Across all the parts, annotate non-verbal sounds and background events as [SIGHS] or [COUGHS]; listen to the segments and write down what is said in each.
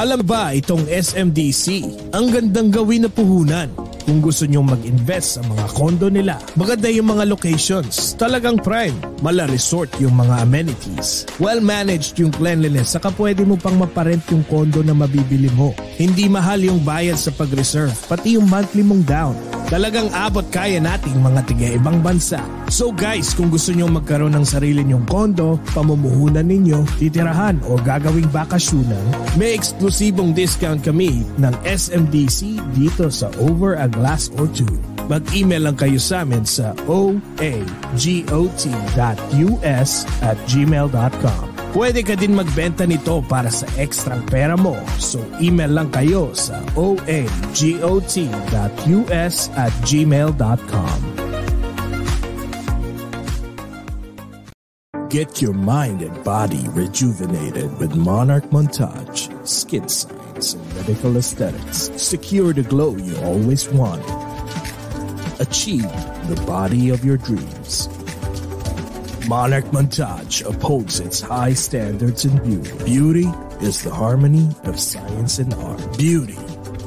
Alam ba itong SMDC? Ang gandang gawin na puhunan kung gusto nyong mag-invest sa mga kondo nila. Maganda yung mga locations. Talagang prime. Mala resort yung mga amenities. Well managed yung cleanliness saka pwede mo pang maparent yung kondo na mabibili mo. Hindi mahal yung bayad sa pag-reserve pati yung monthly mong down. Talagang abot kaya nating mga tiga ibang bansa. So guys, kung gusto nyo magkaroon ng sarili nyong kondo, pamumuhunan ninyo, titirahan o gagawing bakasyonan, may eksklusibong discount kami ng SMDC dito sa Over a Glass or Two. Mag-email lang kayo sa amin sa oagot.us at gmail.com. Pwede ka din magbenta nito para sa ekstrang pera mo. So email lang kayo sa oagot.us at gmail.com. Get your mind and body rejuvenated with Monarch Montage, Skin And Medical Aesthetics. Secure the glow you always wanted. Achieve the body of your dreams. Monarch Montage upholds its high standards in beauty. Beauty is the harmony of science and art. Beauty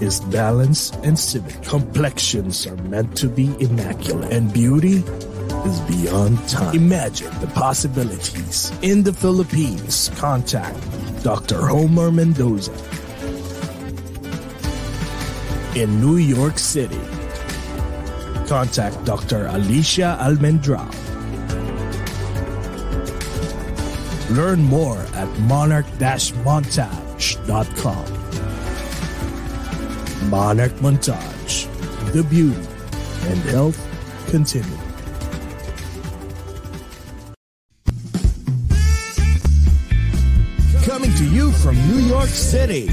is balance and civic. Complexions are meant to be immaculate, and beauty is beyond time. Imagine the possibilities. In the Philippines, contact Dr. Homer Mendoza. In New York City, contact Dr. Alicia Almendrao. Learn more at monarch-montage.com. Monarch Montage, the beauty and health continue. Coming to you from New York City,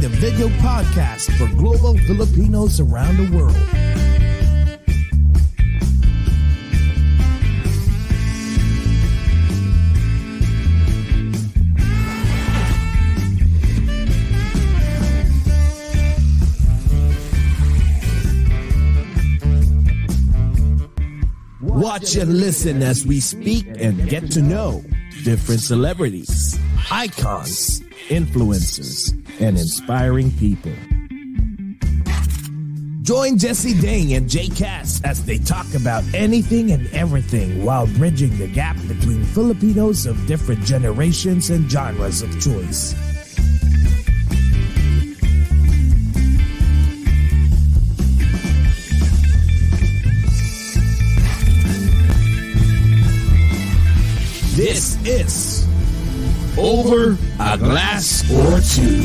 the video podcast for global Filipinos around the world. Watch and listen as we speak and get to know different celebrities, icons, influencers, and inspiring people. Join Jesse Dang and Jay Cass as they talk about anything and everything while bridging the gap between Filipinos of different generations and genres of choice. This is Over a Glass or Two.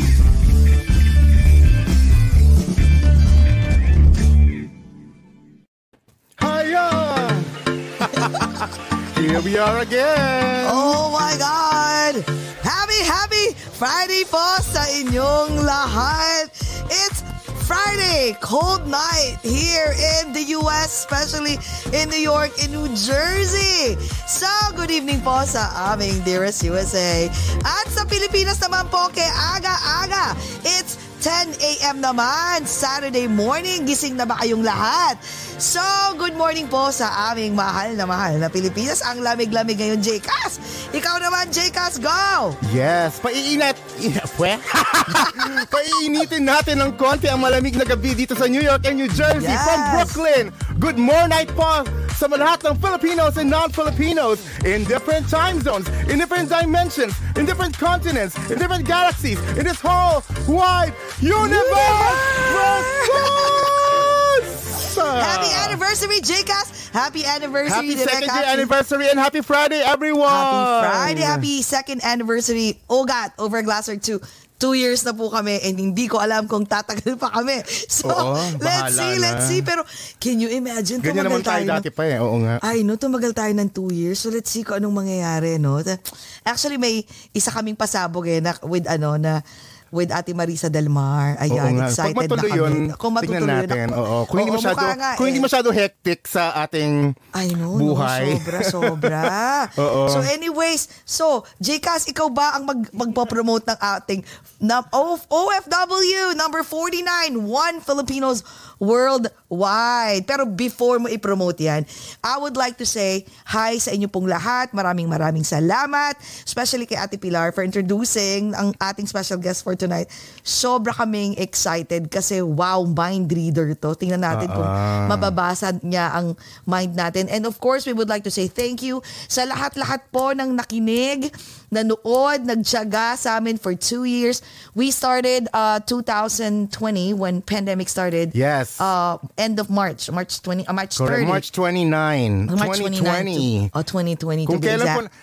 Hiya! [LAUGHS] Here we are again! Oh my God! Happy, happy Friday po sa inyong lahat! It's Friday, cold night here in the US, especially in New York and New Jersey. So, good evening po sa aming dearest USA. At sa Pilipinas naman po kay aga-aga. It's 10 a.m. naman, Saturday morning. Gising na ba kayong lahat? So, good morning po sa aming mahal na mahal na Pilipinas. Ang lamig-lamig ngayon, Jcas. Ikaw naman, Jcas, go! Yes, paiinat... Pwe? [LAUGHS] Paiinitin natin ng konti ang malamig na gabi dito sa New York and New Jersey Yes. from Brooklyn. Good morning po sa lahat ng Filipinos and non-Filipinos in different time zones, in different dimensions, in different continents, in different galaxies, in this whole wide universe! Happy anniversary, Jcas! Happy anniversary, Happy second year anniversary and happy Friday, everyone! Happy Friday, happy second anniversary. Ogat, over glass or two. Two years na po kami and hindi ko alam kung tatagal pa kami. [LAUGHS] So, Oo, let's see, na. let's see. Pero, can you imagine? Ganyan naman tayo ng- dati pa eh. Oo nga. Ay, no, tumagal tayo ng two years. So, let's see kung anong mangyayari, no? Actually, may isa kaming pasabog eh, na, with ano, na with Ate Marisa Del Mar. Ayan, Oo nga. excited Pag matuloy na kami. yun, Kung matutuloy tingnan natin. ako- Oo. Kung hindi Oo, masyado, mukha nga kung hindi eh. masyado hectic sa ating I know, buhay. No, sobra, sobra. [LAUGHS] Oo. So anyways, so JCas, ikaw ba ang mag, magpo-promote ng ating na, OFW number 49, One Filipinos Worldwide. Pero before mo i-promote yan, I would like to say hi sa inyo pong lahat. Maraming maraming salamat. Especially kay Ate Pilar for introducing ang ating special guest for tonight. Sobra kaming excited kasi wow, mind reader to. Tingnan natin kung Ah. mababasa niya ang mind natin. And of course, we would like to say thank you sa lahat-lahat po ng nakinig, nanood, nagtyaga sa amin for two years. We started uh, 2020 when pandemic started. Yes. Uh, end of March, March 20, uh, March 30. Correct. March 29, March 2020. 29 to, oh, 2020 Kung to be kailan po exact.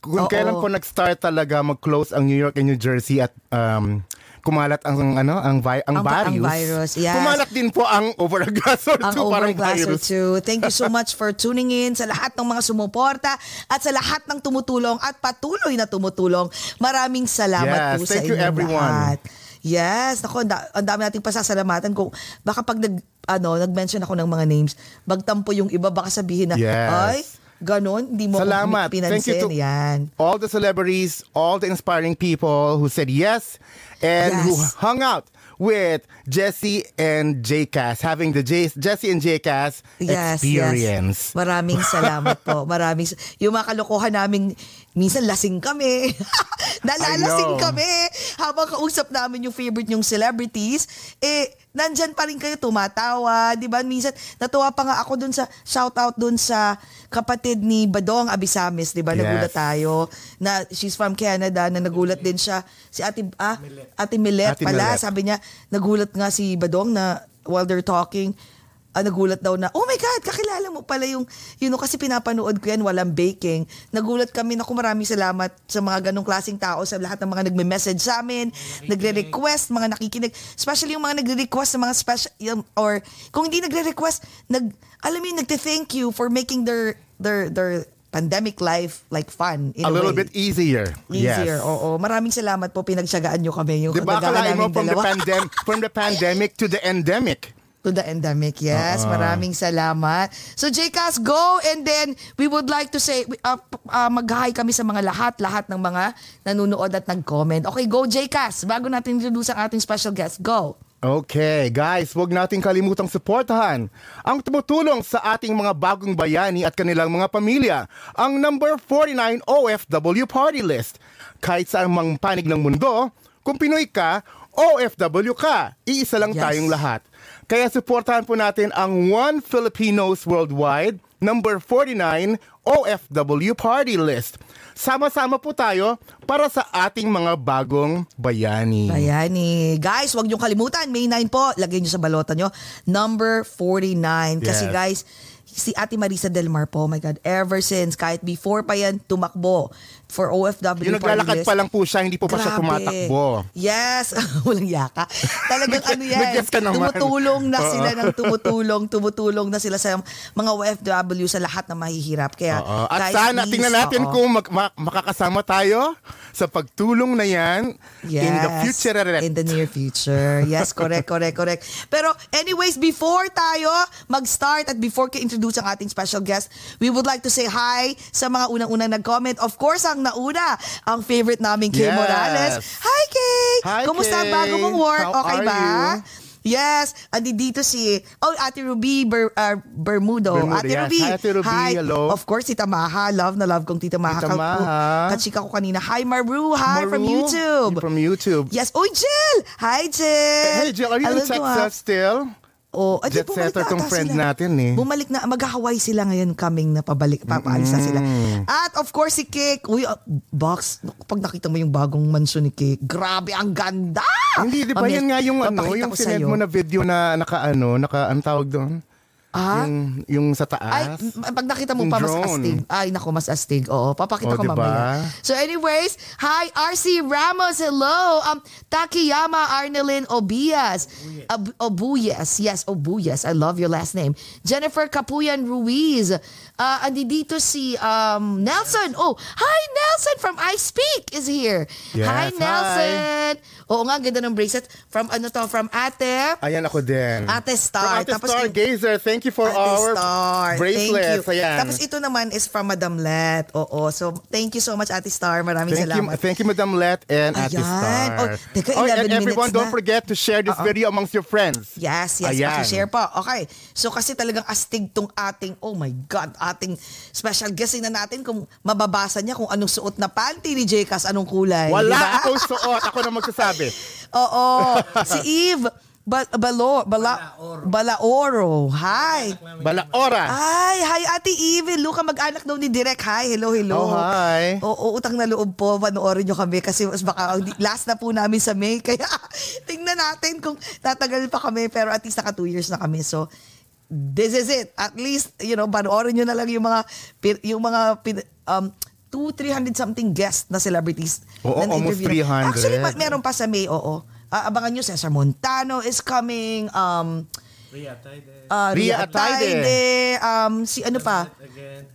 kung Oo. kailan po nag-start talaga mag-close ang New York and New Jersey at um, kumalat ang ano ang vi- ang, Ang ba- ang virus. virus, yes. Kumalat din po ang overaggressor ang 2 parang virus. 2. Thank you so much for tuning in sa lahat ng mga sumuporta at sa lahat ng tumutulong at patuloy na tumutulong. Maraming salamat Yes, po sa thank you, inyong everyone. lahat. Yes, nako, ang da- ang dami nating pasasalamatan kung baka pag nag ano, nag-mention ako ng mga names, bagtampo yung iba baka sabihin na Yes. ay ganon, hindi mo Salamat. pinansin. Thank you to Yan. all the celebrities, all the inspiring people who said yes and who Yes. hung out with Jesse and JCast, having the J- Jesse and JCast Yes, experience. yes. Maraming salamat po. [LAUGHS] Maraming yung mga kalokohan namin minsan lasing kami. [LAUGHS] Nalalasing kami habang kausap namin yung favorite yung celebrities. Eh, nandyan pa rin kayo tumatawa. Di ba? Minsan, natuwa pa nga ako dun sa, shout out dun sa kapatid ni Badong Abisamis. Di ba? Nagulat Yes. tayo na she's from Canada na nagulat din siya. Si Ate, ah, Ate Milet Ate pala. Milet. Sabi niya, nagulat nga si Badong na while they're talking, ah, nagulat daw na, oh my God, kakilala mo pala yung, yun know, kasi pinapanood ko yan, walang baking. Nagulat kami, naku maraming salamat sa mga ganong klaseng tao, sa lahat ng mga nagme-message sa amin, nagre-request, mga nakikinig, especially yung mga nagre-request sa mga special, yung- or kung hindi nagre-request, nag, alam mo yun, nagte-thank you for making their, their, their pandemic life like fun in A a, little way. bit easier. Easier, Yes. oo. Maraming salamat po, pinagsagaan nyo kami. Yung Di ba kagagawa akalain mo from the, dalawa. pandem- from the pandemic to the endemic? To the endemic. Yes, maraming salamat. So JCas, go and then we would like to say uh, uh, mag-hi kami sa mga lahat, lahat ng mga nanonood at nag-comment. Okay, go JCas. Bago natin introduce ang ating special guest, go. Okay, guys, huwag nating kalimutang suportahan ang tumutulong sa ating mga bagong bayani at kanilang mga pamilya, ang number 49 OFW Party List. Kahit saan mang panig ng mundo, kung Pinoy ka, OFW ka, iisa lang Yes. tayong lahat. Kaya suportahan po natin ang One Filipinos Worldwide, number 49 OFW Party List. Sama-sama po tayo para sa ating mga bagong bayani. Bayani. Guys, wag niyo kalimutan, May 9 po, lagay niyo sa balota niyo, number 49. Kasi Yes. guys, si Ate Marisa Del Mar po, oh my God, ever since, kahit before pa yan, tumakbo for OFW Yung naglalakad pa lang po siya, hindi po pa siya Grabe. tumatakbo. Yes. [LAUGHS] Walang yaka. Talagang ano yan. Naman. Tumutulong na sila ng tumutulong, tumutulong na sila sa mga OFW sa lahat na mahihirap. Kaya, Oo. At guys, sana please, tingnan natin oo. kung mag- ma- makakasama tayo sa pagtulong na yan in the Yes, future. In the near future. Yes, correct, correct, correct. Pero anyways, before tayo mag-start at before ka-introduce ang ating special guest, we would like to say hi sa mga unang-unang nag-comment. Of course, ang nauna, ang favorite namin, Kay Yes. Morales. Hi, Kay! Hi, Kumusta ang Kay. bago mong work? How okay ba? you? Yes, andi dito si Oh, Ate Ruby Ber, uh, Bermudo. Bermudo, Ate yes. Ruby. Hi, Ate Ruby. Hi. Hello. Of course, si Tamaha. Love na love kong Tita Maha. Tita Maha. Kachika ko kanina. Hi, Maru. Hi from Maru, YouTube. From YouTube. Yes. Uy, Jill! Hi, Jill! Hey, Jill, are you Hello, in Texas still? Oh, di, Jet bumalik setter tong friend sila. natin eh. Bumalik na, mag-Hawaii sila ngayon coming na pabalik, papaalis na sila. At of course si Kik, uy, uh, box, pag nakita mo yung bagong mansion ni Kik, grabe, ang ganda! Hindi, di ba yan nga yung ano, yung sinend mo na video na naka ano, naka, ang tawag doon? Ah? Yung, yung sa Ay, taas. m- pag nakita mo Yung pa, mas drone. astig. Ay, nako, mas astig. Oo, papakita Oh, ko diba? mamaya. So anyways, hi, RC Ramos, hello. Um, Takiyama Arnelin Obias. Ob- Obuyas, yes, Obuyas. I love your last name. Jennifer Capuyan Ruiz. Uh, andi dito si um, Nelson. Oh, hi, Nelson from I Speak is here. Yes, hi, hi. Oo nga, ganda ng bracelet. From ano to, from ate. Ayan ako din. Ate Star. From Ate Tapos Star yung- Gazer, thank you for Ate our Star. bracelets. Thank you. Ayan. Tapos ito naman is from Madam Let. Oo. So, thank you so much, Ate Star. Maraming Thank you, salamat. thank you, Madam Let and Ate Ayan. Star. Oh, teka, Oh, 11 and everyone, minutes don't na. forget to share this video amongst your friends. Yes, yes. Ayan. Paki-share po. Okay. So, kasi talagang astig tong ating, oh my God, ating special guest na natin kung mababasa niya kung anong suot na panty ni Jcas, anong kulay. Wala di ba? akong suot. Ako na magsasabi. Oo. si Eve ba- Balo, Bala, Balaoro. Hi. Balaora. Ay, hi Ate Eve. Luka mag-anak daw ni Direk. Hi, hello, hello. Oh, hi. Oo, utang na loob po. Panoorin nyo kami kasi mas baka last na po namin sa May. [LAUGHS] Kaya tingnan natin kung tatagal pa kami. Pero at least naka two years na kami. So, this is it. At least, you know, panoorin nyo na lang yung mga, yung mga, um, two, 300 something guests na celebrities. Oo, na almost na-interview. 300. Actually, ma- meron pa sa May, oo. Ah, abangan nyo, Cesar Montano is coming. Um, uh, Ria Ria Ataide. Um, si ano pa?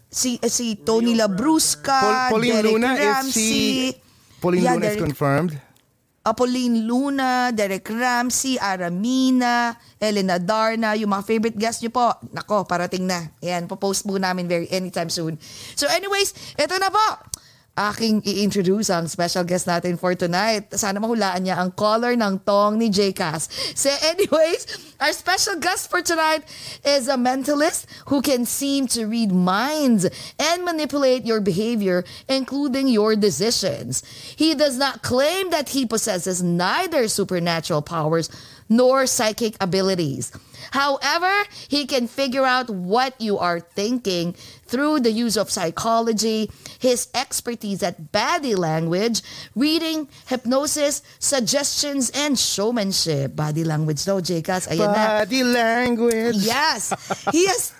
Si eh, si Tony Labrusca, Pol- Pauline Derek Luna is Ramsey. she... Pauline Yeah, Luna is Derek- confirmed. Apolline Luna, Derek Ramsey, Aramina, Elena Darna, yung mga favorite guests nyo po. Nako, parating na. Ayan, popost po namin very anytime soon. So anyways, ito na po. Aking i-introduce ang special guest natin for tonight. Sana mahulaan niya ang color ng tong ni Jcas. So anyways, our special guest for tonight is a mentalist who can seem to read minds and manipulate your behavior, including your decisions. He does not claim that he possesses neither supernatural powers nor psychic abilities. However, he can figure out what you are thinking through the use of psychology, his expertise at body language, reading, hypnosis, suggestions, and showmanship. Body language daw, Jcas. Ayan na. Body language. Yes. He has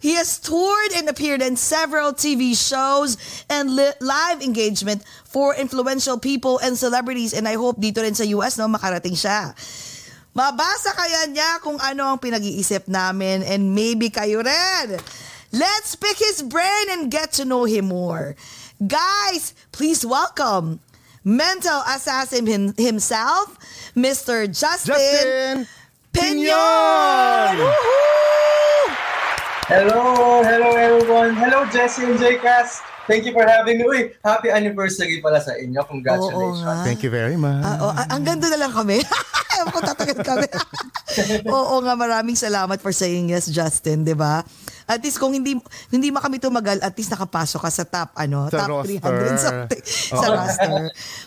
he has toured and appeared in several TV shows and li- live engagement for influential people and celebrities and I hope dito rin sa US no makarating siya. Mabasa kaya niya kung ano ang pinag-iisip namin and maybe kayo rin. Let's pick his brain and get to know him more. Guys, please welcome mental assassin him- himself, Mr. Justin, Justin Pinion! Hello, hello everyone. Hello Jesse and Jcas. Thank you for having me. Uy, happy anniversary pala sa inyo. Congratulations. Oo nga. Thank you very much. Ah, oh, ang ganda na lang kami. [LAUGHS] Tatagal kami. [LAUGHS] Oo nga, maraming salamat for saying yes, Justin, di ba? At least kung hindi hindi man kami tumagal, at least nakapasok ka sa top ano, Sa top roster. 300 something sa roster.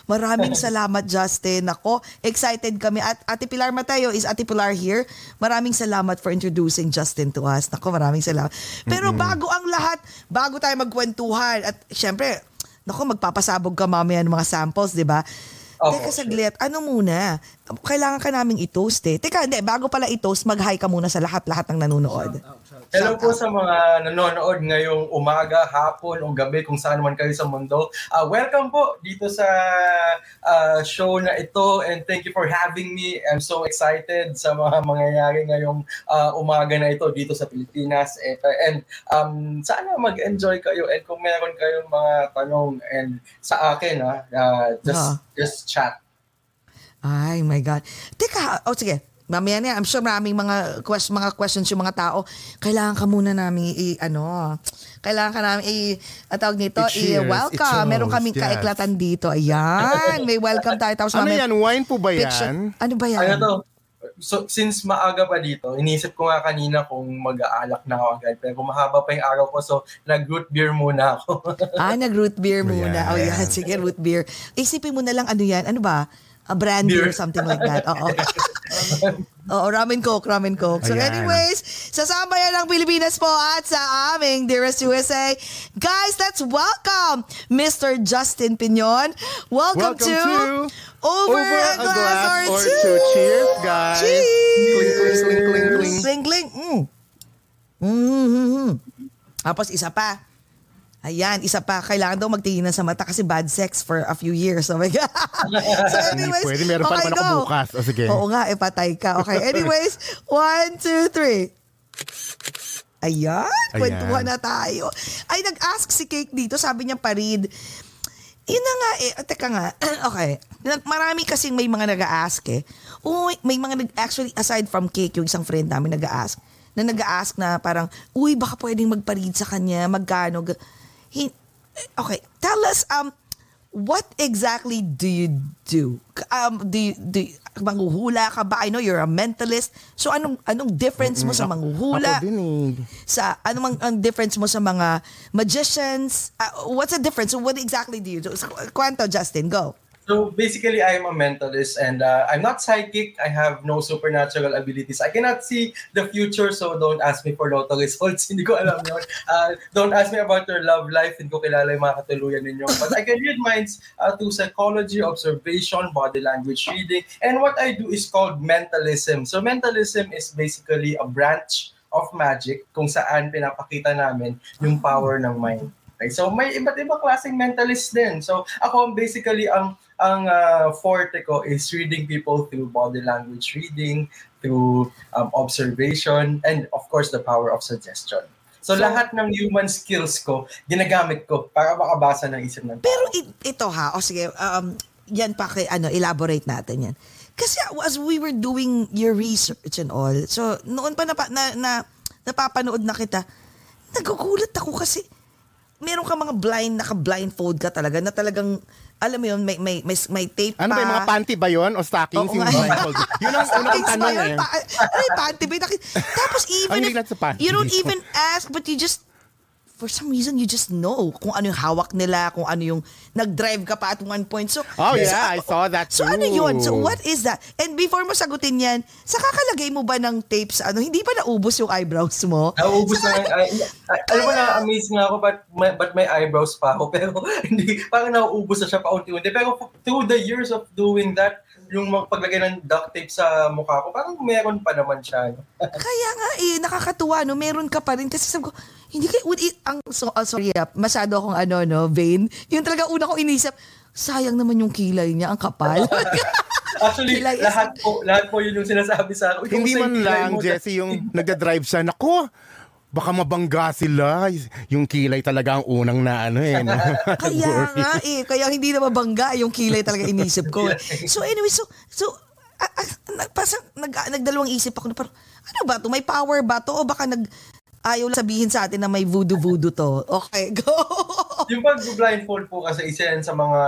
Maraming salamat Justin. Ako, excited kami. At Ate Pilar Mateo is Ate Pilar here. Maraming salamat for introducing Justin to us. Nako, maraming salamat. Pero bago ang lahat, bago tayo magkwentuhan at syempre, nako magpapasabog ka mamaya ng mga samples, 'di ba? Opo, Teka saglit, ano muna? Kailangan ka naming i-toast eh. Teka, hindi, bago pala i-toast, mag-hi ka muna sa lahat-lahat ng nanonood. Hello Shout po sa mga nanonood ngayong umaga, hapon o gabi kung saan man kayo sa mundo. Ah, welcome po dito sa ah, show na ito and thank you for having me. I'm so excited sa mga mangyayari ngayong ah, umaga na ito dito sa Pilipinas. And, and um, sana mag-enjoy kayo and kung meron kayong mga tanong and sa akin, ah, ah, just, Ah. just chat. Ay, my God. Teka, oh sige. Mamaya na, I'm sure maraming mga, quest, mga questions yung mga tao. Kailangan ka muna namin i, ano, kailangan ka namin i, ang tawag nito, i-welcome. i-toast, Meron kaming yes. kaiklatan dito. Ayan, may welcome tayo. Tapos ano yan? Wine po ba picture- yan? Ano ba yan? Ano to? So, since maaga pa dito, inisip ko nga kanina kung mag-aalak na ako agad. Pero mahaba pa yung araw ko, so nag-root beer muna ako. Ah, nag-root beer [LAUGHS] muna. Ayan. Oh, yan. Sige, root beer. Isipin mo na lang ano yan. Ano ba? A brandy or Beer. something like that. Oo. [LAUGHS] Oo, ramen coke, ramen coke. So Ayan. anyways, sa sambayan ng Pilipinas po at sa aming Dearest USA, guys, let's welcome Mr. Justin Pinion. Welcome, Welcome to, to Over, a, Glass, or, two. Cheers, guys. Cheers. Cling, cling, cling, cling, cling. Cling, cling. Mm. Mm-hmm. Tapos isa pa. Ayan, isa pa. Kailangan daw magtinginan sa mata kasi bad sex for a few years. Oh my God. [LAUGHS] so anyways, Pwede, meron pa okay, naman ako go. bukas. O sige. Oo nga, eh, patay ka. Okay, [LAUGHS] anyways, one, two, three. Ayan, Ayan. kwentuhan na tayo. Ay, nag-ask si Cake dito, sabi niya parid. Yun na nga eh, teka nga, [CLEARS THROAT] okay. Marami kasing may mga nag-ask eh. Uy, may mga nag actually aside from Cake, yung isang friend namin nag-ask, na nag-ask na parang, uy, baka pwedeng magparid sa kanya, magkano. G- Hin- okay, tell us, um, what exactly do you do? Um, do you, do you- manghuhula ka ba? I know you're a mentalist. So anong anong difference mo sa manghuhula? Ako din eh. Sa ano mang ang difference mo sa mga magicians? Uh, what's the difference? So what exactly do you do? Kwento Justin, go. So basically, I am a mentalist and uh, I'm not psychic. I have no supernatural abilities. I cannot see the future, so don't ask me for lotto [LAUGHS] results. Hindi ko alam yun. Uh, don't ask me about your love life. Hindi ko kilala yung mga katuluyan ninyo. But I can read minds uh, through psychology, observation, body language reading. And what I do is called mentalism. So mentalism is basically a branch of magic kung saan pinapakita namin yung power ng mind. Okay, so may iba't ibang klaseng mentalist din. So ako basically ang ang uh, forte ko is reading people through body language reading, through um, observation, and of course the power of suggestion. So, So- lahat ng human skills ko, ginagamit ko para makabasa ng isip ng tao. Pero ito ha, o sige, um, yan pa kay, ano, elaborate natin yan. Kasi as we were doing your research and all, so noon pa na, na, na napapanood na kita, nagugulat ako kasi meron ka mga blind, naka-blindfold ka talaga na talagang, alam mo yun, may, may, may, may tape Ano ba yung mga panty ba yun? O stockings? Oo yung? Yun ang [LAUGHS] unang tanong yun? eh. Pa- ano yung panty ba? Naki- Tapos even if, you don't even ask, but you just, for some reason, you just know kung ano yung hawak nila, kung ano yung nag-drive ka pa at one point. So, Oh, so, yeah, I saw that So too. ano yun? So what is that? And before mo sagutin yan, sa kakalagay mo ba ng tapes, ano, hindi pa naubos yung eyebrows mo? Nauubos na, ay, ay, alam mo na, amaze nga ako, but may, but may eyebrows pa ako. [LAUGHS] Pero hindi, parang nauubos na siya paunti-unti. Pero through the years of doing that, yung paglagay ng duct tape sa mukha ko, parang meron pa naman siya. [LAUGHS] Kaya nga eh, nakakatuwa, no? Meron ka pa rin. Kasi sabi ko, hindi kayo, ang, so, ah, sorry, ah, masyado akong ano, no, vain. Yung talaga una kong inisip, sayang naman yung kilay niya, ang kapal. [LAUGHS] Actually, Kilay is- lahat po, lahat po yun yung sinasabi sa akin. Hindi man lang, mo, Jesse, yung nagda-drive siya. Nako, baka mabangga sila. Yung kilay talaga ang unang na ano eh. no? [LAUGHS] kaya nga eh, kaya hindi na mabangga yung kilay talaga inisip ko. [LAUGHS] eh. So anyway, so, so, ah, ah, nag, pasang, nag, nagdalawang isip ako na parang, ano ba to? May power ba to? O baka nag, ayaw lang sabihin sa atin na may voodoo-voodoo to. Okay, [LAUGHS] go! yung pag-blindfold po kasi isa yan sa mga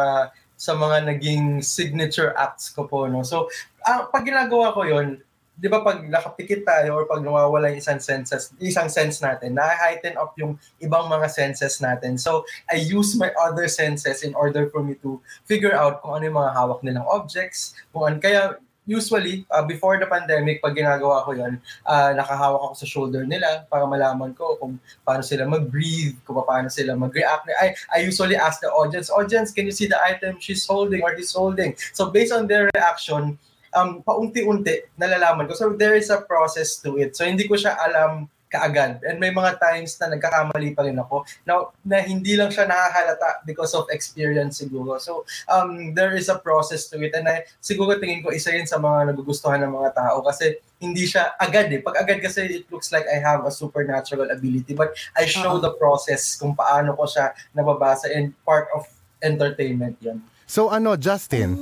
sa mga naging signature acts ko po no. So, ah, pag ginagawa ko 'yon, 'di ba pag nakapikit tayo or pag nawawala yung isang senses, isang sense natin, na-heighten up yung ibang mga senses natin. So, I use my other senses in order for me to figure out kung ano yung mga hawak nilang objects, kung ano kaya usually uh, before the pandemic pag ginagawa ko 'yon, ah, nakahawak ako sa shoulder nila para malaman ko kung paano sila mag-breathe, kung paano sila mag-react. I, I usually ask the audience, audience, can you see the item she's holding or he's holding? So based on their reaction, um, paunti-unti nalalaman ko. So there is a process to it. So hindi ko siya alam kaagad. And may mga times na nagkakamali pa rin ako na, na hindi lang siya nakahalata because of experience siguro. So um, there is a process to it. And I, siguro tingin ko isa yun sa mga nagugustuhan ng mga tao kasi hindi siya agad eh. Pag agad kasi it looks like I have a supernatural ability but I show Oo. the process kung paano ko siya nababasa and part of entertainment yun. So ano, Justin,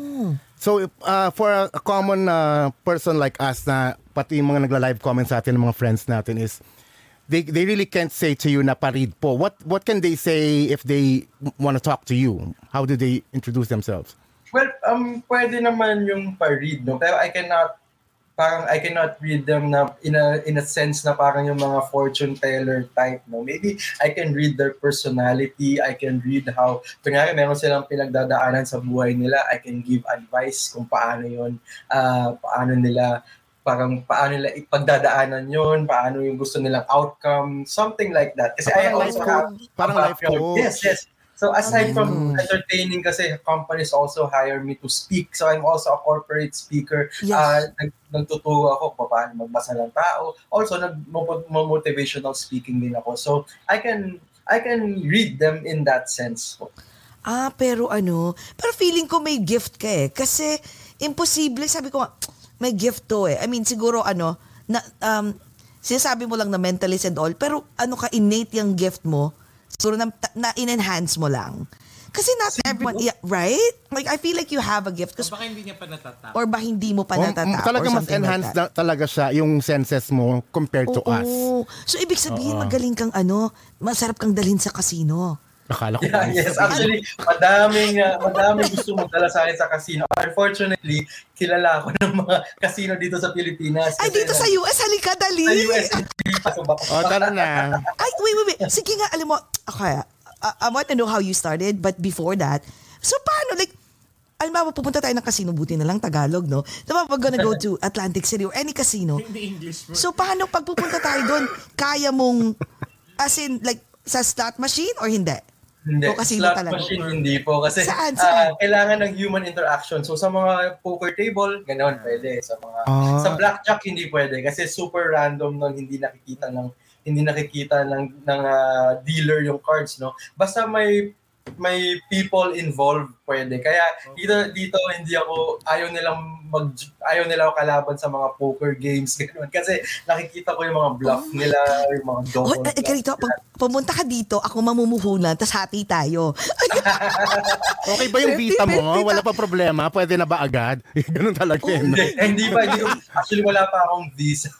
so if, uh, for a, a common uh, person like us na pati yung mga nagla-live comments sa atin ng mga friends natin is they they really can't say to you na parid po. What what can they say if they want to talk to you? How do they introduce themselves? Well, um, pwede naman yung pa-read, no? Pero I cannot, parang I cannot read them na in a, in a sense na parang yung mga fortune teller type, no? Maybe I can read their personality, I can read how, kunyari meron silang pinagdadaanan sa buhay nila, I can give advice kung paano yun, ah, paano nila, parang paano nila ipagdadaanan yun, paano yung gusto nilang outcome, something like that. Kasi Ah, I parang also life have coach. Parang life coach. Yes, yes. So aside from entertaining kasi companies also hire me to speak. So I'm also a corporate speaker. Yes. Uh, nag, nagtuturo ako kung paano magbasa ng tao. Also nag-motivational speaking din ako. So I can I can read them in that sense. Ah, pero ano, pero feeling ko may gift ka eh. Kasi imposible, sabi ko nga, may gift to eh. I mean, siguro ano, na, um, sinasabi mo lang na mentalist and all, pero ano ka, innate yung gift mo, siguro na, na in-enhance mo lang. Kasi not Siguro. everyone, yeah, right? Like, I feel like you have a gift. 'cause- baka hindi niya pa natatap. or ba hindi mo pa Oh, natatap? talaga or mas something enhanced like that. na, talaga siya yung senses mo compared to Oo. us. So, ibig sabihin, magaling kang ano, masarap kang dalhin sa casino. Akala ko Yeah, yes, actually, madaming, uh, madaming gusto magdala sa akin sa casino. Unfortunately, kilala ako [LAUGHS] ng mga casino dito sa Pilipinas. Ay, dito sa na- US, halika, dali. Sa US, hindi pa sa. Oh, tara na. [LAUGHS] Ay, wait, wait, wait. Sige nga, alam mo, okay, I, I want to know how you started, but before that, so paano, like, alam mo, pupunta tayo ng casino, buti na lang Tagalog, no? Diba, we're gonna go to [LAUGHS] Atlantic City or any casino. Hindi English mo. So, paano pag pupunta tayo doon, kaya mong, as in, like, sa slot machine or hindi? Hindi, O casino slot talaga? machine hindi po. Kasi Saan, ah, saan? kailangan ng human interaction. So sa mga poker table, ganoon pwede. Sa mga Ah. sa blackjack hindi pwede kasi super random nun, hindi nakikita ng hindi nakikita ng ng ah, dealer yung cards, no. Basta may may people involved pwede. Kaya dito dito hindi ako ayaw nilang mag ayaw nila ako kalaban sa mga poker games [LAUGHS] ganoon kasi nakikita ko yung mga bluff nila, yung mga Oh, double. eh, ganito, pag pumunta ka dito, ako mamumuhunan, tas hati tayo. [LAUGHS] Okay ba yung visa mo? 50-50 Wala pa problema? Pwede na ba agad? [LAUGHS] Ganun talaga yun. hindi, hindi pa. Hindi, actually, wala pa akong visa.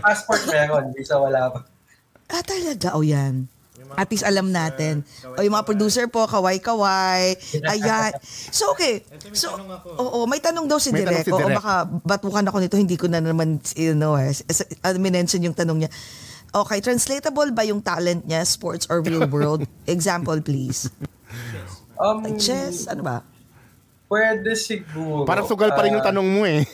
Passport meron, visa wala pa. Ah, talaga? O yan. At least alam natin. O yung mga producer po, kaway-kaway. Ayan. So, okay. Ito, may So, oo, may tanong daw si Direk. si Oo, baka batukan ako nito, hindi ko na naman, you know, eh. Minention yung tanong niya. Okay, translatable ba yung talent niya, sports or real [LAUGHS] world? Example, please. Um, chess, ano ba? Pwede siguro. Parang sugal pa rin yung Ah, tanong mo eh.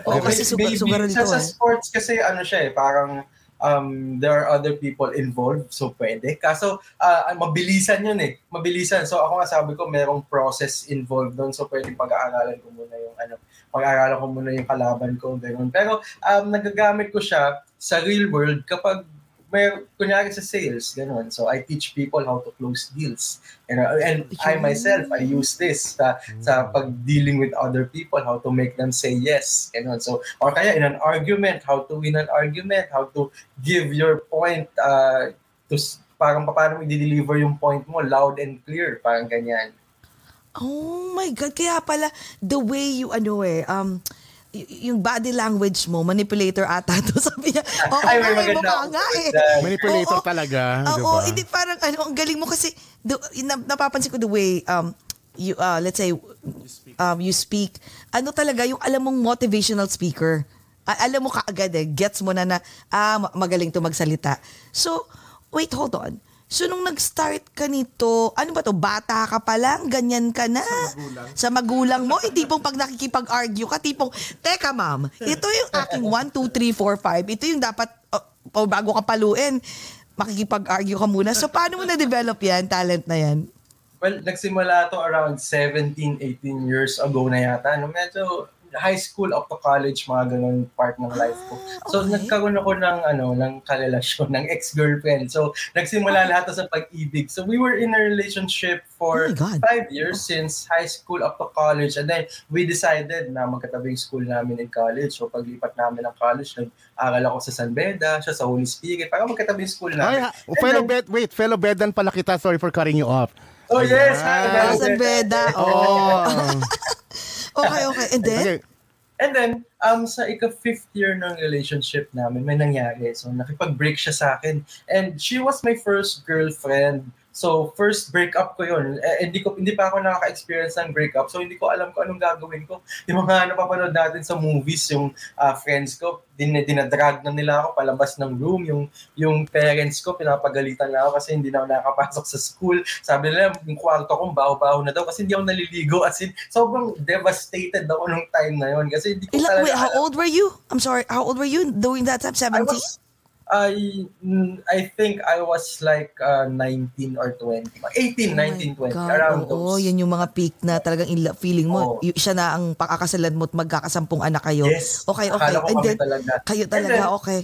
Oo, Okay, kasi sugar, maybe sugar sa, nito sa eh. sports kasi ano siya eh, parang um, there are other people involved, so pwede. Kaso, ah, mabilisan yun eh. Mabilisan. So ako nga sabi ko, merong process involved doon. So pwede pag-aaralan ko muna yung ano, pag-aaralan ko muna yung kalaban ko, ganun. Pero um, nagagamit ko siya sa real world kapag may kunyari sa sales, ganun. So I teach people how to close deals. And, uh, and I myself, I use this sa, sa pag dealing with other people, how to make them say yes. Ganun. So, or kaya in an argument, how to win an argument, how to give your point uh, to parang paano mo i-deliver yung point mo loud and clear, parang ganyan. Oh my God, kaya pala the way you ano eh, um, y- yung body language mo, manipulator ata to [LAUGHS] sabi niya. Oo Ay, may maganda mukha ako nga eh. [LAUGHS] Manipulator Oo. talaga. Oo, di ba? hindi parang ano, ang galing mo kasi the, na, napapansin ko the way um you uh, let's say um you speak. Ano talaga yung alam mong motivational speaker. A- alam mo kaagad eh, gets mo na na ah ma- magaling to magsalita. So, wait, hold on. So, nung nag-start ka nito, ano ba to, bata ka pa lang, ganyan ka na? Sa magulang. mo, hindi pong pag nakikipag-argue ka, tipong, teka ma'am, ito yung aking 1, 2, 3, 4, 5. Ito yung dapat, oh, oh, bago ka paluin, makikipag-argue ka muna. So, paano mo na-develop yan, talent na yan? Well, nagsimula to around 17, 18 years ago na yata. No, medyo high school up to college, mga ganun part ng life ko. So, okay. nagkaroon ako ng, ano, ng karelasyon, [LAUGHS] ng ex-girlfriend. So, nagsimula lahat to sa pag-ibig. So, we were in a relationship for Oh five years since high school up to college. And then, we decided na magkatabi yung school namin in college. So, paglipat namin ng college, nag-aral ako sa San Beda, siya sa Holy Spirit. Para magkatabi yung school Ay, namin. ha- fellow bed, wait, fellow bedan pala kita. Sorry for cutting you off. Oh, yes! Ayan. hi, Sa beda. [LAUGHS] Oh. [LAUGHS] Okay, okay. And then? Okay. And then, um, sa ika-fifth year ng relationship namin, may nangyari. So, nakipag-break siya sa akin. And she was my first girlfriend. So, first breakup ko yun. Eh, hindi, ko, hindi pa ako nakaka-experience ng breakup. So, hindi ko alam kung anong gagawin ko. Yung mga napapanood natin sa movies, yung ah, friends ko, din, dinadrag na nila ako palabas ng room. Yung, yung parents ko, pinapagalitan na ako kasi hindi na ako nakakapasok sa school. Sabi nila, yung kwarto kong baho-baho na daw kasi hindi ako naliligo. As in, sobrang devastated ako nung time na yun. Kasi hindi ko Ilan, talaga wait, how old were you? I'm sorry, how old were you during that time? I 17? was I I think I was like uh, 19 or 20. 18, 19, 20. God, around oo, those. yan yung mga peak na talagang ila- feeling mo, Oo. y- siya na ang pakakasalan mo at magkakasampung anak kayo. Yes. Okay, okay. Akala ko And then, talaga. kayo And talaga, then, okay.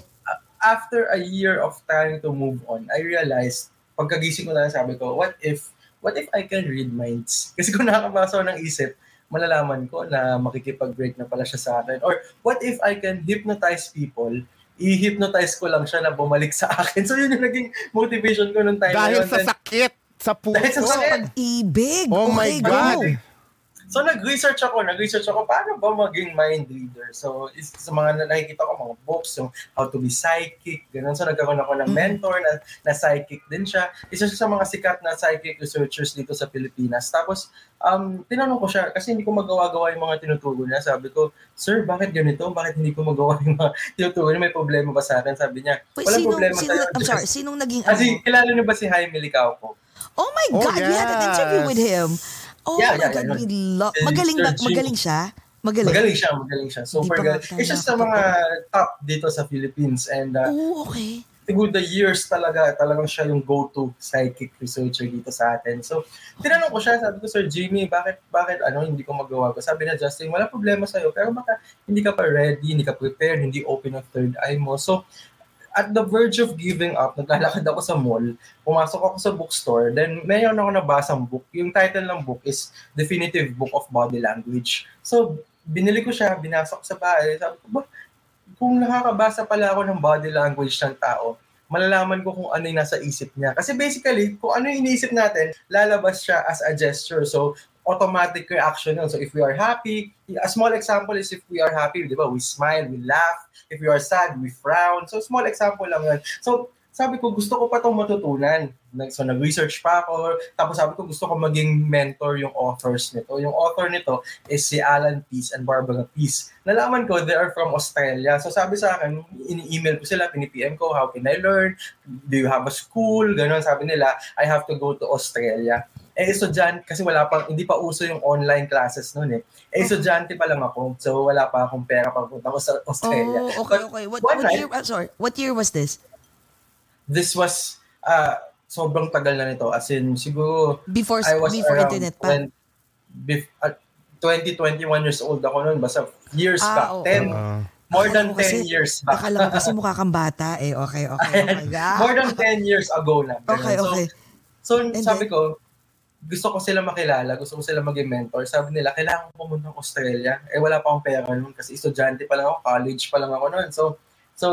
after a year of trying to move on, I realized, pagkagising ko na lang sabi ko, what if, what if I can read minds? [LAUGHS] Kasi kung nakakabasa ako ng isip, malalaman ko na makikipag-break na pala siya sa akin. Or what if I can hypnotize people, i-hypnotize ko lang siya na bumalik sa akin. So yun yung naging motivation ko nung time [LAUGHS] Dahil sa sakit, sa puso. Dahil sa sakit. Pag-ibig. Oh my okay, God. So nag-research ako, nag-research ako paano ba maging mind reader. So is, sa mga na- nakikita ko mga books, yung how to be psychic, ganun. So nagkaroon ako ng Mm. mentor na, na psychic din siya. Isa siya sa mga sikat na psychic researchers dito sa Pilipinas. Tapos um, tinanong ko siya kasi hindi ko magawa-gawa yung mga tinuturo niya. Sabi ko, Sir, bakit ganito? Bakit hindi ko magawa yung mga [LAUGHS] tinuturo niya? May problema ba sa akin? Sabi niya, walang sinong, problema sinong, sa'yo. I'm Just- sorry, [LAUGHS] sinong naging Kasi ano? kilala niyo ba si Jaime Licauco? Oh my Oh, God, we had an interview yes. with him. Oh Yeah, my yeah, God, yeah. we love. Magaling ba? Magaling siya? Magaling. Magaling siya, magaling siya. Super galing. Isa tayo sa mga top dito sa Philippines and uh, Oh, okay. through the years talaga, talagang siya yung go-to psychic researcher dito sa atin. So, tinanong ko siya, sabi ko, Sir Jimmy, bakit, bakit ano, hindi ko magawa ko? Sabi na, Justin, wala problema sa'yo, pero baka hindi ka pa ready, hindi ka prepared, hindi open ang third eye mo. So, at the verge of giving up, naglalakad ako sa mall, pumasok ako sa bookstore, then mayroon ako nabasang book. Yung title ng book is Definitive Book of Body Language. So, binili ko siya, binasa ko sa bahay, sabi ko, kung nakakabasa pala ako ng body language ng tao, malalaman ko kung ano yung nasa isip niya. Kasi basically, kung ano yung iniisip natin, lalabas siya as a gesture. So, automatic reaction yun. So, if we are happy, a small example is if we are happy, di ba, we smile, we laugh. If we are sad, we frown. So, small example lang yun. So, sabi ko, gusto ko pa itong matutunan. So, nag-research pa ako. Tapos sabi ko, gusto ko maging mentor yung authors nito. Yung author nito is si Alan Peace and Barbara Peace. Nalaman ko, they are from Australia. So, sabi sa akin, ini-email ko sila, pini-PM ko, how can I learn? Do you have a school? Ganon, sabi nila, I have to go to Australia. Eh, estudyante, kasi wala pa, hindi pa uso yung online classes noon eh. Eh, estudyante pa lang ako. So, wala pa akong pera pag punta ko sa [LAUGHS] Australia. Oh, okay, But okay. What, what night, year, uh, sorry, what year was this? this was uh, sobrang tagal na nito. As in, siguro, Before, I was before around internet pa? 20, bef- uh, 20, 21 years old ako noon. Basta years Ah, back. oo. 10, Ah. more than ko kasi- 10 years back. Akala ko kasi [LAUGHS] mukha kang bata eh. Okay, okay. Ayan. okay. Ah, more than 10 years ago na. Okay, So, okay. So, And sabi ko, gusto ko sila makilala, gusto ko sila maging mentor. Sabi nila, kailangan ko pumunta ng Australia. Eh, wala pa akong pera noon kasi estudyante pa lang ako, college pa lang ako noon. So, so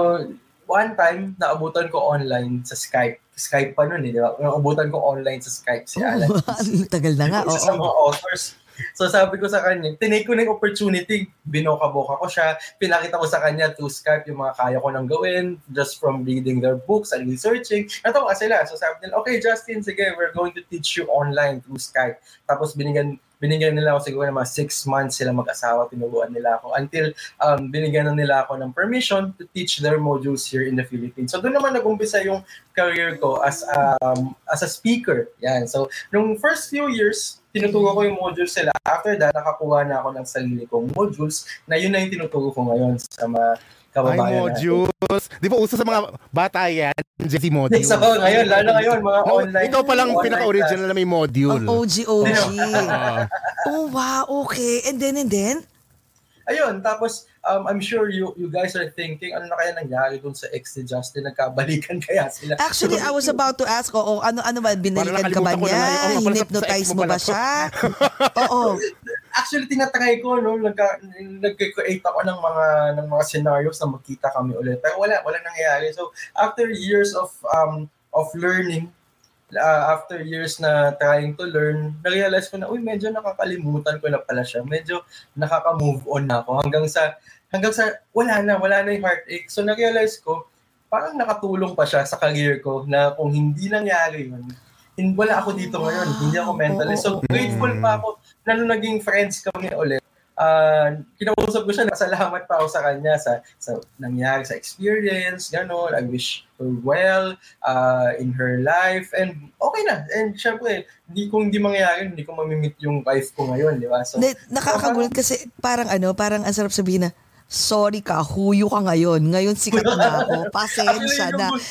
one time, naabutan ko online sa Skype. Skype pa noon eh, di ba? Naabutan ko online sa Skype si Alan. Ang [LAUGHS] Tagal na nga. Isa Oo. sa mga authors. [LAUGHS] So sabi ko sa kanya, tinake ko na yung opportunity, binoka-boka ko siya, pinakita ko sa kanya through Skype yung mga kaya ko nang gawin, just from reading their books and researching. Natawa sila. So sabi nila, okay Justin, sige, we're going to teach you online through Skype. Tapos binigyan binigyan nila ako siguro ng mga six months sila mag-asawa, tinuruan nila ako until um, binigyan na nila ako ng permission to teach their modules here in the Philippines. So doon naman nag-umpisa yung career ko as um, as a speaker. Yan. So nung first few years, tinuturo ko yung modules sila. After that, nakakuha na ako ng sarili kong modules na yun na yung tinuturo ko ngayon sa mga Ay, kababayan natin. modules. Di ba uso sa mga bata yan? Jesse modules. Sa ngayon, lalo na ngayon, mga No, online. ikaw pa lang online pinaka-original na may module. Ang OG, OG. [LAUGHS] Ah. oh, wow. Okay. And then, and then? Ayun, tapos um, I'm sure you you guys are thinking, ano na kaya nangyari dun sa ex ni Justin? Nagkabalikan [LAUGHS] kaya sila? Actually, I was about to ask, oo, ano, ano ba, binalikan ka ba na niya? yun. Oh, Hinipnotize mo ba siya? [LAUGHS] oo. Actually, tinatry ko, no? Nagka, nag-create ako ng mga, ng mga scenarios na magkita kami ulit. Pero wala, wala nangyayari. So, after years of um of learning, uh, after years na trying to learn, na-realize ko na, uy, medyo nakakalimutan ko na pala siya. Medyo nakaka-move on na ako hanggang sa, hanggang sa, wala na, wala na yung heartache. So, na-realize ko, parang nakatulong pa siya sa career ko na kung hindi nangyari yun, wala ako dito ngayon. Hindi ako mentally. So, grateful pa ako na nung naging friends kami ulit. Uh, kinausap ko siya, nasalamat pa ako sa kanya sa, sa nangyari sa experience, gano'n. I wish her well uh, in her life. And okay na. And syempre, hindi kung hindi mangyayari, hindi ko mamimit yung wife ko ngayon, di ba? So, Hindi, nakakagulat kasi parang ano, parang ang sarap sabihin na, sorry ka, huyo ka ngayon. Ngayon sikat na [LAUGHS] ako. Pasensya Actually, na. yun, yung,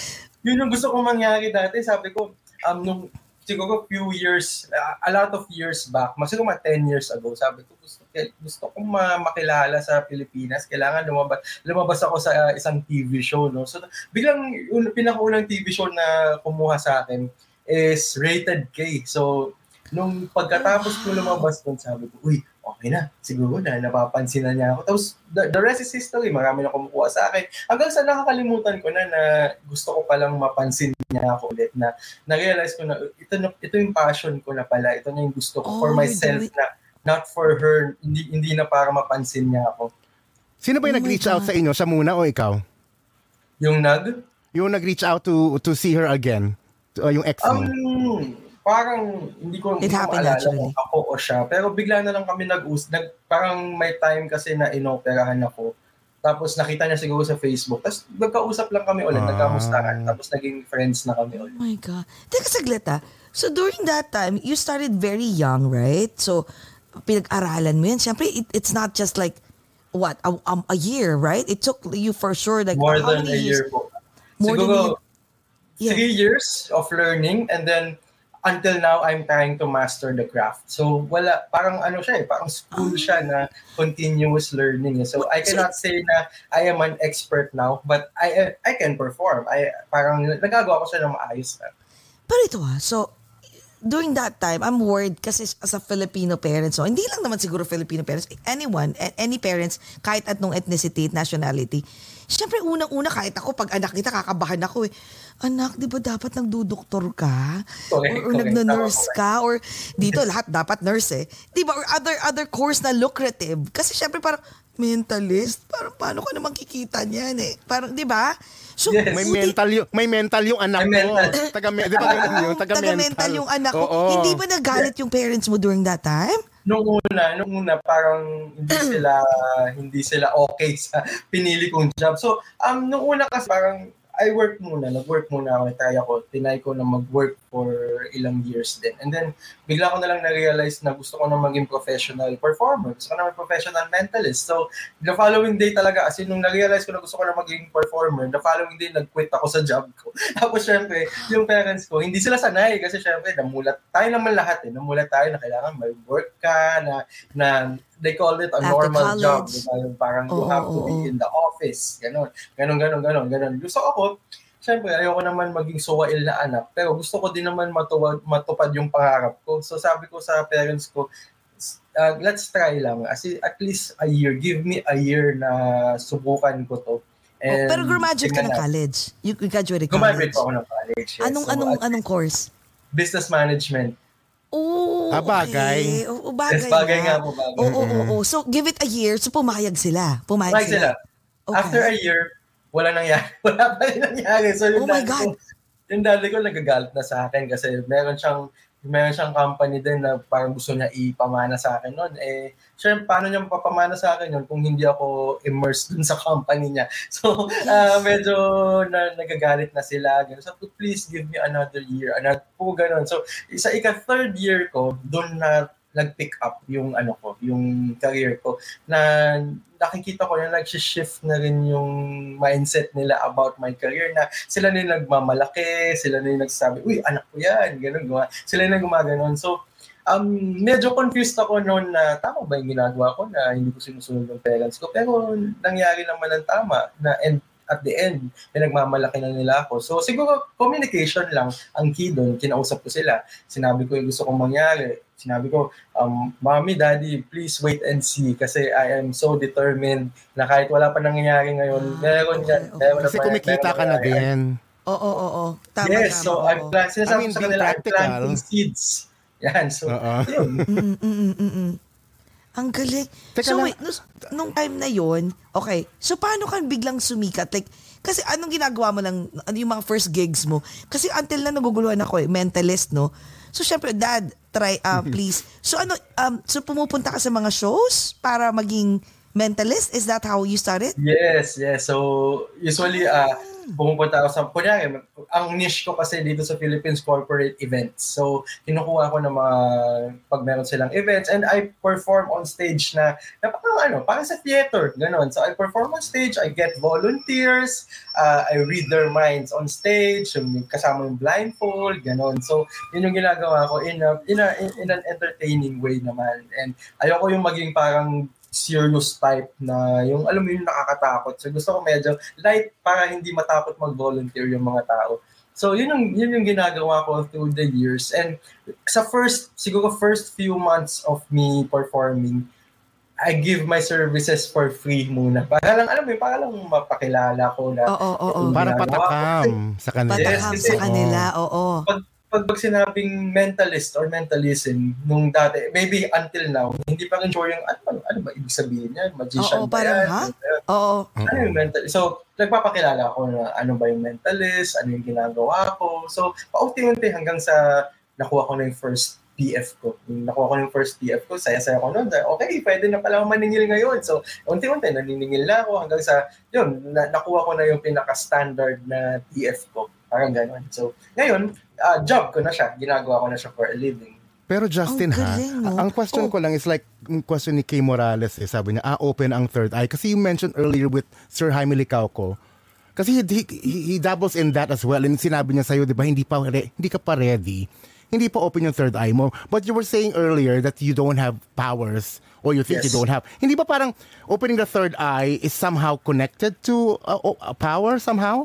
yun yung gusto kong mangyari dati. Sabi ko, um, nung siguro few years, uh, a lot of years back, mas siguro mga 10 years ago, sabi ko, gusto, gusto kong ma- makilala sa Pilipinas. Kailangan lumabas, lumabas ako sa uh, isang TV show. No? So, biglang, yung pinakaunang TV show na kumuha sa akin is Rated K. So, nung pagkatapos ko lumabas doon, sabi ko, uy, okay na, siguro na, napapansin na niya ako. Tapos, the, the rest is history. Marami na kumukuha sa akin. Hanggang sa nakakalimutan ko na na gusto ko palang mapansin niya ako ulit na na-realize ko na ito, na, ito yung passion ko na pala. Ito na yung gusto ko Oh, for myself na not for her. Hindi, hindi na para mapansin niya ako. Sino ba yung Oh nag-reach out sa inyo? Siya muna o ikaw? Yung nag, Yung nag-reach out to to see her again? Uh, yung ex mo? um, parang hindi ko, It hindi ko happened maalala naturally. kung ako o siya. Pero bigla na lang kami nag-us. Nag, parang may time kasi na inoperahan ako. Tapos nakita niya siguro sa Facebook. Tapos nagkausap lang kami ulit, Ah. nagkamustahan. Tapos naging friends na kami ulit. Oh my God. Teka saglit ah. So during that time, you started very young, right? So pinag-aralan mo yan. Siyempre, it, it's not just like, what, a, um, a year, right? It took you for sure like More than a years? year po. More than a siguro. Yeah. three years of learning and then until now I'm trying to master the craft. So wala parang ano siya eh, parang school siya na continuous learning. eh. So I cannot say na I am an expert now, but I I can perform. I parang nagagawa ko siya ng maayos na. Pero ito ah, so during that time, I'm worried kasi as a Filipino parent, so hindi lang naman siguro Filipino parents, anyone, any parents, kahit at nung ethnicity, nationality, Siyempre, unang-una, kahit ako, pag anak kita, kakabahan ako eh. Anak, di ba dapat nagdudoktor ka? Correct, or or nagna-nurse ka? Or dito, lahat dapat nurse eh. Di ba? Or other, other course na lucrative. Kasi siyempre, parang mentalist, parang paano ka naman kikita niyan eh? Parang, di ba? So, Yes. May mental yung may mental yung anak mo. mental. Taga di ba ganun yun? Taga, Taga-mental yung anak ko. Hindi ba nagalit yung parents mo during that time? Nung una, nung una parang hindi sila hindi sila okay sa pinili kong job. So, um nung una kasi parang I work muna, nag-work muna ako, try ako, tinay ko na mag-work for ilang years din. And then, bigla ko na lang na-realize na gusto ko na maging professional performer. Gusto ko na maging professional mentalist. So, the following day talaga, as in, nung na-realize ko na gusto ko na maging performer, the following day, nag-quit ako sa job ko. [LAUGHS] Tapos, syempre, yung parents ko, hindi sila sanay kasi syempre, namulat, tayo naman lahat eh, namulat tayo na kailangan may work ka, na, na they call it a After normal job. college. Diba? Yung parang you Oo, have to be in the office. Ganon. Ganon, ganon, ganon, ganon. Gusto ako, syempre, ayoko naman maging suwail na anak. Pero gusto ko din naman matuwad, matupad yung pangarap ko. So sabi ko sa parents ko, uh, let's try lang. As in, at least a year. Give me a year na subukan ko to. Oh, pero graduate ka ng college. You you graduated college. po ako ng college. yes. Anong So, anong anong course? Business management. Oh, Ah, bagay. okay. Oo, bagay, Yes, bagay nga po, bagay. Oo, oo, oo. So, give it a year. So, pumayag sila. Pumayag Like sila. Okay. After a year, wala nangyari. [LAUGHS] Wala pa rin nangyari. So yung Oh my God. ko, yung daddy ko nagagalit na sa akin kasi meron siyang meron siyang company din na parang gusto niya ipamana sa akin noon. Eh, syempre, paano niya mapapamana sa akin yun kung hindi ako immersed dun sa company niya? [LAUGHS] So, ah, medyo na, nagagalit na sila. Ganun. So, please give me another year. Another, po, ganun. So, sa ika-third year ko, doon na nag-pick up yung ano ko, yung career ko na nakikita ko na nag-shift na rin yung mindset nila about my career na sila na yung nagmamalaki, sila na yung nagsasabi, uy, anak ko yan, ganun, gumawa. Sila na gumaganon. So, um, medyo confused ako noon na tama ba yung ginagawa ko na hindi ko sinusunod ng parents ko. Pero nangyari naman ng tama na and at the end, may nagmamalaki na nila ako. So siguro communication lang ang key doon. Kinausap ko sila. Sinabi ko yung gusto kong mangyari. Sinabi ko, um, Mommy, Daddy, please wait and see kasi I am so determined na kahit wala pa nangyayari ngayon, Ah, meron okay, yan. okay. Kasi pa- kumikita ka na yan. din. Oo, oo, oo. Tama, yes, tama. so oo. I'm plan- sinasabi I mean, sa kanila, I'm planting seeds. [LAUGHS] Yan, so, Oo. yun. Mm, mm, mm, mm, mm. Ang galing. Teka so lang. wait, nung, nung time na yon okay, so paano ka biglang sumikat? Like, kasi anong ginagawa mo lang, ano yung mga first gigs mo? Kasi until na naguguluhan ako eh, mentalist, no? So syempre, dad, try, uh, please. So ano, um, so pumupunta ka sa mga shows para maging mentalist? Is that how you started? Yes, yes. So usually uh pumupunta ako sa, kunyari, ang niche ko kasi dito sa Philippines, corporate events. So, kinukuha ko ng mga, pag meron silang events, and I perform on stage na, na parang ano, parang sa theater, ganun. So, I perform on stage, I get volunteers, uh, I read their minds on stage, kasama yung blindfold, ganun. So, yun yung ginagawa ko in, a, in, a, in an entertaining way naman. And ayoko yung maging parang serious type na yung alam mo yung nakakatakot. So gusto ko medyo light para hindi matakot mag-volunteer yung mga tao. So yun yung yun yung ginagawa ko through the years and sa first siguro first few months of me performing I give my services for free muna. Para lang, alam mo, para lang mapakilala ko na. Oo, oo, oo. Para patakam sa kanila. Patakam Yes, sa kanila, oo. Pag, pag, pag sinabing mentalist or mentalism nung dati, maybe until now, hindi pa rin sure yung ano, ba- ano ba ibig sabihin yan? Oo, Magician ba parang, yan? ha? Oo. Ano yung mental? So, nagpapakilala ako na ano ba yung mentalist, ano yung ginagawa ko. So, paunti-unti hanggang sa nakuha ko na yung first PF ko. Yung nakuha ko na yung first PF ko, saya-saya ko noon. Okay, pwede na pala ako maningil ngayon. So, unti-unti, naniningil na ako hanggang sa, yun, na, nakuha ko na yung pinaka-standard na PF ko. Parang ganun. So, ngayon, ah, job ko na siya. Ginagawa ko na siya for a living. Pero Justin Ang ha, galing, no? ang question Oh. ko lang is like, yung question ni Kay Morales eh, sabi niya, ah, open ang third eye. Kasi you mentioned earlier with Sir Jaime Licauco, kasi he, he, he doubles in that as well. And sinabi niya sa'yo, di ba, hindi, pa, re- hindi ka pa ready. Hindi pa open yung third eye mo. But you were saying earlier that you don't have powers or you think you Yes. don't have. Hindi ba parang opening the third eye is somehow connected to a, a power somehow?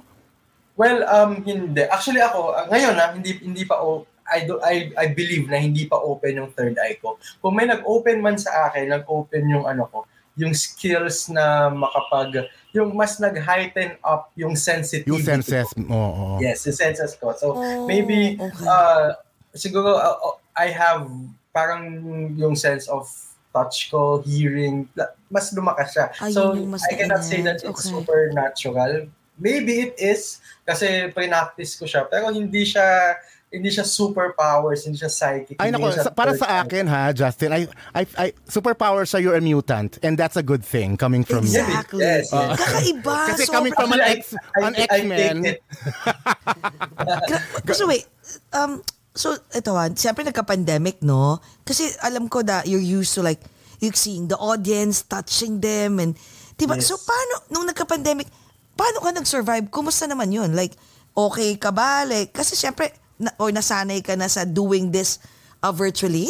Well, um hindi. Actually ako uh, ngayon na hindi hindi pa o I do I I believe na hindi pa open yung third eye ko. Kung may nag-open man sa akin, nag-open yung ano ko, yung skills na makapag yung mas nag-heighten up yung sensitivity. Yung senses. ko. Oo. oo. Yes, yung senses ko. So Oh, maybe okay. uh siguro uh, uh, I have parang yung sense of touch ko, hearing, la- mas lumakas siya. Ayun so I cannot say that it's Okay. supernatural. Maybe it is kasi pre-practice ko siya pero hindi siya hindi siya superpowers, hindi siya psychic. Ay nako, siya sa- para sa akin ha, Justin, I, I, I, superpower sa you're a mutant and that's a good thing coming from you. Exactly. Yes, yes. Kakaiba. [LAUGHS] Kasi coming from an ex, I- an I- X-Men. [LAUGHS] so wait, um, so ito ah, siyempre nagka-pandemic, no? Kasi alam ko that you're used to like, you seeing the audience, touching them, and, diba? Yes. So paano, nung nagka-pandemic, paano ka nag-survive? Kumusta naman yun? Like, okay ka ba? Like, kasi siyempre, na, or nasanay ka na sa doing this uh, virtually?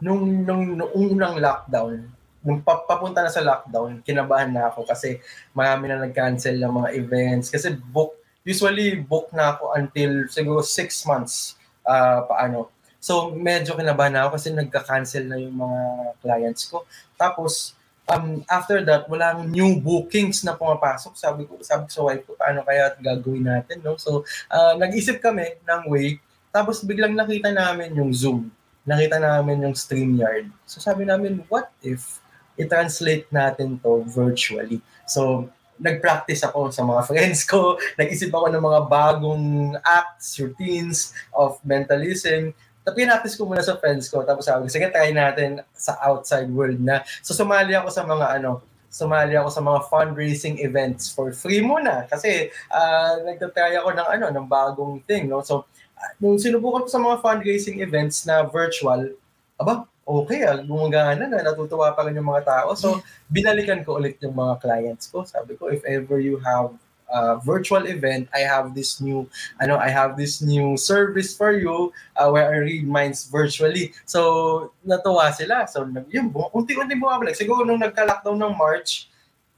nung, nung, nung unang lockdown, nung pa- papunta na sa lockdown, kinabahan na ako kasi marami na nag-cancel ng mga events. Kasi book, usually book na ako until siguro six months ah, paano. So medyo kinabahan na ako kasi nagka-cancel na yung mga clients ko. Tapos um, after that, walang new bookings na pumapasok. Sabi ko, sabi ko sa wife ko, paano kaya gagawin natin, no? So, ah, nag-isip kami ng way. Tapos biglang nakita namin yung Zoom. Nakita namin yung StreamYard. So sabi namin, what if i-translate natin to virtually? So, nag-practice ako sa mga friends ko. [LAUGHS] Nag-isip ako ng mga bagong acts, routines of mentalism. Tapos pinractice ko muna sa friends ko. Tapos sabi ko, sige, try natin sa outside world na. So sumali ako sa mga ano, sumali ako sa mga fundraising events for free muna. Kasi uh, nagtatry ako ng ano ng bagong thing no? So ah, nung sinubukan ko sa mga fundraising events na virtual aba okay ah gumagana na. Natutuwa pa rin yung mga tao. So binalikan ko ulit yung mga clients ko. Sabi ko if ever you have a virtual event I have this new ano I have this new service for you uh, where I read minds virtually so natuwa sila so yun unti-unti bumabalik siguro nung nagka-lockdown ng March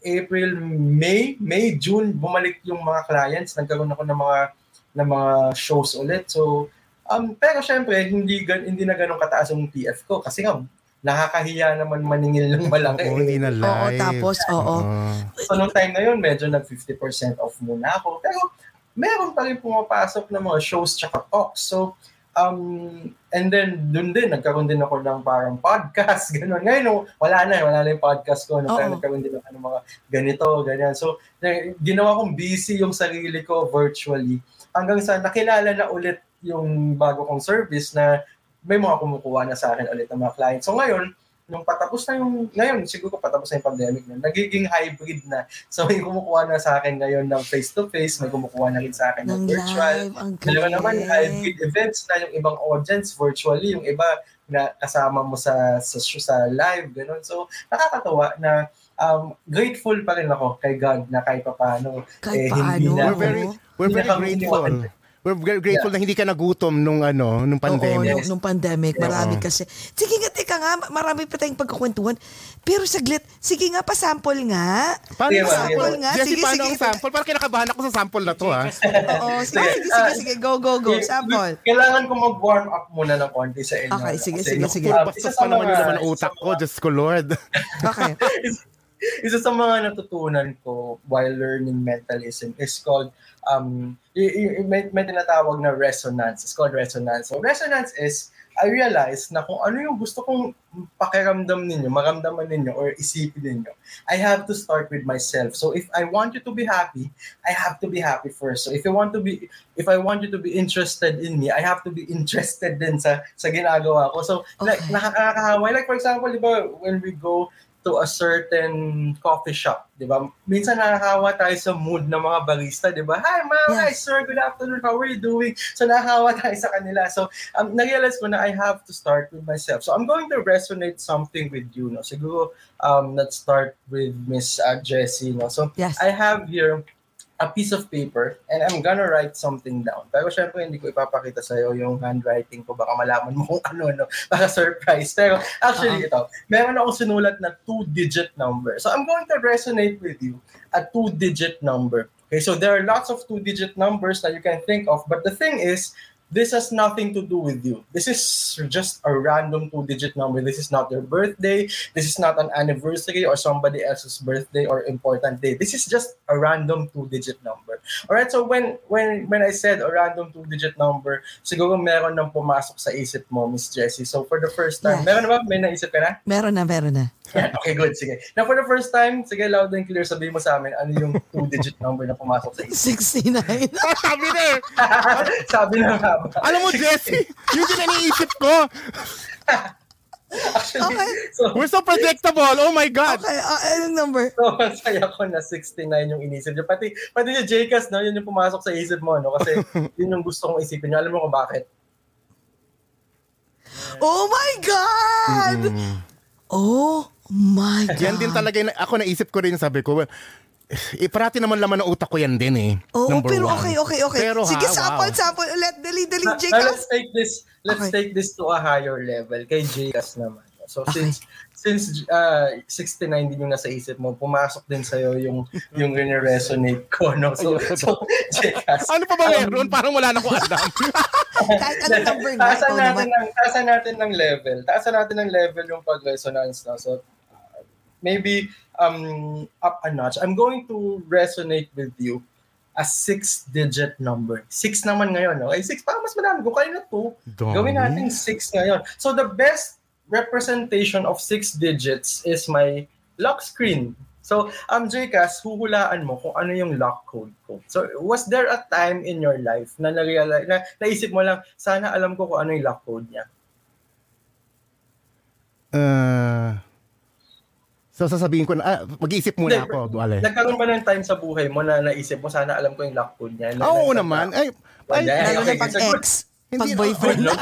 April, May, May, June, bumalik yung mga clients. Nagkaroon ako ng mga ng mga shows ulit. So, um, pero syempre, hindi, hindi na ganun kataas yung PF ko. Kasi nga, nakakahiya naman maningil ng malaki. Oo, hindi na live. Oo, tapos, oo. So, nung time na yun, medyo nag 50% off muna ako. Pero, meron pa rin pumapasok ng mga shows tsaka talks. So, um, and then, dun din, nagkaroon din ako ng parang podcast, [LAUGHS] gano'n. Ngayon, no, wala na, wala na yung podcast ko. Time, nagkaroon din ako ng mga ganito, ganyan. So, na- ginawa kong busy yung sarili ko virtually hanggang sa nakilala na ulit yung bago kong service na may mga kumukuha na sa akin ulit ng mga clients. So ngayon, yung patapos na yung, ngayon, siguro patapos na yung pandemic na, nagiging hybrid na. So, may kumukuha na sa akin ngayon ng face-to-face, may kumukuha na rin sa akin ng Ng virtual. Dalawa naman, hybrid events na yung ibang audience virtually, yung iba na kasama mo sa sa, sa live, ganun. So, nakakatawa na um, grateful pa rin ako kay God na kahit papaano, Kahit eh, hindi paano, na, We're very, we're hindi very na kami grateful. iniwan. We're very grateful na hindi ka nagutom nung ano, nung Oo, pandemic. nung, nung pandemic, marami kasi. Sige nga, teka nga, marami pa tayong pagkukwentuhan. Pero saglit, sige nga, pasample nga. Paano sige. sample? nga? Jesse, Sige, paano sige. ang sample? Parang kinakabahan ako sa sample na to, ha? Oo, sige, sige, sige, Ah, sige, go, go, go, sample. Kailangan ko mag-warm up muna ng konti sa inyo. Okay, sige, Kasi, sige, sige. Bastos pa naman ng utak ko, Diyos ko, Lord. [LAUGHS] Okay. [LAUGHS] isa sa mga natutunan ko while learning mentalism is called um y- y- may, may tinatawag na resonance. It's called resonance. So resonance is I realize na kung ano yung gusto kong pakiramdam ninyo, maramdaman ninyo, or isipin ninyo, I have to start with myself. So if I want you to be happy, I have to be happy first. So if you want to be, if I want you to be interested in me, I have to be interested din sa sa ginagawa ko. So like Okay. nakakahawa. Like for example, di ba, when we go to a certain coffee shop, di ba? Minsan nakakawa tayo sa mood ng mga barista, di ba? Hi, ma'am, hi, Yes. sir, good afternoon, how are you doing? So nakakawa tayo sa kanila. So um, na-realize ko na I have to start with myself. So I'm going to resonate something with you, no? Siguro, um, let's start with Miss uh, Jessie, no? So Yes. I have here a piece of paper and I'm gonna write something down. Pero syempre hindi ko ipapakita sa iyo yung handwriting ko. Baka malaman mo kung ano, no? [LAUGHS] Baka surprise. Pero actually ito, meron akong sinulat na two-digit number. So I'm going to resonate with you a two-digit number. Okay, so there are lots of two-digit numbers that you can think of, but the thing is, this has nothing to do with you. This is just a random two-digit number. This is not your birthday. This is not an anniversary or somebody else's birthday or important day. This is just a random two-digit number. All right. So when when when I said a random two-digit number, siguro meron nang pumasok sa isip mo, Miss Jessie. So for the first time, Yes. meron na ba? May naisip ka na? Meron na, meron na. Yan, okay, good. Sige. Now, for the first time, sige, loud and clear, sabihin mo sa amin, ano yung two-digit number na pumasok sa isip? 69. [LAUGHS] [LAUGHS] Sabi na eh. [LAUGHS] Sabi na nga ba? Alam mo, [LAUGHS] Jesse, yung din iniisip ko. [LAUGHS] Actually, Okay. so, We're so predictable. Oh my God. Okay, uh, anong number? so, masaya ko na 69 yung inisip niyo. Pati, pati yung JCAS, no, yun yung pumasok sa isip mo, no? Kasi [LAUGHS] yun yung gusto kong isipin niyo. Alam mo kung bakit? Oh my God! Oh my God. Yan din talaga, yung- ako naisip ko rin, sabi ko, well, eh, parati naman laman ng utak ko yan din eh. Oo, Number pero one. okay, okay, okay. Pero Sige, ha, sample, wow. sample ulit. Dali, dali, Na, Jcas. let's take this let's Okay. take this to a higher level kay JCAS naman. So Okay. since since uh, 69 din yung nasa isip mo, pumasok din sa'yo yung yung resonate ko, no? So, so JCAS. Ano pa ba um, meron? Parang wala na akong alam. [LAUGHS] Kahit anong number nga, taasan natin ng taasan natin ng level. Taasan natin ng level yung pag-resonance na. So uh, maybe um up a notch. I'm going to resonate with you a six-digit number. Six naman ngayon. Okay? Six, parang mas madami. Kung kayo na two, Dami. gawin natin six ngayon. So the best representation of six digits is my lock screen. So, um, Jcas, huhulaan mo kung ano yung lock code ko. So, was there a time in your life na na-realize, na naisip mo lang, sana alam ko kung ano yung lock code niya? Uh, so sasabihin ko na, ah, mag-iisip muna Hindi, ako. Wale. Nagkaroon ba ng time sa buhay mo na naisip mo, sana alam ko yung lock code niya? Na- Oo na- naman. Ay, ay. Lalo Okay, pag ex, [LAUGHS] pag Hindi, boyfriend. [LAUGHS] no?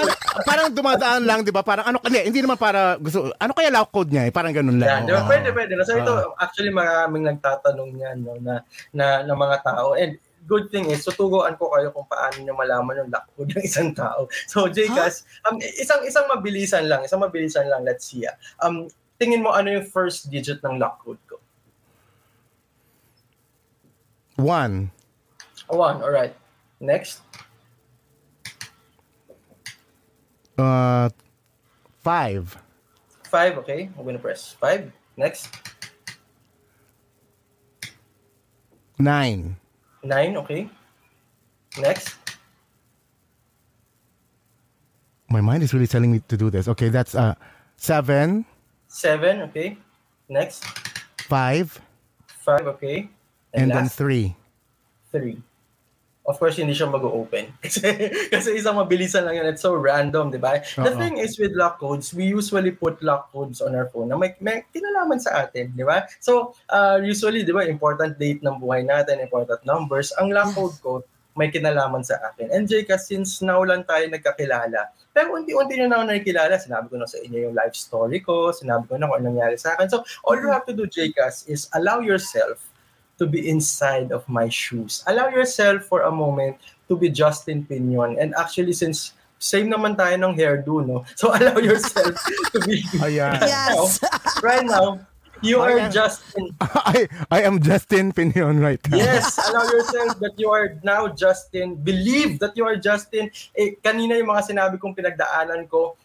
parang dumadaan lang, di ba? Parang ano, hindi, hindi naman para gusto, ano kaya lock code niya eh? Parang ganun lang. Yan, di ba? Oo. Pwede, pwede. So ito, actually maraming nagtatanong niyan no, na, na, na mga tao. And good thing is, tuturuan ko kayo kung paano nyo malaman yung lock code ng isang tao. So, Jcas, um, isang isang mabilisan lang, isang mabilisan lang, let's see. ah. Um, tingin mo ano yung first digit ng lock code ko? One. One, alright. Next, Uh, five. five, okay? I'm gonna press five. Next, Nine. nine, okay? Next, My mind is really telling me to do this. Okay, that's uh, seven, seven, okay? Next, five, five, okay? and, then last, three. three. of course, hindi siya mag-open. [LAUGHS] Kasi, kasi isang mabilisan lang yun. It's so random, di ba? The Oo. thing is with lock codes, we usually put lock codes on our phone na may, may kinalaman sa atin, di ba? So, uh, usually, di ba, important date ng buhay natin, important numbers. Ang lock code ko, may kinalaman sa akin. And Jeka, since now lang tayo nagkakilala, pero unti-unti na ako nakikilala. Sinabi ko na sa inyo yung life story ko, sinabi ko na kung anong nangyari sa akin. So, all you have to do, Jcas, is allow yourself to be inside of my shoes. Allow yourself for a moment to be Justin Pinion. And actually, since same naman tayo ng hairdo, no? [LAUGHS] So, allow yourself to be... Ayan. [LAUGHS] Yes. right now, you are Ayan. Justin. [LAUGHS] I, I am Justin Pinion right now. Yes, allow yourself that you are now Justin. Believe that you are Justin. Eh, kanina yung mga sinabi kong pinagdaanan ko,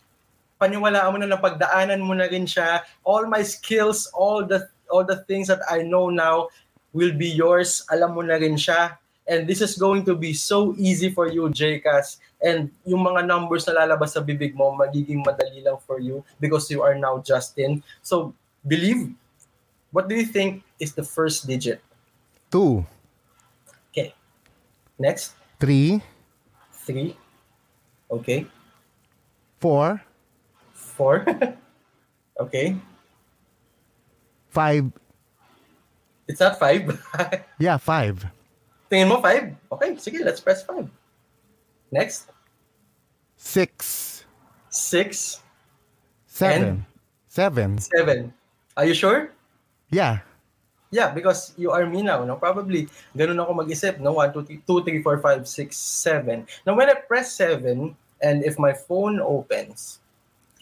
paniwalaan mo na lang pagdaanan mo na rin siya. All my skills, all the all the things that I know now will be yours. Alam mo na rin siya. And this is going to be so easy for you, JCAS. And yung mga numbers na lalabas sa bibig mo, magiging madali lang for you because you are now Justin. So, believe. What do you think is the first digit? Two, Okay. Next, three, three. Okay. four, Four. [LAUGHS] okay. five. It's not five. [LAUGHS] Yeah, five. Tingin mo five? Okay, sige, let's press five. Next, Six. Six. Seven. Seven. seven. Are you sure? Yeah. Yeah, because you are me now, no? Probably, ganun ako mag-isip, no? One, two, three, two, three, four, five, six, seven. Now, when I press seven, and if my phone opens,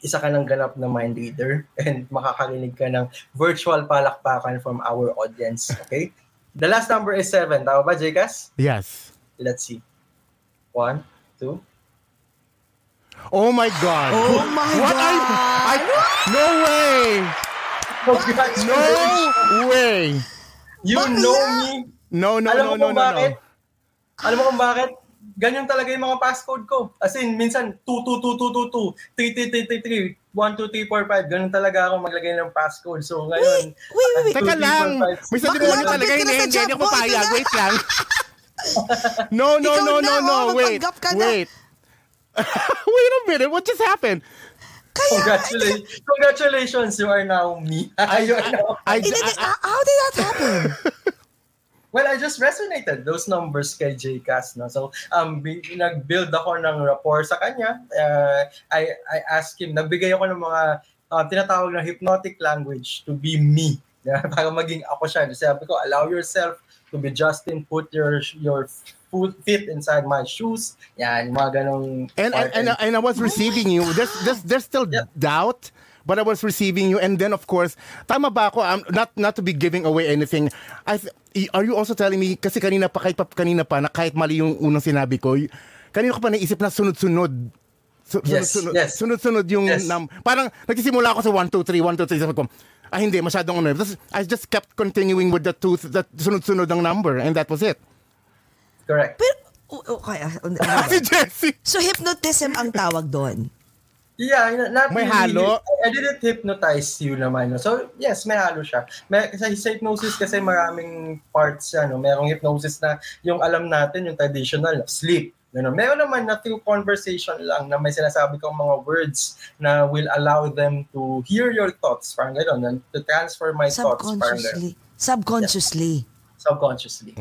isa ka ng ganap na mind reader [LAUGHS] and makakarinig ka ng virtual palakpakan from our audience, okay? [LAUGHS] The last number is seven. Tama ba, Jcas? Yes. Let's see. One, two. Oh my God. Oh my what God. I, I, no way. [LAUGHS] No way. You Bakla! know me. No, no, Alam no, mo no, kung no, bakit? no. Alam mo kung bakit? Ganyan talaga yung mga passcode ko. As in, minsan, 2, 2, 2, 2, 2, 2, 3, 3, 3, 3, 1, 2, 3, 4, 5. Ganun talaga ako maglagay ng passcode. So, ngayon, Wait, wait, wait. Teka lang. May sa demonyo bakit talaga. Hindi, nasa hindi, ako papayag. Wait lang. No, no, no, no, no. Wait. Wait. [LAUGHS] Wait a minute. What just happened? Kaya, congratulations, congratulations, you are now me. [LAUGHS] you are now I, I, hindi, ah, how did that happen? [LAUGHS] Well, I just resonated those numbers kay JCast. No? So, um, bi- nag-build ako ng rapport sa kanya. Uh, I, I asked him, nagbigay ako ng mga uh, tinatawag na hypnotic language to be me. Yeah, [LAUGHS] para maging ako siya. Sabi ko, allow yourself to be Justin. Put your your feet inside my shoes. Yan, mga ganong... and, and, and, and I was receiving you. There's, there's, there's still Yep. doubt, but I was receiving you. And then, of course, tama ba ako? I'm not, not to be giving away anything. I, th- are you also telling me, kasi kanina pa, kahit pa, kanina pa, na kahit mali yung unang sinabi ko, kanina ko pa naisip na sunod-sunod. Su- Yes, sunod-sunod, yes. sunod-sunod yung Yes. num- parang nagsisimula ako sa 1 2 3 1 2 3 sabi ko ah hindi masyadong ano I just kept continuing with the two that sunod-sunod ng number and that was it Correct. Pero, okay. [LAUGHS] si Jessie So, hypnotism ang tawag doon. Yeah, na- not May really. halo? I didn't hypnotize you naman. No? So, yes, may halo siya. May, sa, sa hypnosis kasi maraming parts siya. No? Merong hypnosis na yung alam natin, yung traditional, sleep. Ano, meron naman na through conversation lang na may sinasabi kong mga words na will allow them to hear your thoughts. Parang gano'n. To transfer my thoughts. Parang. Subconsciously. Subconsciously. Subconsciously.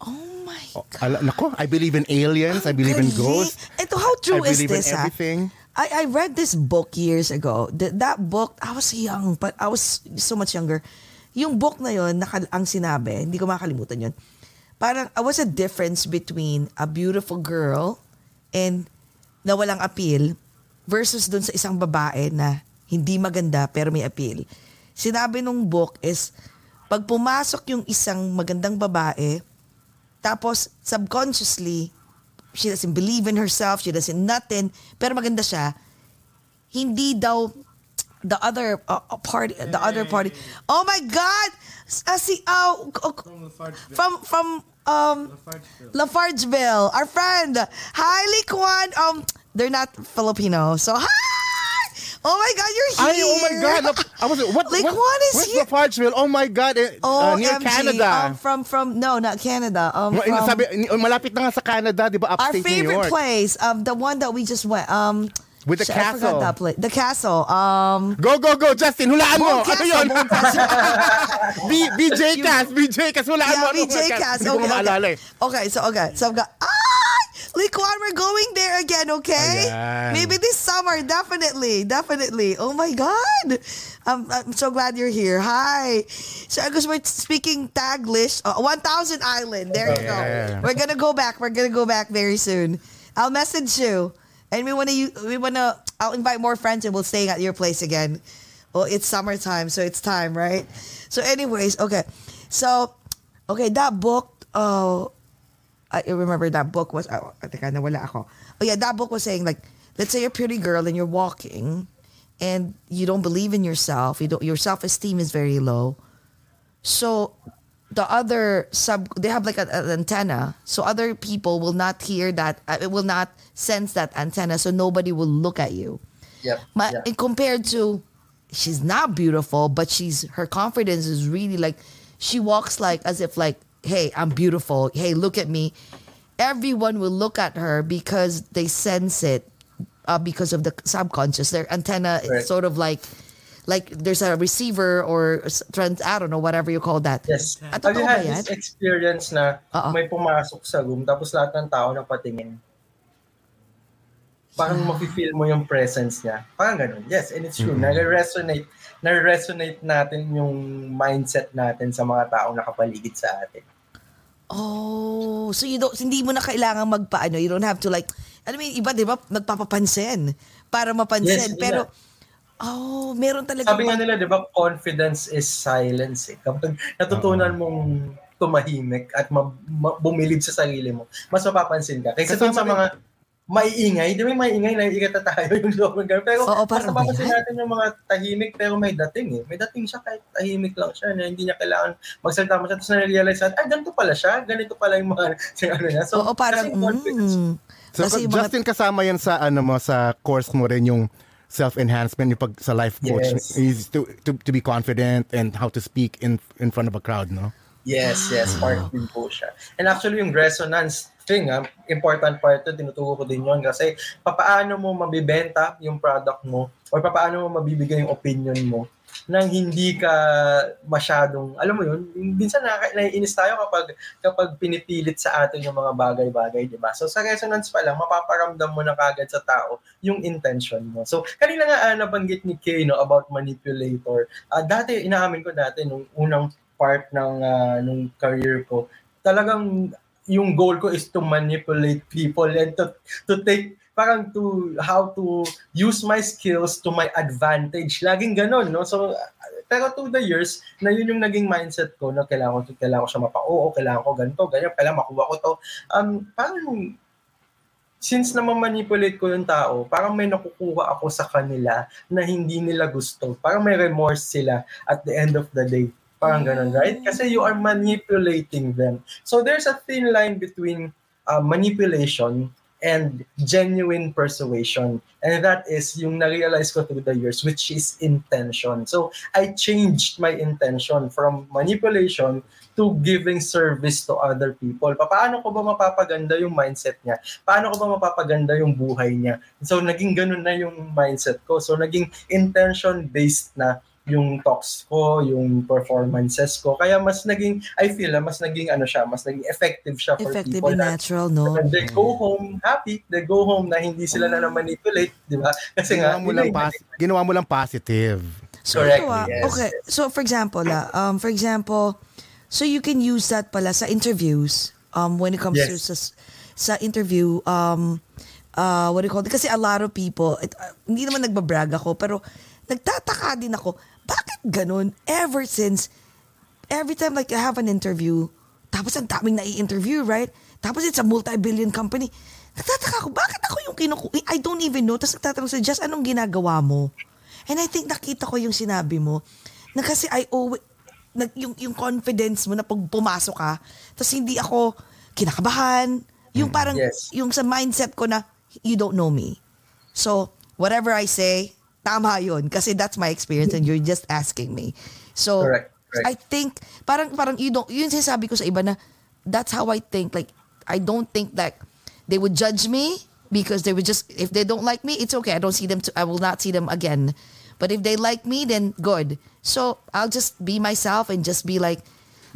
Oh my God. Ala, nako I believe in aliens I believe in ghosts Ito, how true I is believe in ha? everything I, I read this book years ago. Th- that book, I was young, but I was so much younger. Yung book na yon, nakal- ang sinabi, hindi ko makalimutan yun. Parang, uh, what's the difference between a beautiful girl and na walang appeal versus dun sa isang babae na hindi maganda pero may appeal. Sinabi nung book is, pag pumasok yung isang magandang babae, tapos subconsciously, she doesn't believe in herself, she doesn't nothing, pero maganda siya, hindi daw the other uh, uh, party, the other party. Oh my God! Uh, si, uh, from from um Lafargeville, our friend. Hi, Liquan. Um, they're not Filipino, so hi. Oh my God, you're Ay, here. oh my God. I was [LAUGHS] what? Like, what, what is where's here? Lafargeville? Oh my God. eh, uh, near OMG. Canada. Um, from, from, no, not Canada. Um, Ma- from Sabi, malapit na nga sa Canada, di ba? our Upstate New favorite York. place. Um, the one that we just went. Um, With the shit, I castle. that place. The castle. Um, Go, go, go, Justin. Hulaan mo. Ano yun? [LAUGHS] B- BJ Cast, BJ Cast. Hulaan yeah, Ano BJ? Cast. Okay, okay. eh. okay, so okay, so I've got ah, Liquan, we're going there again, okay? Ayan. Maybe this summer, definitely, definitely. Oh my God, I'm, I'm so glad you're here. Hi. So because we're speaking Taglish, uh, 1000 Island. There you Yeah. go. We're gonna go back. We're gonna go back very soon. I'll message you, and we wanna we wanna. I'll invite more friends, and we'll stay at your place again. Well, it's summertime, so it's time, right? So, anyways, okay. So, okay, that book, oh, I remember that book was, oh, I think I nawala ako. Oh yeah, that book was saying like, let's say you're a pretty girl and you're walking and you don't believe in yourself, you don't, your self-esteem is very low. So, the other sub, they have like a- an antenna, so other people will not hear that, uh, it will not sense that antenna, so nobody will look at you. Yep. Yeah. and compared to she's not beautiful but she's her confidence is really like she walks like as if like hey i'm beautiful hey look at me everyone will look at her because they sense it uh, because of the subconscious their antenna is Right. sort of like like there's a receiver or trans i don't know whatever you call that Yes. Ah, Have you had this experience na Oo. may pumasok sa room tapos lahat ng tao napatingin? Parang mafe-feel mo yung presence niya. Parang ganun. Yes, and it's true. Nare-resonate, nare-resonate natin yung mindset natin sa mga taong nakapaligid sa atin. Oh, so you don't, hindi mo na kailangan magpaano. You don't have to like, ano mo, yung iba, di ba, nagpapapansin para mapansin. Yes, Pero, na. oh, meron talaga. Sabi nga nila, di ba, confidence is silence. Eh. Kapag natutunan mong tumahimik at ma- ma- bumilib sa sarili mo, mas mapapansin ka. Kaysa dun sa rin- mga maiingay, di ba may maingay, naiigat na tayo yung loob ng ganun. Pero Oo, mas napapansin natin yung mga tahimik pero may dating eh. May dating siya kahit tahimik lang siya na hindi niya kailangan magsalita mo siya. Tapos na-realize natin, ay, ganito pala siya. Ganito pala yung mga [LAUGHS] yung ano niya. So, Oo, parang, mm, So, kasi yung mga, Justin, kasama yan sa, ano mo, sa course mo rin yung self-enhancement, yung pag sa life coach, Yes. is to, to, to be confident and how to speak in in front of a crowd, no? Yes, yes, part din po siya. And actually, yung resonance thing, ah, important part to, tinuturo ko din yon kasi papaano mo mabibenta yung product mo or papaano mo mabibigay yung opinion mo nang hindi ka masyadong, alam mo yun, minsan na, naiinis tayo kapag, kapag pinipilit sa atin yung mga bagay-bagay, di ba? So sa resonance pa lang, mapaparamdam mo na kagad sa tao yung intention mo. So kanina nga ah, nabanggit ni Kay no, about manipulator. Ah, dati, inaamin ko dati, nung unang part ng ah, nung career ko, talagang yung goal ko is to manipulate people and to to take parang to how to use my skills to my advantage. Laging ganun, no? So pero to the years, na yun yung naging mindset ko na kailangan ko, kailangan ko siya mapa-oo, kailangan ko ganito, ganyan, kailangan makuha ko to. Um, parang since na manipulate ko yung tao, parang may nakukuha ako sa kanila na hindi nila gusto. Parang may remorse sila at the end of the day. Parang ganun, right? Kasi you are manipulating them. So there's a thin line between uh, manipulation and genuine persuasion. And that is yung na-realize ko through the years, which is intention. So I changed my intention from manipulation to giving service to other people. Paano ko ba mapapaganda yung mindset niya? Paano ko ba mapapaganda yung buhay niya? So naging ganun na yung mindset ko. So naging intention-based na yung talks ko, yung performances ko. Kaya mas naging, I feel, ah, mas naging ano siya, mas naging effective siya for effective people and na natural, no? And they go home happy. They go home na hindi sila na na-manipulate, di ba? Kasi nga, Ginawa mo yun lang, pas- ginawa mo lang positive. So, Correct, ah, yes. Okay. So, for example, ah, um, for example, so you can use that pala sa interviews um, when it comes to Yes. sa, sa interview, um, uh, what do you call it? Kasi a lot of people, it, uh, hindi naman nagbabrag ako, pero nagtataka din ako, bakit ganun? Ever since, every time like I have an interview, tapos ang daming nai-interview, right? Tapos it's a multi-billion company. Nagtataka ako, bakit ako yung kinuku... I don't even know. Tapos nagtatanong sa Just, anong ginagawa mo? And I think nakita ko yung sinabi mo na kasi I always, nag, yung, yung confidence mo na pag pumasok ka, tapos hindi ako kinakabahan. Yung parang, Yes. yung sa mindset ko na, you don't know me. So, whatever I say, tama yun kasi that's my experience and you're just asking me. So, Correct, correct. I think, parang, parang you don't, yun sinasabi ko sa iba na, that's how I think. Like, I don't think that they would judge me because they would just, if they don't like me, it's okay. I don't see them, to, I will not see them again. But if they like me, then good. So, I'll just be myself and just be like,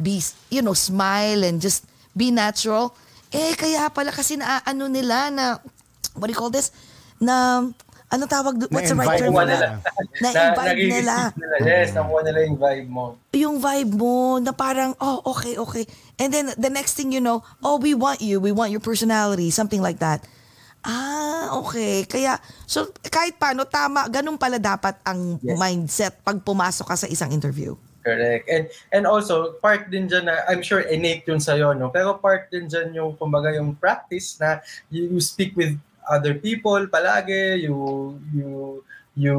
be, you know, smile and just be natural. Eh, kaya pala kasi na, ano nila na, what do you call this? Na, ano tawag, do- what's the right term mo for na. nila. nila. Yes, nakuha nila yung vibe mo. Yung vibe mo na parang, oh, okay, okay. And then the next thing you know, oh, we want you. We want your personality. Something like that. Ah, okay. Kaya, so kahit paano, tama, ganun pala dapat ang Yes. mindset pag pumasok ka sa isang interview. Correct. And and also, part din dyan na, I'm sure innate yun sa'yo, no? Pero part din dyan yung, kumbaga, yung practice na you, you speak with other people palagi, you, you, you,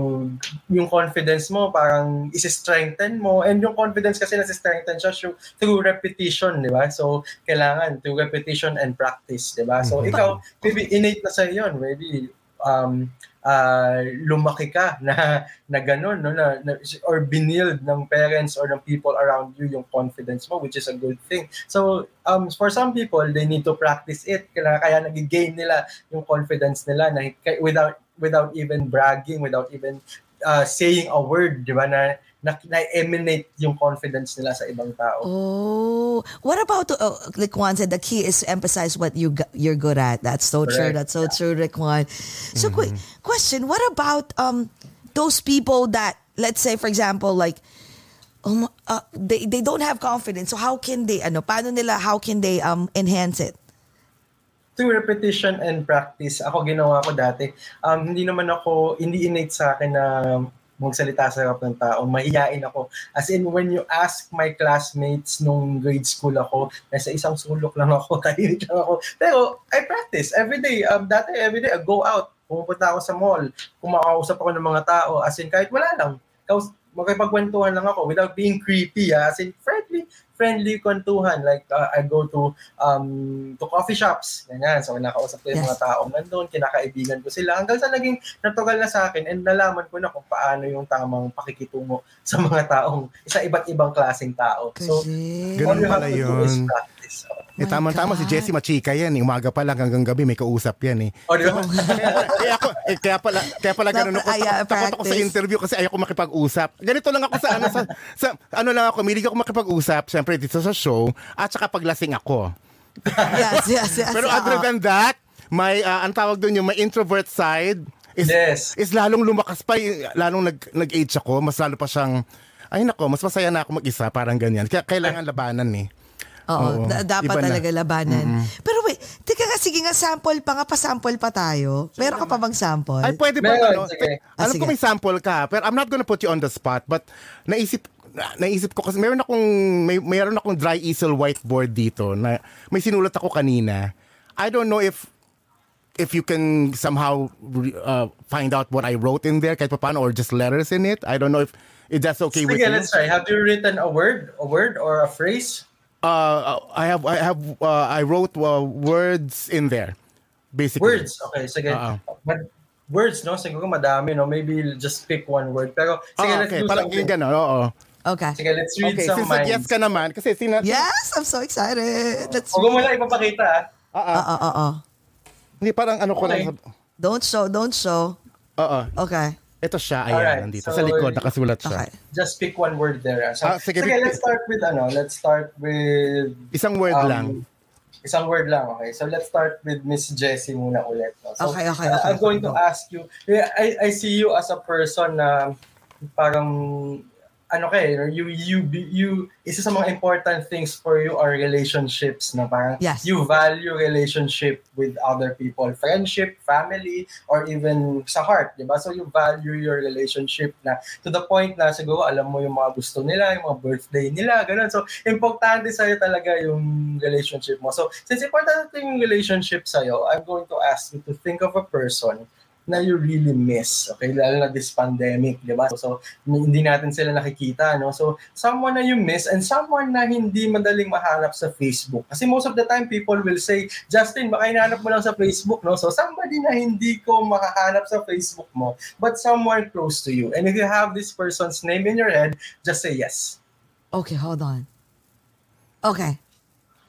yung confidence mo, parang isi-strengthen mo. And yung confidence kasi nasi-strengthen siya through, through repetition, di ba? So, kailangan through repetition and practice, di ba? So, ikaw, maybe innate na sa'yo yun. Maybe, um, ah, lumaki ka na na ganun no na, na or binild ng parents or ng people around you yung confidence mo which is a good thing. So um for some people they need to practice it. Kaya kaya nag-gain nila yung confidence nila na without without even bragging without even uh, saying a word di ba na na, na-emanate yung confidence nila sa ibang tao Oh, what about uh, like Juan said? The key is to emphasize what you you're good at. That's so true. Correct. That's so true, Rick Juan. So, quick question: What about um those people that, let's say, for example, like um uh, they they don't have confidence. So how can they ano? Paano nila? How can they um enhance it? through repetition and practice, ako ginawa ko dati. Um, hindi naman ako, hindi innate sa akin na magsalita sa harap ng tao. Mahiyain ako. As in, when you ask my classmates nung grade school ako, nasa isang sulok lang ako, [LAUGHS] tahimik lang ako. Pero, I practice every day. Um, dati, every day, I go out. Pumupunta ako sa mall. Kumakausap ako ng mga tao. As in, kahit wala lang. Kaus- makipagkwentuhan lang ako without being creepy. ah. As in, friendly, friendly kwentuhan. Like, uh, I go to um, to coffee shops. Ganyan. So, nakausap ko yung Yes. mga taong nandun. Kinakaibigan ko sila. Hanggang sa naging natural na sa akin and nalaman ko na kung paano yung tamang pakikitungo [LAUGHS] sa mga taong, sa iba't ibang klaseng tao. So, Kasi Ganun pala do is yun. Practice. Oh. Eh, tama-tama si God. Jessie Machika yan. Eh. Umaga pa lang hanggang gabi may kausap yan eh. Oh, di ba? kaya, [LAUGHS] ako, eh, kaya pala, kaya pala ganun ako. Takot, takot ako sa interview kasi ayoko makipag-usap. Ganito lang ako sa, ano, sa, sa, ano lang ako, milig ako makipag-usap, syempre dito sa show, at saka paglasing ako. yes, yes, yes. [LAUGHS] Pero other than that, may, uh, ang tawag doon yung may introvert side, is, Yes. is lalong lumakas pa, y- lalong nag, nag-age ako, mas lalo pa siyang, ay nako, mas masaya na ako mag-isa, parang ganyan. Kaya kailangan labanan eh. Oo, Oo, da- dapat iba na. talaga labanan. Pero wait, teka nga, sige nga, sample pa nga, pa-sample pa tayo. Meron ka pa bang sample? Ay, pwede ba? Meron, Ano, sige. Ah, alam sige. ko may sample ka, pero I'm not gonna put you on the spot, but naisip na- naisip ko kasi meron akong may meron akong dry easel whiteboard dito na may sinulat ako kanina. I don't know if if you can somehow uh, find out what I wrote in there kahit pa paano or just letters in it. I don't know if if that's okay with Sige, you. let's try. Have you written a word? A word or a phrase? Uh, I have I have uh, I wrote uh, words in there. Basically. Words. Okay, sige. Oo. But words, no? Siguro madami, no? Maybe just pick one word. Pero, sige, Ah, let's okay, do parang something. ganun, oo. Okay. Sige, let's read Okay, some since minds. yes ka naman, kasi sina... Yes, I'm so excited. Let's Huwag mo lang ipapakita, ah. Ah, ah. Oo, oo, oo. Hindi, parang ano ko Okay. lang. Don't show, don't show. Oo. Okay. Ito siya, ayan, Alright, nandito. so- sa likod, nakasulat siya. Okay. Just pick one word there. ah. So, Ah, sige, sige, pick- let's start with, ano, let's start with... Isang word um, lang. Isang word lang, okay? So, let's start with Miss Jessie muna ulit. No? So, Okay, okay, uh, okay. I'm going to ask you, I, I see you as a person na parang ano ka eh, you, you, you, isa sa mga important things for you are relationships na parang Yes. you value relationship with other people, friendship, family, or even sa heart, di ba? So you value your relationship na to the point na siguro alam mo yung mga gusto nila, yung mga birthday nila, ganun. So importante sa'yo talaga yung relationship mo. So since importante yung relationship sa'yo, I'm going to ask you to think of a person na you really miss. Okay, lalo na this pandemic, di ba? So, hindi natin sila nakikita, no? So, someone na you miss and someone na hindi madaling mahanap sa Facebook. Kasi most of the time, people will say, Justin, baka hinahanap mo lang sa Facebook, no? So, somebody na hindi ko makahanap sa Facebook mo, but someone close to you. And if you have this person's name in your head, just say yes. Okay, hold on. Okay.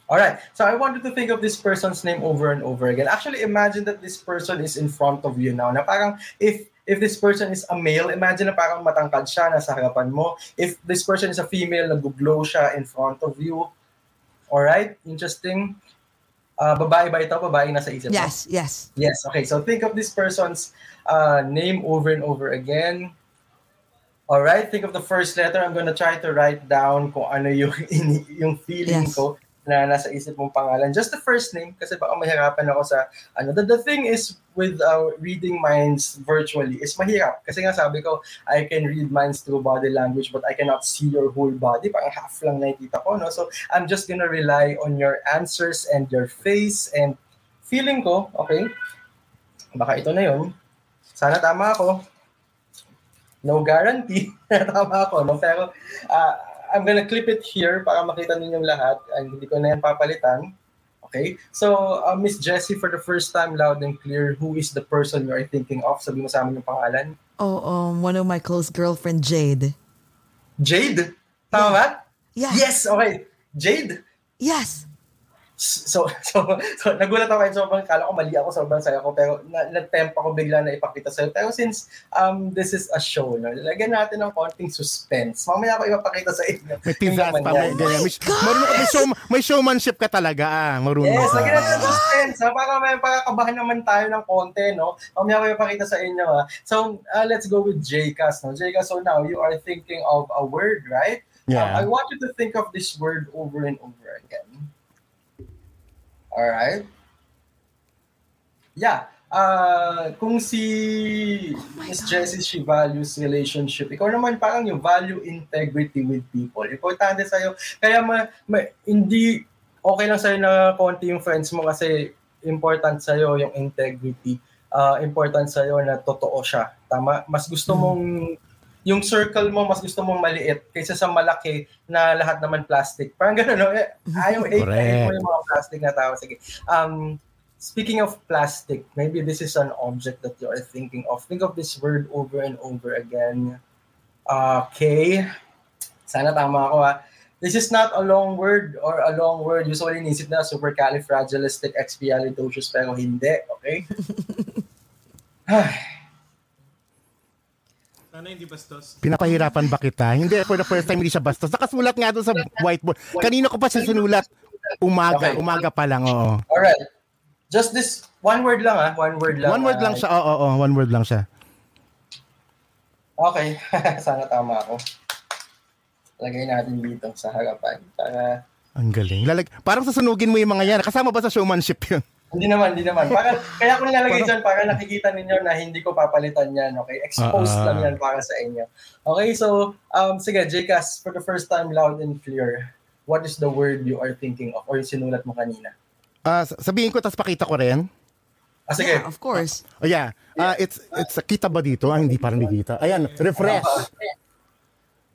All right. So I wanted to think of this person's name over and over again. Actually, imagine that this person is in front of you now. Na parang if if this person is a male, imagine na parang matangkad siya nasa harapan mo. If this person is a female, nag-glow siya in front of you. All right? Interesting. Uh, babae ba ito? Babae nasa isip mo? Yes, yes. Yes. Okay. So think of this person's uh, name over and over again. All right. Think of the first letter. I'm gonna try to write down kung ano yung [LAUGHS] yung feeling Yes. ko na nasa isip mong pangalan. Just the first name kasi baka mahirapan ako sa ano. The, the thing is with uh, reading minds virtually is mahirap. Kasi nga sabi ko, I can read minds through body language but I cannot see your whole body. Parang half lang nakikita ko. No? So I'm just gonna rely on your answers and your face and feeling ko, okay, baka ito na yun. Sana tama ako. No guarantee. [LAUGHS] tama ako. No? Pero uh, I'm gonna clip it here para makita ninyong lahat. And hindi ko na yan papalitan. Okay? So, uh, Miss Jessie, for the first time, loud and clear, who is the person you are thinking of? Sabi mo sa amin yung pangalan. Oh, um, one of my close girlfriend, Jade. Jade? Tama ba? Yeah. Yes! Okay. Jade? Yes. So, [LAUGHS] so, so nagulat ako kahit sobrang kala ko mali ako, sobrang saya ko, pero na, na-tempt ako bigla na ipakita sa'yo. Pero since um, this is a show, no, lagyan natin ng konting suspense. Mamaya ako ipapakita sa inyo. May laman pa, may ganyan. May, marunong may, show, may showmanship ka talaga, ah. Marunong Yes, ka. lagyan natin ng suspense. Ha? Para may pakakabahan naman tayo ng konti, no? Mamaya ko ipakita sa inyo, ha? So, uh, let's go with Jcas, no? Jcas, so now you are thinking of a word, right? Um, Yeah. I want you to think of this word over and over again. All right? Yeah. Uh, kung si my Miss. Jessie, she values relationship. Ikaw naman parang yung value integrity with people. Importante sa'yo. Kaya ma, ma- hindi okay lang sa'yo na konti yung friends mo kasi important sa'yo yung integrity. Uh, important sa'yo na totoo siya. Tama? Mas gusto mong yung circle mo, mas gusto mong maliit kaysa sa malaki na lahat naman plastic. Parang gano'n, no? Eh, Ayaw, hate, hate mo Correct. yung mga plastic na tao. Sige. Um, speaking of plastic, maybe this is an object that you are thinking of. Think of this word over and over again. Okay. Sana tama ako ha. This is not a long word or a long word. Usually nisip na supercalifragilisticexpialidocious pero hindi. Okay? [LAUGHS] Sana hindi bastos. Pinapahirapan ba kita? Hindi, for the first time hindi siya bastos. Nakasulat nga doon sa whiteboard. Kanina ko pa siya sinulat. Umaga, Okay. umaga pa lang, oo. Alright. Just this, one word lang ah. One word lang. One word ah. lang siya, oo, oo, one word lang siya. Okay. [LAUGHS] Sana tama ako. Lagay natin dito sa harapan. Para, Ang galing. Lalag parang sasunugin mo yung mga yan. Kasama ba sa showmanship yun? Hindi naman, hindi naman. Para, kaya ko nilalagay dyan para nakikita ninyo na hindi ko papalitan yan. Okay? Exposed ah. lang yan para sa inyo. Okay, so, um, sige, Jcas, for the first time, loud and clear, what is the word you are thinking of or yung sinulat mo kanina? Ah, sabihin ko, tapos pakita ko rin. Ah, sige. Yeah, of course. Oh yeah. Ah, it's it's kita ba dito? Ah, hindi parang hindi kita. Ayan, refresh.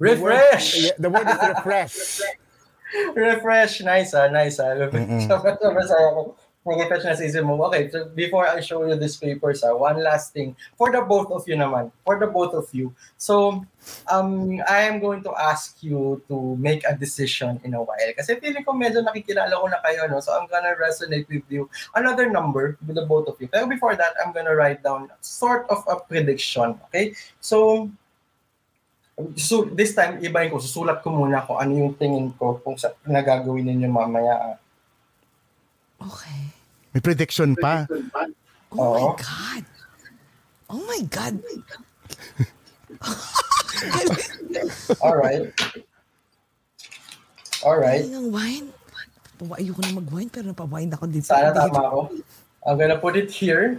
Refresh! Yeah, the word is refresh. [LAUGHS] Refresh. Nice, ah. Nice, ah. Sobrang sobrang saya ko. Mag-refresh na sa isip mo. Okay, so before I show you these papers, ah, one last thing. For the both of you naman. For the both of you. So, um, I am going to ask you to make a decision in a while. Kasi feeling ko medyo nakikilala ko na kayo, no? So, I'm gonna resonate with you. Another number with the both of you. Pero before that, I'm gonna write down sort of a prediction. Okay? So, So, this time, ibahin ko, susulat ko muna kung ano yung tingin ko kung sa nagagawin ninyo mamaya. ah. Okay. May prediction pa. Oh Oo. my God. Oh my God. Alright. Alright. Ay, ng wine. Pawa, ayoko na mag-wine, pero napawine ako dito. Sana tama ako. I'm gonna put it here.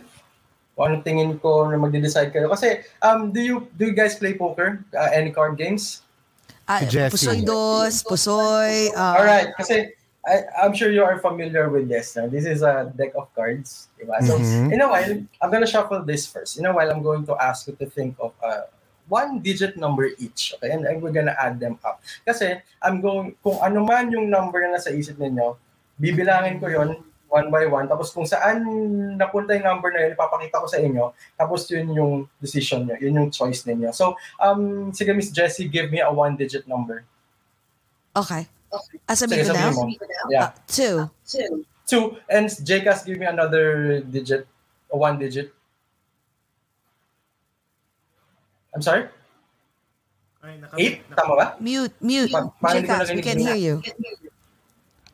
Kung anong tingin ko na magde-decide kayo. Kasi, um, do you do you guys play poker? Uh, any card games? Ah, Si pusoy dos, pusoy. ah, Alright. Kasi, I, I'm sure you are familiar with this. No? This is a deck of cards. Diba? So, in a while, I'm gonna shuffle this first. In a while, I'm going to ask you to think of uh, one digit number each. Okay? And, and we're gonna add them up. Kasi, I'm going, kung ano man yung number na nasa isip ninyo, bibilangin ko yon one by one. Tapos kung saan napunta yung number na yun, ipapakita ko sa inyo. Tapos yun yung decision nyo. Yun yung choice ninyo. So, um, sige Miss Jessie, give me a one-digit number. Okay. Ah, sabihin ko na? sabihin mo. Yeah. Ah, two. Two. And Jcas, give me another digit. A one digit. I'm sorry? Eight? Tama ba? Mute, mute. Pa- paano hindi ko Jcas, we can hear you.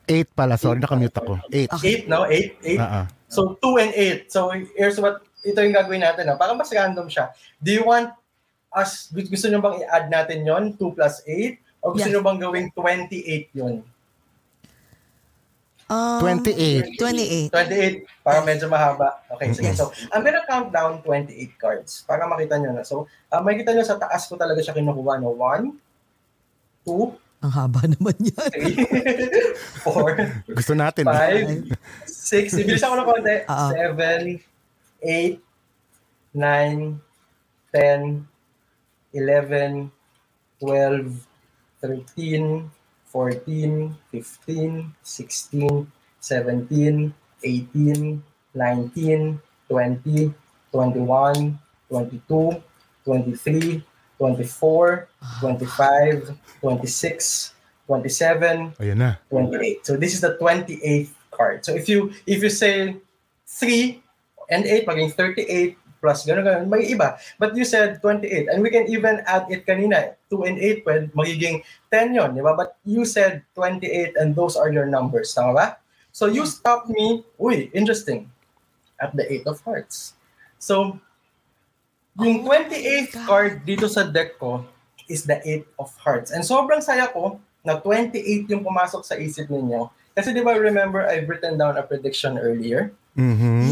Eight pala, sorry, nakamute ako. Eight. Okay. Eight, no? Eight? Eight? Ah. So, two and eight. So, here's what, ito yung gagawin natin. No? Parang mas random siya. Do you want us, gu- gusto nyo bang i-add natin yon 2 plus 8? O gusto Yes. nyo bang gawing 28 yon Um, 28. 28. 28, para medyo mahaba. Okay, sige. Yes. So, I'm gonna count down 28 cards para makita nyo na. So, uh, makikita nyo sa taas ko talaga siya kinukuha. No? 1, 2, Ang haba [LAUGHS] naman yan. 3, 4, [LAUGHS] Gusto natin. 5, 6, [LAUGHS] ibilis ako ng konti. Oo. 7, 8, 9, 10, 11, 12, 13, 14, 15, 16, 17, 18, 19, 20, 21, 22, 23, 24, 25, 26, 27, Ayan na. 28. So this is the 28th card. So if you if you say 3 and 8 maging 38 plus gano'n gano'n may iba. But you said 28 and we can even add it kanina 2 and 8 pwede magiging 10 yon, di ba? But you said 28 and those are your numbers, tama ba? So you stopped me, uy, interesting, at the 8 of hearts. So yung 28th card dito sa deck ko is the 8 of hearts. And sobrang saya ko na 28 yung pumasok sa isip ninyo. Kasi di ba remember I've written down a prediction earlier Mhm.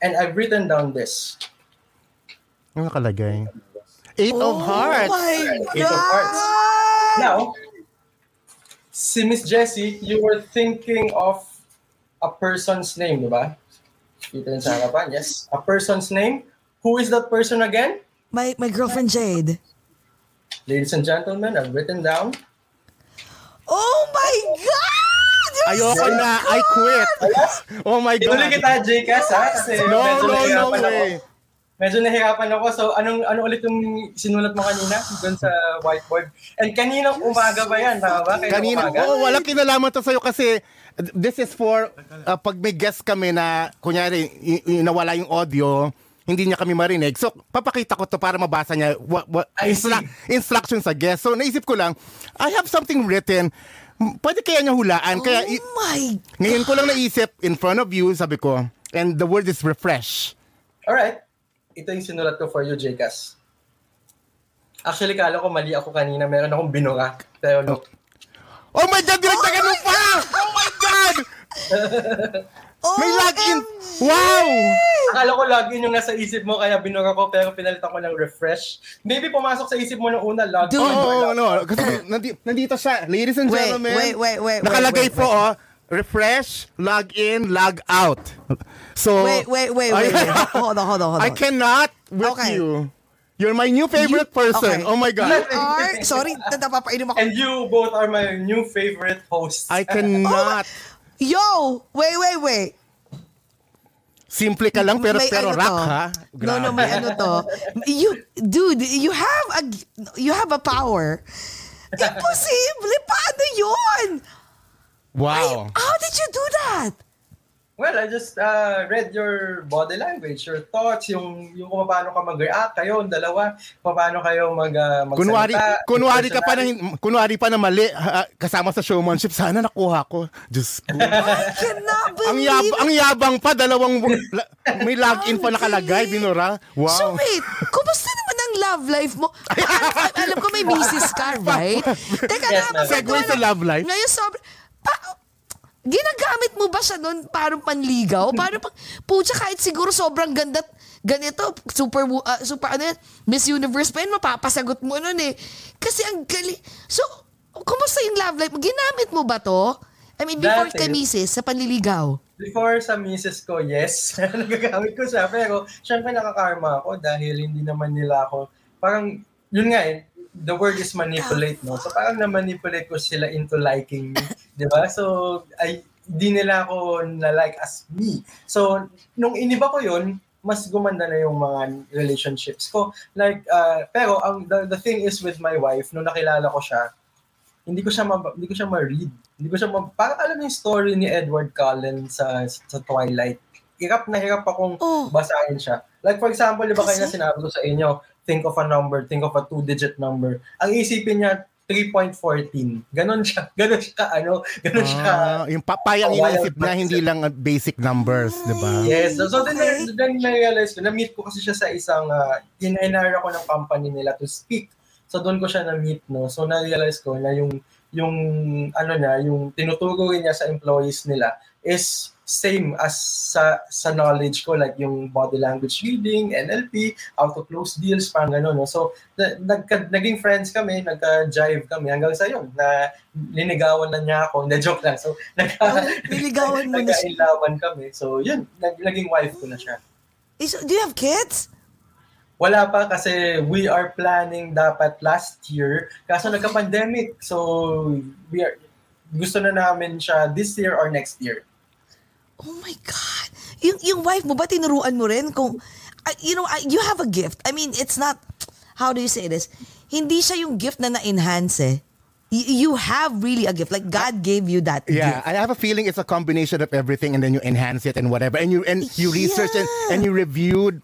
Yeah. and I've written down this. Ano nakalagay? Eight of Oh hearts. my Eight of hearts. God! Now, si Miss Jessie, you were thinking of a person's name, di ba? Dito yun sa harapan, yes. A person's name. Who is that person again? My, my girlfriend Jade. Ladies and gentlemen, I've written down. Oh my God! Ayoko na. I quit. Oh my God. kita, Jcas, ha? Kasi No, no, no nahihirapan ako. way. Medyo nahihirapan ako. So, anong ano ulit yung sinulat mo kanina doon sa whiteboard? And kaninang umaga ba yan? Tama ba? Kaninang Kanina, umaga? oh, walang kinalaman to sa'yo kasi this is for uh, pag may guest kami na kunyari y- y- nawala yung audio, hindi niya kami marinig. So, papakita ko to para mabasa niya what, what, instru- see. instructions sa guest. So, naisip ko lang, I have something written. Pwede kaya niya hulaan. Kaya i- Oh my ngayon ko lang naisip in front of you, sabi ko, and the word is refresh. Alright. Ito yung sinulat ko for you, Jcas. Actually, kala ko mali ako kanina. Meron akong binura. Pero look. Oh my God, dinagdagan mo pa! Oh my God! [LAUGHS] May login! Wow! Akala ko login yung nasa isip mo, kaya binura ko, pero pinalitan ko ng refresh. Maybe pumasok sa isip mo nung una, login. Dude. Oo, oh, no. Kasi nandi, nandito siya. Ladies and Wait, gentlemen. wait, wait, wait, Nakalagay wait, po, wait. oh. Refresh, log in, log out. So, Wait, wait, wait, wait, wait. Hold on, hold on, hold on. I cannot with Okay. you. You're my new favorite You- person. okay. Oh my God. You are, sorry, napapainom ako. And you both are my new favorite hosts. I cannot. Yo! Wait, wait, wait. Simple ka lang pero May pero ano rock to. ha. No, no, Grabe. may ano to. You, dude, you have a, you have a power. Imposible! Paano yun? Wow. How did you do that? Well, I just uh, read your body language, your thoughts, yung, yung kung paano ka mag-react kayo, dalawa, kung paano kayo mag, uh, magsalita. Kunwari, kunwari ka pa ng, kunwari pa na mali ha, kasama sa showmanship. Sana nakuha ko. Diyos ko. [LAUGHS] Ang yab ang yabang pa dalawang la- may login pa nakalagay binura. Wow. So wait, kumusta naman ang love life mo? Alam ko may misis ka, [LAUGHS] right? Teka Yes, na, ma'am. Segue sa love life. Ngayon, sobrang... Ginagamit mo ba siya nun parang panligaw? [LAUGHS] Parang pang... Pucha, kahit siguro sobrang ganda ganito, super, ah, super ano yan, Miss Universe pa yun, mapapasagot mo nun eh. Kasi ang gali... So, kumusta yung love life? Ginamit mo ba to? I mean, before Dati- kay Mrs. sa panliligaw. Before sa misis ko, yes, [LAUGHS] nagagamit ko siya. Pero syempre nakakarma ako dahil hindi naman nila ako, parang, yun nga eh, the word is manipulate, no? So parang na-manipulate ko sila into liking me, di ba? So, ay, di nila ako na-like as me. So, nung iniba ko yun, mas gumanda na yung mga relationships ko. Like, uh, pero ang the, the thing is with my wife, nung nakilala ko siya, hindi ko siya ma- hindi ko siya ma-read. Hindi ko siya ma- parang alam yung story ni Edward Cullen sa sa Twilight. Hirap na hirap akong Oh. basahin siya. Like for example, di ba Kasi? kaya sinabi ko sa inyo, think of a number, think of a two-digit number. Ang isipin niya, 3.14. Ganon siya, [LAUGHS] ganon siya, ka- ano, ganon siya. Ah, yung papayang Oh, iniisip na hindi lang uh, basic numbers, di ba? Yes. So, so Okay. then, then na-realize ko, na-meet ko kasi siya sa isang, uh, hinahira ko ng company nila to speak. So doon ko siya na-meet, no? So na-realize ko na yung, yung, ano niya, yung tinuturo niya sa employees nila is same as sa sa knowledge ko like yung body language reading, NLP, how to close deals, parang gano'n. No? So, na, nagka, naging friends kami, nagka-jive kami hanggang sa yun, na linigawan na niya ako. Na joke lang. So, [LAUGHS] nagka, Oh, niligawan mo na siya. kami. So, yun, nag, naging wife ko na siya. Is, do you have kids? Wala pa kasi we are planning dapat last year. Kaso nagka-pandemic. So, we are, gusto na namin siya this year or next year. Oh my God. Yung, yung wife mo ba, tinuruan mo rin kung, uh, you know, uh, you have a gift. I mean, it's not, how do you say this? Hindi siya yung gift na na-enhance eh. Y- you have really a gift. Like, God gave you that Yeah, gift. I have a feeling it's a combination of everything, and then you enhance it and whatever, and you and you research and, Yeah. and you reviewed.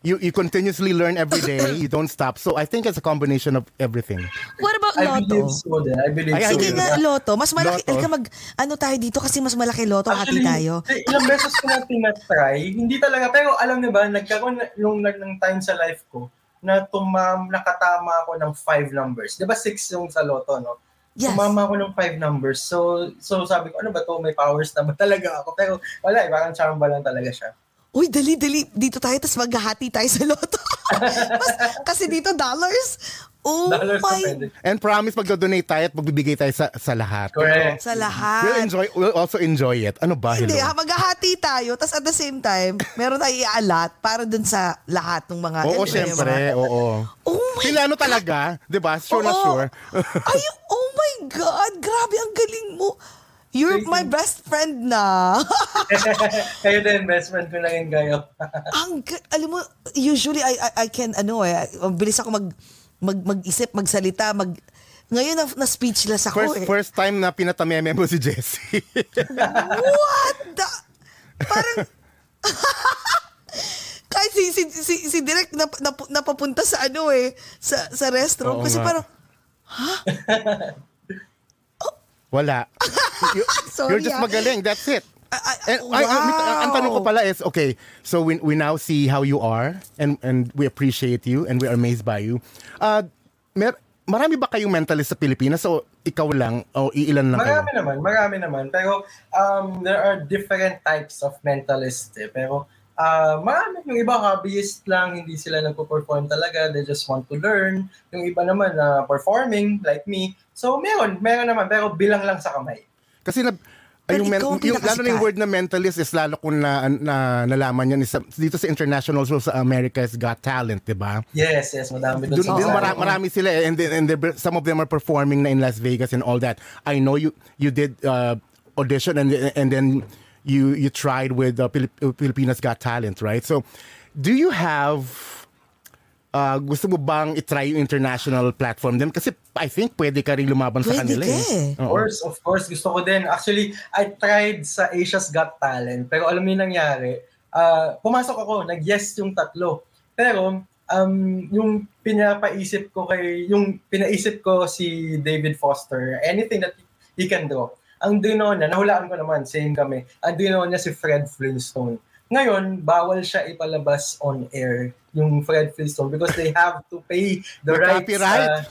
You you continuously learn every day. you don't stop. So I think it's a combination of everything. What about I Lotto? believe so. I believe Ay, so. Sige nga, Lotto. Mas malaki. Lotto. Halika mag, ano tayo dito kasi mas malaki Lotto. Hati Actually, tayo. ilang beses ko na tinatry. Hindi talaga. Pero alam niyo ba, nagkaroon na, nung nag ng time sa life ko na tumam, nakatama ako ng five numbers. Di ba six yung sa loto, no? Yes. Tumama ako ng five numbers. So, so sabi ko, ano ba to? May powers na ba [LAUGHS] talaga ako? Pero wala, eh, parang chamba lang talaga siya. Uy, dali, dali. Dito tayo, tapos maghahati tayo sa Lotto. [LAUGHS] Mas- kasi dito, dollars. Oh Dollars na my. And promise magdo-donate tayo at magbibigay tayo sa sa lahat. Correct. Sa lahat. We'll enjoy we'll also enjoy it. Ano ba? Hindi, ha, Hello? maghahati tayo, tapos at the same time, meron tayo i-alat para dun sa lahat ng mga... Oo, syempre. mga- Oo. Oh my Sila ano talaga, 'di ba? Sure na Oo. sure. Ay, oh my God! Grabe, ang galing mo. You're my best friend na. [LAUGHS] Kayo din, best friend ko na rin kayo. ang, alam mo, usually I, I, I can, ano eh, bilis ako mag, mag, mag-isip, magsalita, mag, ngayon na, na speechless ako First eh. first time na pinatameme mo si Jessie. [LAUGHS] What the? Parang, [LAUGHS] kahit si, si, si, si Direk nap, nap, napapunta sa ano eh, sa, sa restaurant. Oo kasi nga. parang, Wala. [LAUGHS] You, Sorry, you're just ah. magaling. That's it. And, ay, ay, may- wow. ang tanong ko pala is, okay, so we, we now see how you are and and we appreciate you and we are amazed by you. Uh, mer marami ba kayong mentalist sa Pilipinas o ikaw lang o iilan lang kayo? Marami naman, marami naman. Pero um, there are different types of mentalists eh. Pero uh, marami. Yung iba hobbyist lang, hindi sila nagpo-perform talaga. They just want to learn. Yung iba naman na performing, like me. So meron, meron naman. Pero bilang lang sa kamay. Kasi na, Pero yung, men- yung, lalo na yung word na mentalist is lalo kung na, na, nalaman yan is, sa- dito sa international show sa America's Got Talent, di ba? Yes, yes, madami doon dun Oo. mara- marami sila eh, and, then, and some of them are performing na in Las Vegas and all that. I know you you did uh, audition and and then you you tried with uh, Pilip- Filipinas Got Talent, right? So, do you have uh, gusto mo bang itry yung international platform din? Kasi I think pwede ka rin lumaban sa Pwede kanila ka eh. eh. Of course, of course. Gusto ko din. Actually, I tried sa Asia's Got Talent. Pero alam mo yung nangyari, ah, pumasok ako, nag-yes yung tatlo. Pero, um, yung pinapaisip ko kay, yung pinaisip ko si David Foster, anything that he can draw. Ang dino niya, nahulaan ko naman, same kami, ang dino niya si Fred Flintstone. Ngayon, bawal siya ipalabas on air, yung Fred Flintstone, because they have to pay the rights. copyright? ah,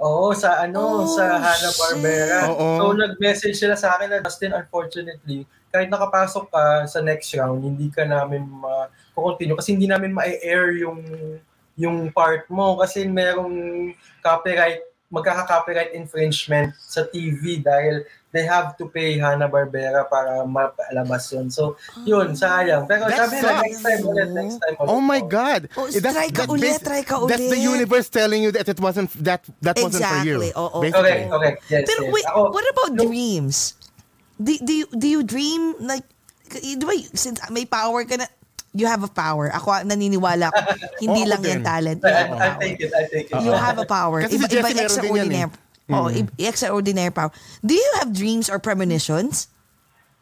Oo, sa ano, Oh, sa Hanna-Barbera. shit. Oo. So nag-message sila sa akin na Justin, unfortunately, kahit nakapasok ka sa next round, hindi ka namin ma-continue kasi hindi namin ma-air yung yung part mo kasi merong copyright magkaka-copyright infringement sa TV dahil they have to pay Hanna-Barbera para mapalabas yun. So, yun, sayang. Pero That sabi na, sucks. next time ulit, next time ulit. Oh my God! Oh, Eh, try ka ulit, try ka That's the ulit. universe telling you that it wasn't that that wasn't for you. Exactly, oo. Basically. Correct, correct. Yes, Pero yes. wait, Ako, what about no, dreams? Do, do, you, do you dream like, di ba, since may power ka na, you have a power. Ako naniniwala ako, [LAUGHS] hindi Oo, lang ako yan din. talent. I, I power. take it, I take it. You have a power. Kasi si iba, Jessie iba meron din yan eh. Oh, i- extraordinary power. Do you have dreams or premonitions?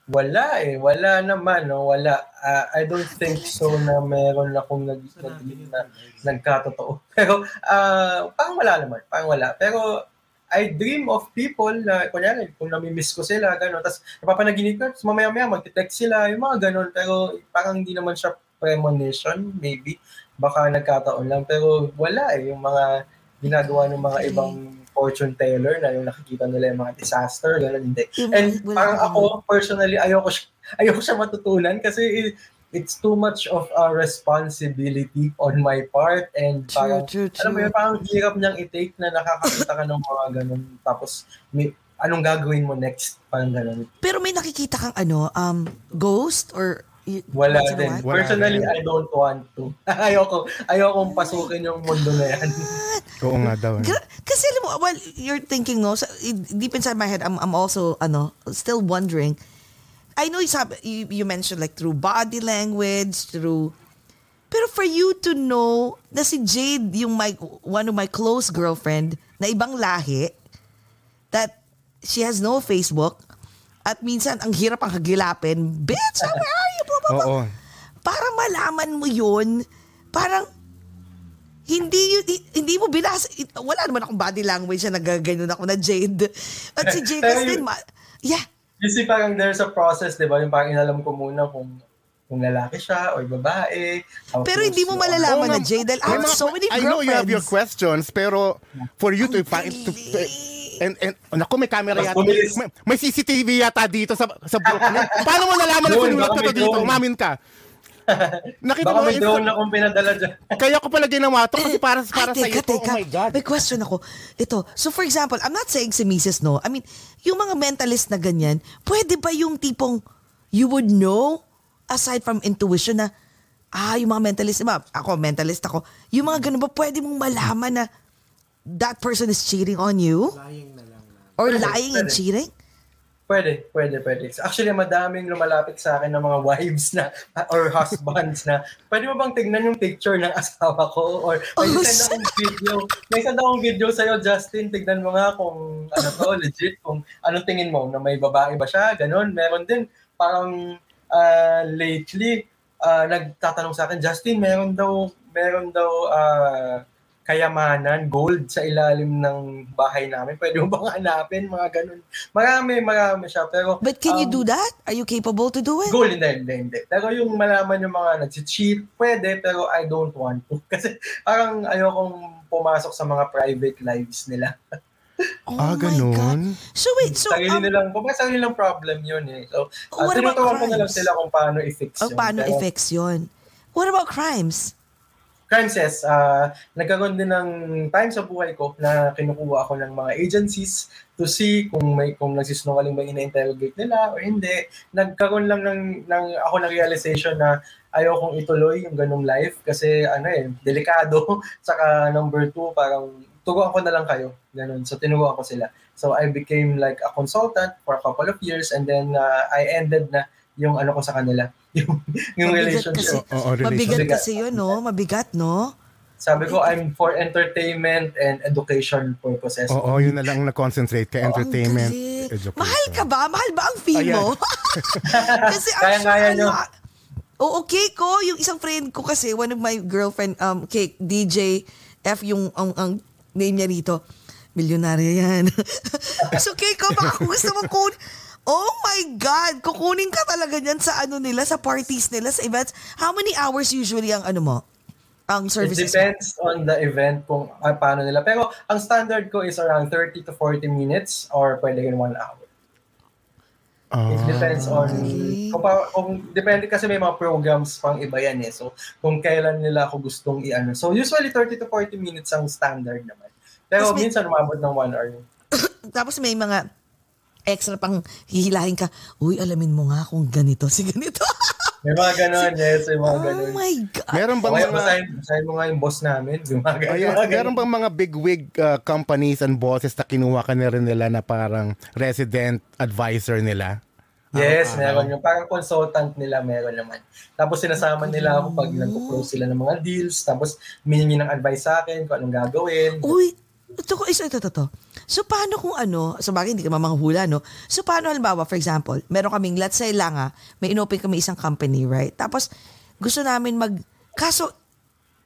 Wala eh. Wala naman, no? Wala. Ah, I don't think so na meron akong nag, nag, na, nagkatotoo. [LAUGHS] Pero, ah, parang wala naman. Parang wala. Pero, I dream of people na, kunyari, kung namimiss ko sila, gano'n. Tapos, napapanaginip ko, tapos mamaya-maya, magte-text sila, yung mga gano'n. Pero, parang hindi naman siya premonition, maybe. Baka nagkataon lang. Pero, wala eh. Yung mga ginagawa ng mga Okay. ibang fortune teller na yung nakikita nila yung mga disaster, gano'n, hindi. And parang ako, personally, ayoko, siya- [LAUGHS] ayoko siya matutunan kasi it- it's too much of a responsibility on my part and True, parang, true, alam mo true. yun, parang hirap niyang i-take na nakakakita ka ng mga ganun. Tapos, may, anong gagawin mo next? Parang ganun. Pero may nakikita kang ano, um, ghost or y- Wala din. Wala Personally, rin. I don't want to. [LAUGHS] ayoko, ayokong pasukin yung mundo na yan. [LAUGHS] Oo nga daw. eh. Kasi alam mo, while you're thinking, no, sa- deep inside my head, I'm, I'm also, ano, still wondering. I know you, sabi, you, you mentioned like through body language, through... Pero for you to know na si Jade, yung my, one of my close girlfriend, na ibang lahi, that she has no Facebook, at minsan ang hirap ang hagilapin, bitch, where are blah, blah. Oo. Para malaman mo yun, parang hindi yun, hi- hindi mo binasa, it- wala naman akong body language na nagaganon ako na Jade. At si Jade yun- din, ma- yeah, You see, parang there's a process, di ba? Yung parang inalam ko muna kung kung lalaki siya or babae. pero hindi mo malalaman Oo na. Jade dahil I have so many I know you have your girlfriends. questions, pero for you to. To. And, and, naku, may camera yata. May, may CCTV yata dito sa sa book niyo. Paano mo nalaman na sinulat ko to dito? Umamin ka. [LAUGHS] Nakita Baka mo may yung drone na kung pinadala dyan. [LAUGHS] Kaya ko pala ginawa to kasi para, para Ay, sa iyo teka, to. teka. Oh my God. May question ako. Ito, so for example, I'm not saying si Mrs. No. I mean, yung mga mentalist na ganyan, pwede ba yung tipong you would know aside from intuition na ah, yung mga mentalist, diba? Ako, mentalist ako. Yung mga ganun ba, pwede mong malaman na that person is cheating on you? Or Pwede, lying and pwede. cheating? Pwede, pwede, pwede. Actually, madaming lumalapit sa akin ng mga [LAUGHS] wives na or husbands na pwede mo bang tignan yung picture ng asawa ko? Or may Oh, send akong video. May send akong video sa'yo, Justin. Tignan mo nga kung ano to, [LAUGHS] legit. Kung anong tingin mo, na may babae ba siya? Ganon. Meron din, parang ah, lately, ah, nagtatanong sa akin, Justin, meron daw, meron daw ah, kayamanan, gold sa ilalim ng bahay namin. Pwede mo bang hanapin? Mga ganun. Marami, marami siya. Pero, But can you um, do that? Are you capable to do it? Goal, hindi, hindi, hindi. Pero yung malaman yung mga nag-cheat, pwede, pero I don't want to. [LAUGHS] Kasi parang ayokong pumasok sa mga private lives nila. Oh Ah, my ganun? God. So wait, so sarili um, nilang, kumbaga sarili nilang problem yun eh. So, uh, What about tinuturuan ko na lang sila kung paano i-fix oh, yun. paano Pero i-fix yun? What about crimes? Crimes, yes. Uh, nagkaroon din ng time sa buhay ko na kinukuha ako ng mga agencies to see kung may kung nagsisinungaling ba ina-interrogate nila or hindi. Nagkaroon lang ng, ng ako ng realization na ayokong ituloy yung ganung life kasi ano eh, delikado. [LAUGHS] Saka number two, parang turuan ko na lang kayo. Ganun. So tinuruan ko sila. So I became like a consultant for a couple of years and then uh, I ended na yung ano ko sa kanila. Yung, yung Mabigat relationship. kasi. Oo, relationship. Mabigat Mabigat. kasi yun, no? Mabigat, no? Sabi ko, I'm for entertainment and education purposes. Oo, yun na lang na-concentrate ka. Ang Entertainment, education. Mahal ka ba? Mahal ba ang fee mo? [LAUGHS] [LAUGHS] kasi ang Kaya-kaya nyo. Oo, cake ko. Yung isang friend ko kasi, one of my girlfriend, um, cake, DJ F yung ang, ang name niya rito. Milyonarya yan. [LAUGHS] so, cake ko, baka kung gusto mong kun... Oh my God! Kukunin ka talaga niyan sa ano nila, sa parties nila, sa events. How many hours usually ang ano mo? Ang It services mo? depends on the event kung ah, paano nila. Pero ang standard ko is around 30 to 40 minutes or pwede in 1 hour. Ah. It depends on Okay. kung, pa, kung depende kasi may mga programs pang iba yan eh. So kung kailan nila ako gustong i-ano. So usually 30 to 40 minutes ang standard naman. Pero Tapos may- minsan umabot ng one hour. [COUGHS] Tapos may mga extra pang hihilahin ka. Uy, alamin mo nga kung ganito si ganito. [LAUGHS] May mga ganon, yes, may mga oh ganon. my God. Meron bang Okay, mga... basahin, basahin mo nga yung boss namin. Yung mga ganon. Ayun, mga meron bang mga bigwig uh, companies and bosses na kinuha ka na rin nila na parang resident advisor nila? Yes, Ah, meron yung parang consultant nila meron naman. Tapos sinasama nila ako pag nagpo-close sila ng mga deals, tapos miningi ng advice sa akin kung anong gagawin. Uy, ito ko, ito, ito, ito. So, paano kung ano, sa bagay, hindi ka mamanghula, no? So, paano, halimbawa, for example, meron kaming, let's say lang ah, may inopen kami isang company, right? Tapos, gusto namin mag, kaso,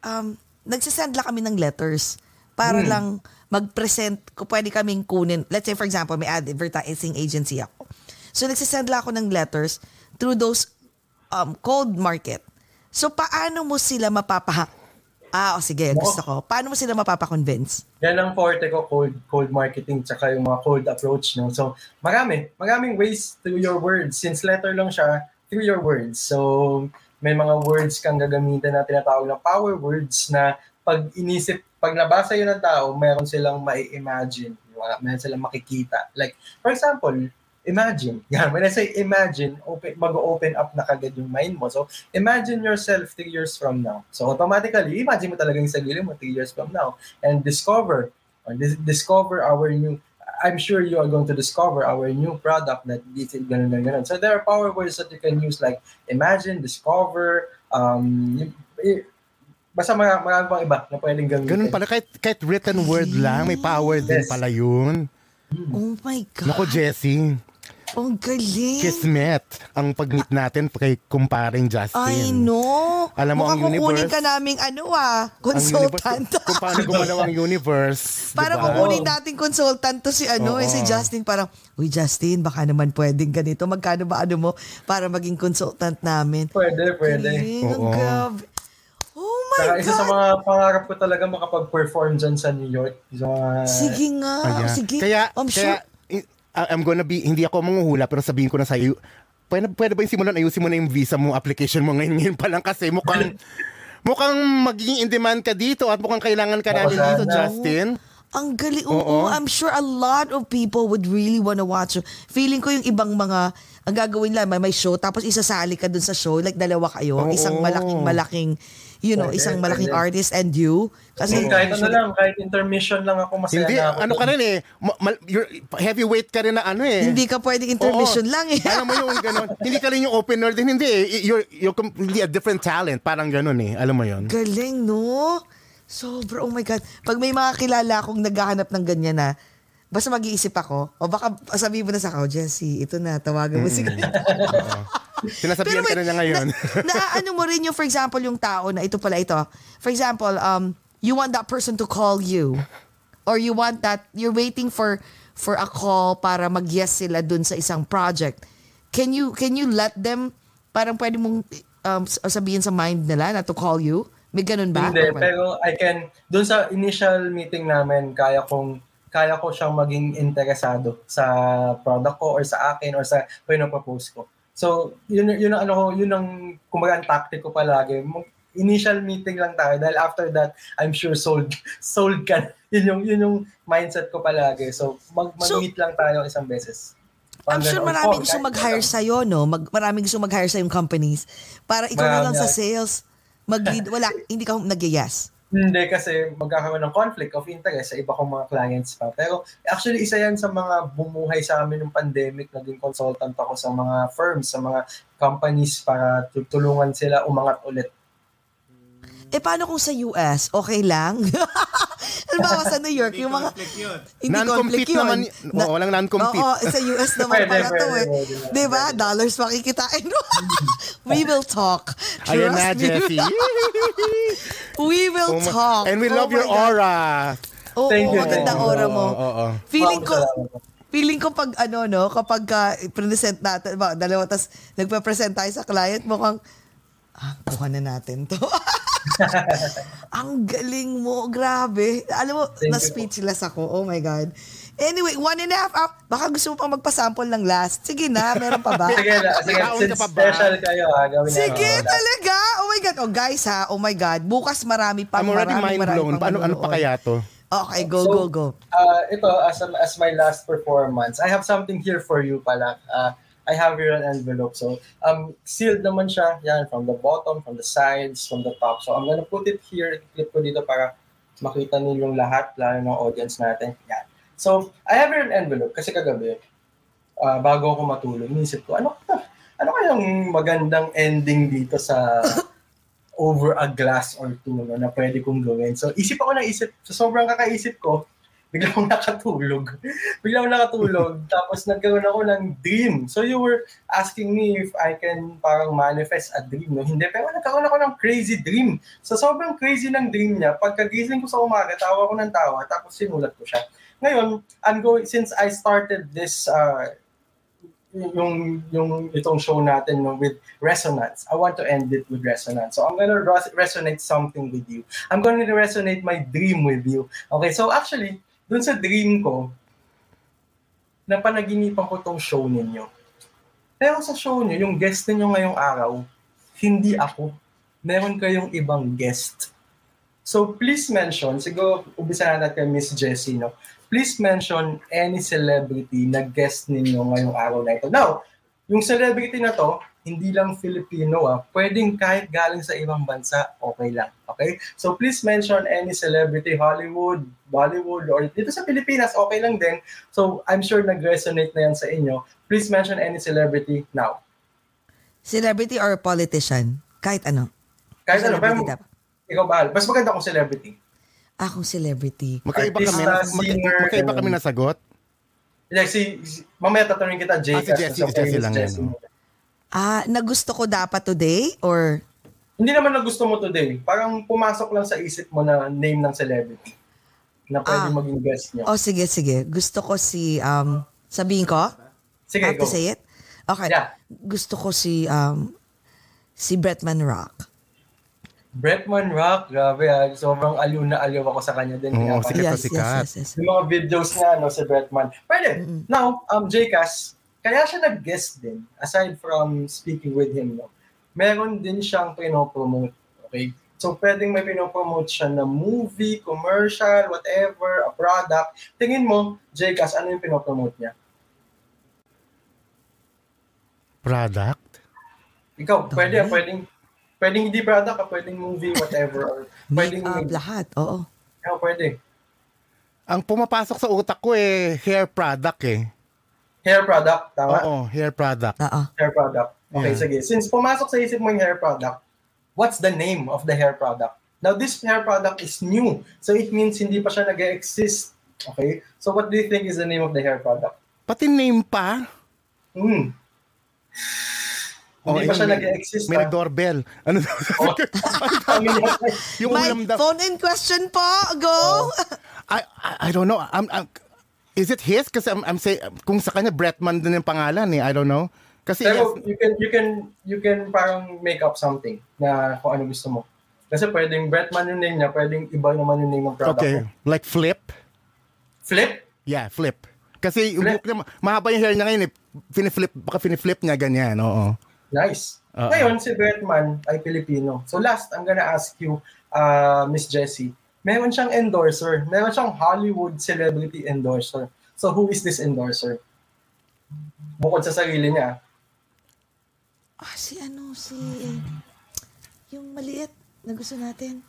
um, nagsisend lang kami ng letters para lang mag-present, kung pwede kaming kunin, let's say, for example, may advertising agency ako. So, nagsisend lang ako ng letters through those um, cold market. So, paano mo sila mapapa... Ah, o sige, gusto ko. Paano mo sila mapapa-convince? Yan ang forte ko, cold, cold marketing, tsaka yung mga cold approach. No? So, marami. Maraming ways through your words. Since letter lang siya, through your words. So, may mga words kang gagamitin na tinatawag na power words na pag inisip, pag nabasa yun ng tao, meron silang mai-imagine. Meron silang makikita. Like, for example, imagine. [LAUGHS] Yan, when I say imagine, open, mag-open up na kagad yung mind mo. So, imagine yourself three years from now. So, automatically, imagine mo talaga yung sarili mo three years from now and discover or dis- discover our new I'm sure you are going to discover our new product that this is ganun, ganun, ganun. So there are power words that you can use like imagine, discover, um, y- y- basta marami, marami pang iba na pwedeng gamitin. Ganun pala, kahit, kahit written word lang, may power din Yes. pala yun. Oh my God. Naku, Jessie, Ang galing. kismet ang pag-meet natin kay kumparing Justin. I know. Alam mo, Mukhang ang kukunin universe- ka naming ano ah, Ang consultant. universe, kung paano gumalaw ang universe. [LAUGHS] Para diba? kukunin natin consultant to si ano, eh, si Oo. Justin. Parang, uy Justin, baka naman pwedeng ganito. Magkano ba ano mo para maging consultant namin? Pwede, pwede. Galing, ang Oo. grabe. Oh my Saka God. isa sa mga pangarap ko talaga makapag-perform dyan sa New York. Sa Sige nga. Ayan. Sige. Kaya, I'm kaya sure. I'm gonna be, hindi ako manghuhula, pero sabihin ko na sa'yo, pwede, pwede ba yung simulan, ayusin mo na yung visa mo, application mo ngayon, ngayon pa lang kasi mukhang, [LAUGHS] mukhang magiging in demand ka dito at mukhang kailangan ka namin Oo, dito. Justin. Ang galing. Oo, Oo. I'm sure a lot of people would really wanna watch you. Feeling ko yung ibang mga, ang gagawin lang, may, may show, tapos isasali ka dun sa show, like dalawa kayo, Oo. isang malaking, malaking, you know, Pwede, isang malaking pwede. artist and you. Kasi, kahit ano lang, kahit intermission lang ako, masaya Hindi, na ako. ano ka rin eh, ma- mal- you're, heavyweight ka rin na ano eh. hindi ka pwedeng intermission Oo. lang eh. Alam mo yung gano'n. [LAUGHS] hindi ka rin yung opener din. Hindi eh. You're, you're completely a different talent. Parang gano'n eh. Alam mo yun? Galing, no? Sobra, oh my God. Pag may mga kilala akong naghahanap ng ganyan na, basta mag-iisip ako, o baka sabihin mo na sa ako, Jessie, ito na, tawagan mo si ganito. Sinasabihan ka na niya ngayon. na, naano mo rin yung, for example, yung tao na ito pala ito. For example, um, you want that person to call you. Or you want that, you're waiting for for a call para mag-yes sila dun sa isang project. Can you can you let them, parang pwede mong um, sabihin sa mind nila na to call you? May ganun ba? Hindi, pero I can, dun sa initial meeting namin, kaya kong, kaya ko siyang maging interesado sa product ko or sa akin or sa pinapropose ko. So, yun, yun ang ano ko, yun ang kumbaga ang tactic ko palagi. Initial meeting lang tayo dahil after that, I'm sure sold [LAUGHS] sold ka. Yun yung yun yung mindset ko palagi. So, mag So- mag-meet lang tayo isang beses. I'm Parang sure maraming Oh, gusto mag-hire ano. sa'yo, no? Mag, maraming gusto mag-hire sa yung companies. Para ikaw na lang sa sales. Mag-lead. Wala, hindi ka nag-yes. Hindi kasi magkakaroon ng conflict of interest sa iba kong mga clients pa. Pero actually isa yan sa mga bumuhay sa amin ng pandemic. Naging consultant ako sa mga firms, sa mga companies para tutulungan sila umangat ulit. Eh, paano kung sa US? Okay lang? [LAUGHS] Halimbawa sa New York, yung mga... Hindi Non-compete conflict yun. naman oo, walang non-compete. Oo, sa US naman Pwede, pala to eh. Di ba? Dollars makikitain. [LAUGHS] We will talk. Ayan na, Trust. Jessie. [LAUGHS] We will Oh my- talk. And we Oh love your God. aura. Oo, Thank you, magandang thank you. aura mo. Oo, oo. Feeling ko, feeling ko pag ano no, kapag uh, present natin, ba, dalawa, tas nagpe-present tayo sa client, mukhang, ah, kuha na natin to. [LAUGHS] Ang galing mo, grabe. Alam mo, Thank you na-speechless ako. Oh my God. Anyway, one and a half hour. Baka gusto mo pang magpasample ng last. Sige na, meron pa ba? [LAUGHS] Sige na, sige. Since pa ba? special kayo ha, gawin na. Sige, talaga. Oh my God. Oh guys ha, oh my God. Bukas marami pang I'm already marami, mind marami blown. Paano, ano pa kaya to? Okay, go, So, go, go. Uh, ito, as, as my last performance, I have something here for you pala. Uh, I have here an envelope. So, um, sealed naman siya. Yan, from the bottom, from the sides, from the top. So, I'm gonna put it here. Clip ko dito para makita niyo lahat, lalo ng audience natin. Yan. So, I have here an envelope kasi kagabi, uh, bago ako matulog, inisip ko, ano, ano kayang magandang ending dito sa over a glass or two no, na pwede kong gawin. So, isip ako ng isip. So, sobrang kakaisip ko, bigla akong nakatulog. bigla akong nakatulog. [LAUGHS] tapos nagkaroon ako ng dream. So, you were asking me if I can parang manifest a dream. No? Hindi, pero nagkaroon ako ng crazy dream. So, sobrang crazy ng dream niya. Pagkagising ko sa umaga, tawa ko ng tawa, tapos sinulat ko siya. Ngayon, I'm going, since I started this uh, yung yung itong show natin no, with resonance. I want to end it with resonance. So I'm gonna res- resonate something with you. I'm gonna resonate my dream with you. Okay, so actually, dun sa dream ko, napanaginipan ko tong show ninyo. Pero sa show niyo, yung guest ninyo ngayong araw, hindi ako. Meron kayong ibang guest. So please mention, siguro umpisa na natin Miss Jessie, no? please mention any celebrity na guest ninyo ngayong araw na ito. Now, yung celebrity na to, hindi lang Filipino ah, pwedeng kahit galing sa ibang bansa, okay lang. Okay? So please mention any celebrity, Hollywood, Bollywood, or dito sa Pilipinas, okay lang din. So I'm sure nag-resonate na yan sa inyo. Please mention any celebrity now. Celebrity or politician? Kahit ano. Kahit ano, pero ikaw bahal. Mas maganda kung celebrity. Akong celebrity. Magkaiba kami, magka- singer, magkaiba kami na sagot. Like, si, si, mamaya tatanungin kita, Jay. Ah, si Jessie, si Jessie lang yan, no? Ah, nagusto ko dapat today or Hindi naman na gusto mo today. Parang pumasok lang sa isip mo na name ng celebrity na pwede Ah. maging guest niyo. Oh, sige, sige. Gusto ko si um sabihin ko? Sige, have go. to say it? Okay. Yeah. Gusto ko si um si Bretman Rock. Bretman Rock, grabe ah. Sobrang aliw na aliw ako sa kanya din. Oo, Pinapanood Sikat na yes, sikat. yes, yes, yes. Yung mga videos niya, no, si Bretman. Pwede. Now, um, Jcas, kaya siya nag-guest din, aside from speaking with him, no, meron din siyang pinopromote. Okay? So, pwedeng may pinopromote siya na movie, commercial, whatever, a product. Tingin mo, Jcas, ano yung pinopromote niya? Product? Ikaw, Dami. pwede, pwedeng, pwedeng hindi product, ah, pwedeng movie, whatever, or [LAUGHS] pwedeng, Make up, lahat. Oo. oh, pwede. Ang pumapasok sa utak ko eh, hair product eh. Hair product, tama? Oo, hair product. Oo. Hair product. Okay, Yeah. sige. Since pumasok sa isip mo yung hair product, what's the name of the hair product? Now, this hair product is new. So, it means hindi pa siya nag-exist. Okay? So, what do you think is the name of the hair product? Pati name pa. Hmm. Hindi Oh, pa siya nag-exist. May ah. nag-doorbell. Ano daw? [LAUGHS] Oh. [LAUGHS] yung ulam daw. phone-in question po. Go! I, I, I don't know. I'm, I'm, is it his? Kasi I'm, I'm say, kung sa kanya, Bretman din yung pangalan eh. I don't know. Kasi Pero yes, you can you can you can parang make up something na kung ano gusto mo. Kasi pwedeng Bretman yung name niya, pwedeng iba naman yung name ng product okay. mo. Like flip? Flip? Yeah, flip. Kasi Flip. buhok niya, mahaba yung hair niya ngayon eh. Finiflip, baka finiflip niya ganyan. Oo. Nice. Oo. Ngayon, si Bretman ay Pilipino. So last, I'm gonna ask you, uh, Miss Jessie, meron siyang endorser. Meron siyang Hollywood celebrity endorser. So who is this endorser? Bukod sa sarili niya. Ah, si ano, si... Yung maliit na gusto natin.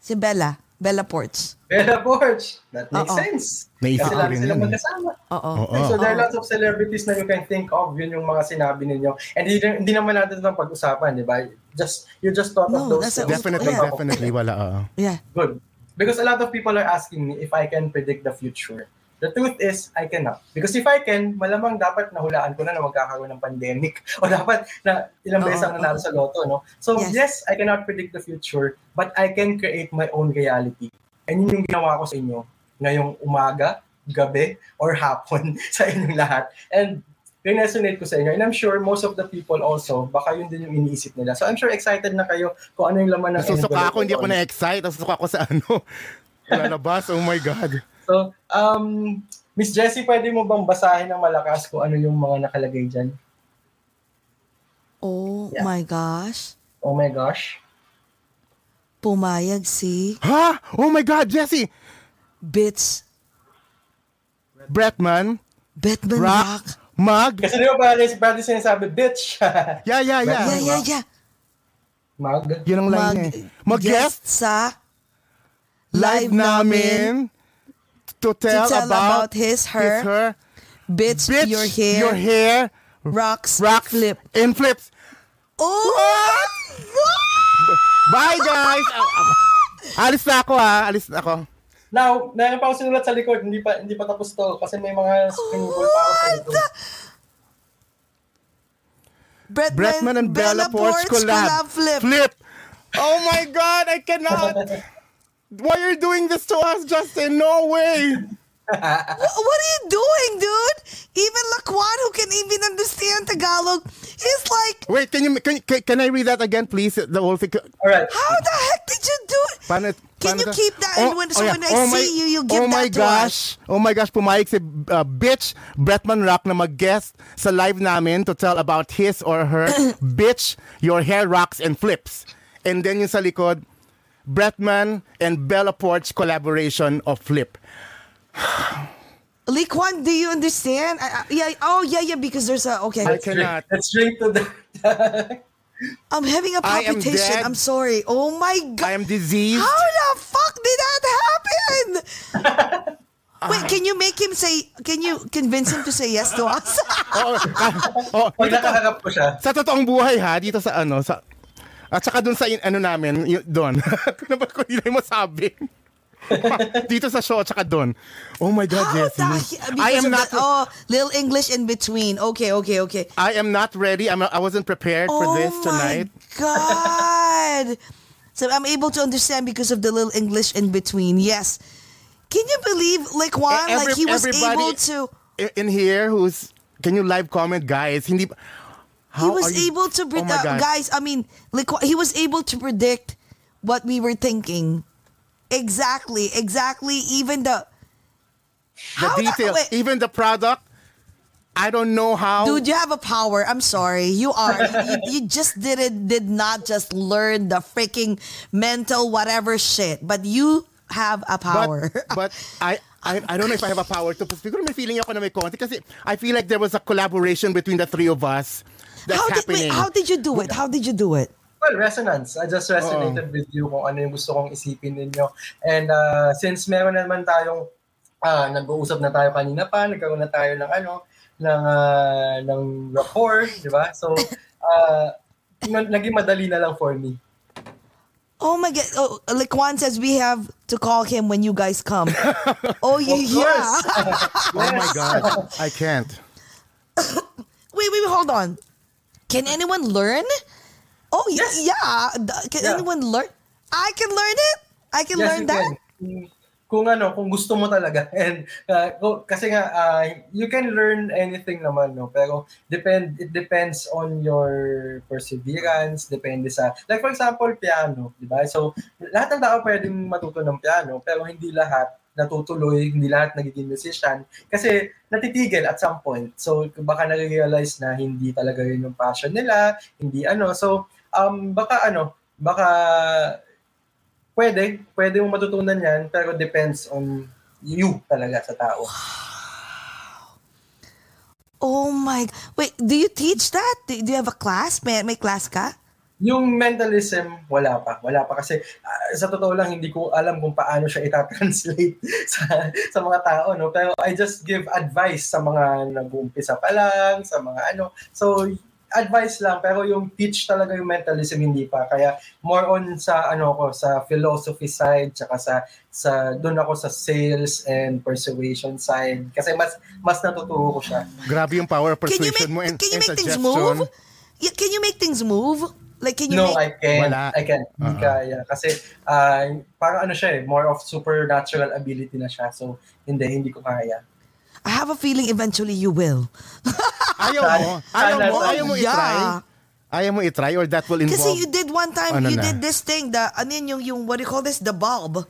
Si Bella. Bella Ports. Bella Porch. That makes Oo. sense. Naisip Kasi lagi rin sila eh. magkasama. Oo. So there are lots of celebrities na you can think of. Yun yung mga sinabi ninyo. And hindi, hindi naman natin itong pag-usapan, di ba? Just, you just thought No, of those nasa. Definitely, Yeah. definitely. Wala, oo. Yeah. Good. Because a lot of people are asking me if I can predict the future. The truth is, I cannot. Because if I can, malamang dapat nahulaan ko na na magkakaroon ng pandemic. [LAUGHS] O dapat na ilang beses ang nanalo sa loto, no? So, Yes. yes. I cannot predict the future, but I can create my own reality. And yun yung ginawa ko sa inyo ngayong umaga, gabi, or hapon [LAUGHS] sa inyong lahat. And resonate ko sa inyo. And I'm sure most of the people also, baka yun din yung iniisip nila. So I'm sure excited na kayo kung ano yung laman ng Nasusuka envelope ako, hindi ako ko. na-excite. Nasusuka ako sa ano. [LAUGHS] Lalabas, oh my God. So, um, Miss Jessie, pwede mo bang basahin ng malakas kung ano yung mga nakalagay dyan? Oh Yeah. my gosh. Oh my gosh. Pumayag si... Ha? Oh my God, Jessie! Bits. Bretman, Batman Rock, Rock. Mag. Kasi di ba parang parang sinasabi, bitch! [LAUGHS] Yeah, yeah, yeah. Yeah, yeah, yeah. Mag. Yun ang line Mag, niya. eh. Mag-guest sa live namin to tell, tell about, about his, her. his, her. Bitch, Bitch, your hair, your hair rocks, rocks flip. and flips. Oh! Bye, guys! Ah, ah, Alis na ako, ha? Alis na ako. Now, meron pa ako sinulat sa likod, hindi pa hindi pa tapos to kasi may mga scribble pa ako sa likod. Bretman, Bretman and Bella, Porch collab. flip. Flip. Oh my God, I cannot. [LAUGHS] Why are you doing this to us, Justin? No way. Wha- What are you doing, dude? Even Laquan, who can even understand Tagalog, he's like, Wait, can you can, can, can I read that again, please? The whole thing. Alright. how the heck did you do it? Paano, Can paano you keep that? And when- so when I my- see you, you give that to oh my to gosh. Oh my gosh, pumayag si uh, bitch Bretman Rock na mag-guest sa live namin to tell about his or her [COUGHS] bitch, your hair rocks and flips. And then yung sa likod, Bretman and Bella Porch collaboration of Flip. [SIGHS] Laquan, do you understand? I, I, yeah. Oh, yeah, yeah. Because there's a okay. I cannot. Let's drink to the... [LAUGHS] I'm having a I am palpitation. dead. I'm sorry. Oh my god. I am diseased. How the fuck did that happen? [LAUGHS] Wait, can you make him say? Can you convince him to say yes to us? [LAUGHS] oh, ah, oh, Pag nakaharap ko siya, sa totoong buhay ha, dito sa ano, sa at saka dun sa in, ano namin, doon. Ano ba ko hindi mo sabi? [LAUGHS] dito sa show at saka doon. Oh my God, How Jessie. the- I am not the- oh, little English in between. Okay, okay, okay. I am not ready. I'm I wasn't prepared for this tonight. oh my god! [LAUGHS] so I'm able to understand because of the little English in between. Yes. Can you believe Laquan? E- every- like he was able to. In here who's can you live comment guys? Hindi He How was are you- able to Oh predict, my God. guys. I mean, Laquan, he was able to predict what we were thinking. Exactly, exactly. Even the the the- detail, wait. even the product. I don't know how. Dude, you have a power. I'm sorry. You are. you, you just didn't did not just learn the freaking mental whatever shit, but you have a power. But, [LAUGHS] but I, I I don't know if I have a power to siguro may feeling ako na may konti kasi I feel like there was a collaboration between the three of us that's how did happening. wait, how did you do it? How did you do it? Well, resonance. I just resonated with you kung ano yung gusto kong isipin ninyo. And uh, since meron naman tayong ah, nag-uusap na tayo kanina pa, nagkaroon na tayo ng ano, ng ah, ng rapport, di ba? So, [LAUGHS] uh, naging madali na lang for me. Oh my god! Oh, Laquan says we have to call him when you guys come. [LAUGHS] oh yeah, course. [LAUGHS] oh my god, I can't. [COUGHS] Wait, wait, wait, hold on. Can anyone learn? Oh Yes. yeah. Can Yeah. anyone learn? I can learn it. I can Yes, learn that. can. Kung- ano, kung gusto mo talaga. [LAUGHS] And uh, kasi nga uh, you can learn anything naman, no. Pero depend it depends on your perseverance, depende sa like for example, piano, 'di ba? So lahat ng tao pwedeng matuto ng piano, pero hindi lahat natutuloy, hindi lahat nagiging musician kasi natitigil at some point. So baka na-realize na hindi talaga yun yung passion nila, hindi ano. So um baka ano, baka Pwede, pwede mong matutunan yan, pero depends on you talaga sa tao. Oh my! Wait, do you teach that? Do, you have a class? May may class ka? Yung mentalism, wala pa. Wala pa kasi ah, sa totoo lang, hindi ko alam kung paano siya itatranslate [LAUGHS] sa, sa mga tao. No? Pero I just give advice sa mga nag-uumpisa pa lang, sa mga ano. So, advice lang, pero yung teach talaga yung mentalism, hindi pa. Kaya more on sa ano ko sa philosophy side, tsaka sa, sa doon ako sa sales and persuasion side. Kasi mas mas natuturo ko siya. Grabe yung power of Can you persuasion make mo and, Can you and make things move? Can you make things move? Like can you no, make? I can't. Wala. I can't. Hindi Uh-uh. kaya. Kasi uh, parang ano siya eh, more of supernatural ability na siya. So, hindi, hindi ko kaya. I have a feeling eventually you will. [LAUGHS] Ayaw mo? Ayaw mo? Ayaw mo Yeah. i-try? Ayaw mo i-try or that will involve? Kasi you did one time, Ano you na? did this thing, the, ano yun, yung, yung, what do you call this? The bulb.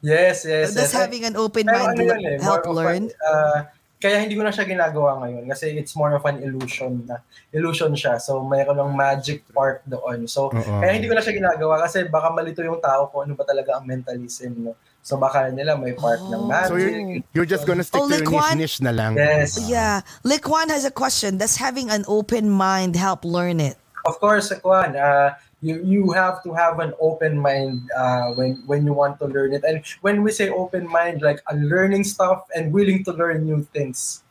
Yes, yes. That's yes. having an open Pero mind ano to yun eh, help learn. an, uh, kaya hindi ko na siya ginagawa ngayon kasi it's more of an illusion na illusion siya. So mayroon ng magic part doon. So Oo. kaya hindi ko na siya ginagawa kasi baka malito yung tao kung ano ba talaga ang mentalism. No? So baka nila may part ng magic. So you're, you're just gonna stick Oh, to like your one? niche, niche na lang. yes. Yeah. Liquan has a question. Does having an open mind help learn it? Of course, Kwan, uh, you you have to have an open mind uh, when when you want to learn it. And when we say open mind, like learning stuff and willing to learn new things.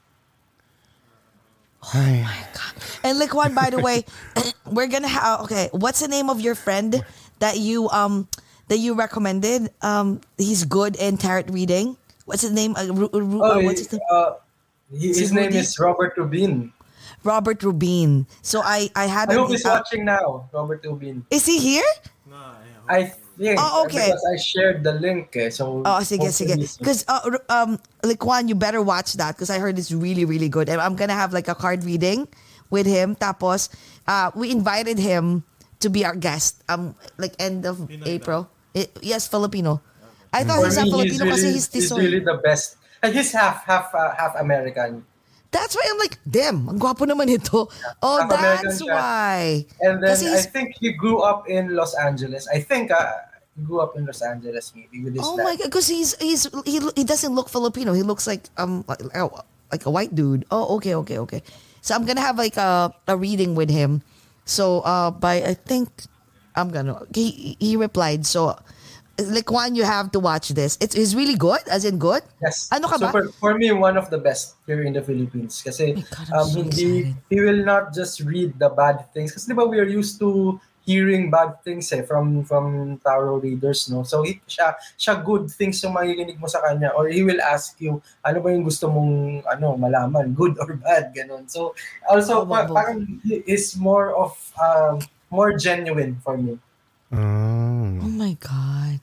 Oh my god! And Liquan, by the way, [COUGHS] we're gonna have okay. What's the name of your friend that you um that you recommended? Um, he's good in tarot reading. What's his name? Uh, Ru- Ru- uh, Oh, what's his name? uh, he- his name Rudy? is Robert Rubin. Robert Rubin. So I I had. I hope he's uh, watching now, Robert Rubin. Is he here? No, I think Oh, okay. because I shared the link. Eh, so Oh, sige, sige. hopefully he's- Because uh, r- um, Liquan, you better watch that because I heard it's really, really good. And I'm gonna have like a card reading with him. Tapos, uh, we invited him to be our guest. Um, like end of April. I- yes, Filipino. I thought For he's a Filipino kasi really, he's he's really the best. And he's half half uh, half American. That's why I'm like, damn, ang gwapo naman ito. Oh, Half American that's siya. why. And then I think he grew up in Los Angeles. I think uh, he grew up in Los Angeles maybe with his Oh dad. my god, because he's he's he he doesn't look Filipino. He looks like um like, like a white dude. Oh, okay, okay, okay. So I'm gonna have like a a reading with him. So uh by I think I'm gonna he he replied. So Liquan, you have to watch this. It's it's really good, as in good. Yes. Ano ka so ba? For, for me, one of the best here in the Philippines. Kasi Oh God, um, so hindi, excited. he will not just read the bad things. Kasi di ba we are used to hearing bad things eh, from from tarot readers. no So he, siya, siya good things yung makikinig mo sa kanya. Or he will ask you, ano ba yung gusto mong ano malaman, good or bad, ganun. So Oh, also, pa, wow. parang is more of, um, more genuine for me. Mm. Oh my god.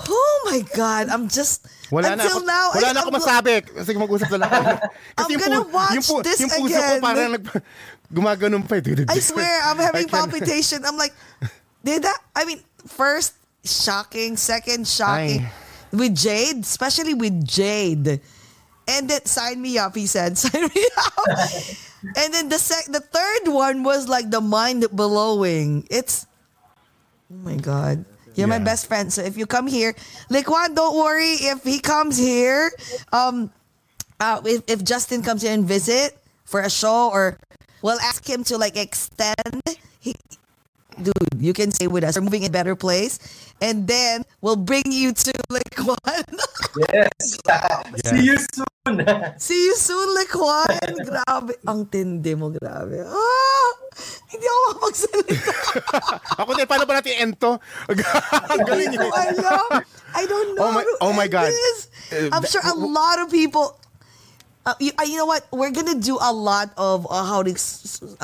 Oh my god. I'm just Wala na until ako, now. wala I- na ako I'm- masabi. Sige, mag-usap na lang. ako. [LAUGHS] I'm gonna watch yung, this yung puso again. ko parang nag, gumaganon pa. eh. I swear, I'm having I palpitation. I'm like, did that? I mean, first shocking, second shocking Ay. with Jade, especially with Jade. And then sign me up, he said. [LAUGHS] Sign me up. And then the sec, the third one was like the mind blowing. It's oh my god. You're my best friend. So if you come here, Liquan, don't worry. If he comes here, um, uh, if, if Justin comes here and visit for a show or we'll ask him to like extend he, dude you can stay with us we're moving in a better place and then we'll bring you to Liquan Yes. [LAUGHS] [LAUGHS] See you soon. see you soon Liquan grabe ang tindi mo grabe ah, hindi ako makapagsalita [LAUGHS] Ako din, paano ba natin end to? Ang galing Hindi ko yun. alam. I don't know Oh my- oh my God. this. Uh, I'm sure a lot of people. Uh, you, uh, you know what? We're gonna do a lot of uh, how to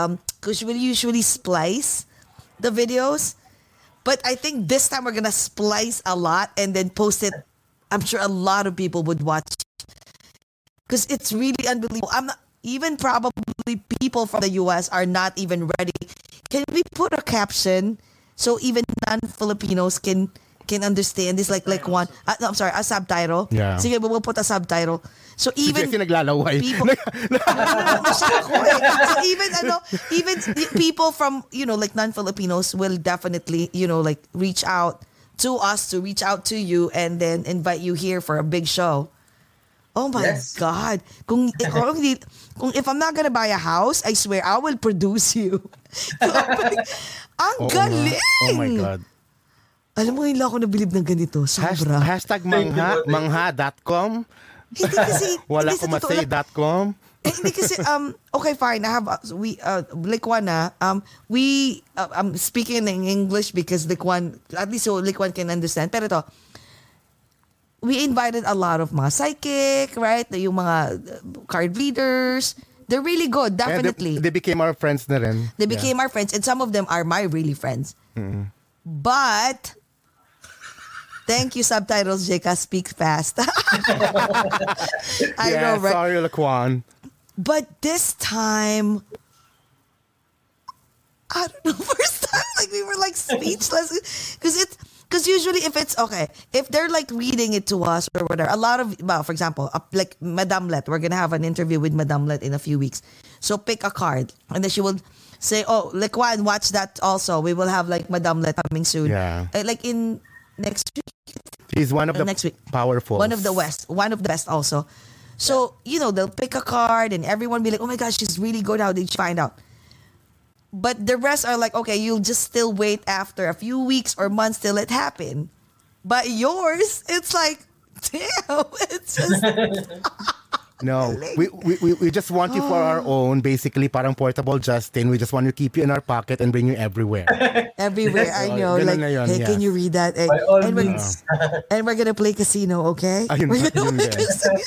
um because we usually splice the videos, but I think this time we're gonna splice a lot and then post it. I'm sure a lot of people would watch because it's really unbelievable. I'm not even probably people from the US are not even ready. Can we put a caption so even non-Filipinos can can understand this like like one uh, no, I'm sorry a subtitle Yeah. sige we'll put a subtitle so even Jessie naglalaway. people [LAUGHS] Masya ako eh. so even ano even people from you know like non-Filipinos will definitely you know like reach out to us to reach out to you and then invite you here for a big show Oh my Yes. God. Kung, kung, kung if I'm not gonna buy a house, I swear, I will produce you. [LAUGHS] [LAUGHS] Ang Oo nga. galing! Oh my God. Alam mo, hindi ako nabilib ng ganito. Hashtag, Sobra. hashtag mangha, mangha.com. hindi kasi, [LAUGHS] Wala lang- kumasay.com. Eh, hindi kasi um okay fine I have uh, we uh Likwana um we uh, I'm speaking in English because Likwan at least so Likwan can understand pero to we invited a lot of mga psychic right yung mga uh, card readers they're really good Yeah, definitely they, they became our friends na rin. They became our friends, and some of them are my really friends. Mm-hmm. But thank you, subtitles. Jeka, speak fast. I yeah, know, right? sorry, Laquan. But this time, I don't know. [LAUGHS] First time, like we were like speechless because it's because usually if it's okay, if they're like reading it to us or whatever, a lot of well, for example, like Madame Let, we're gonna have an interview with Madame Let in a few weeks. So pick a card, and then she will say, "Oh, Lekwan, watch that also. We will have like Madame Let coming soon." Yeah. Uh, Like in next week. He's one of Uh, the next week. powerful. One of the West, one of the best also. So you know they'll pick a card and everyone be like, "Oh my gosh, she's really good." How did you find out? But the rest are like, "Okay, you'll just still wait after a few weeks or months till it happen." But yours, it's like, [LAUGHS] damn, it's just [LAUGHS] No, we, we, we, we just want you for our [GASPS] own, basically, parang portable Justin. We just want to keep you in our pocket and bring you everywhere. [LAUGHS] everywhere. I Ganun know. Like, na yun, hey, yeah. can you read that? And, By all and, we're, means. [LAUGHS] and we're gonna play casino, okay? Ayun we're ba, gonna play casino.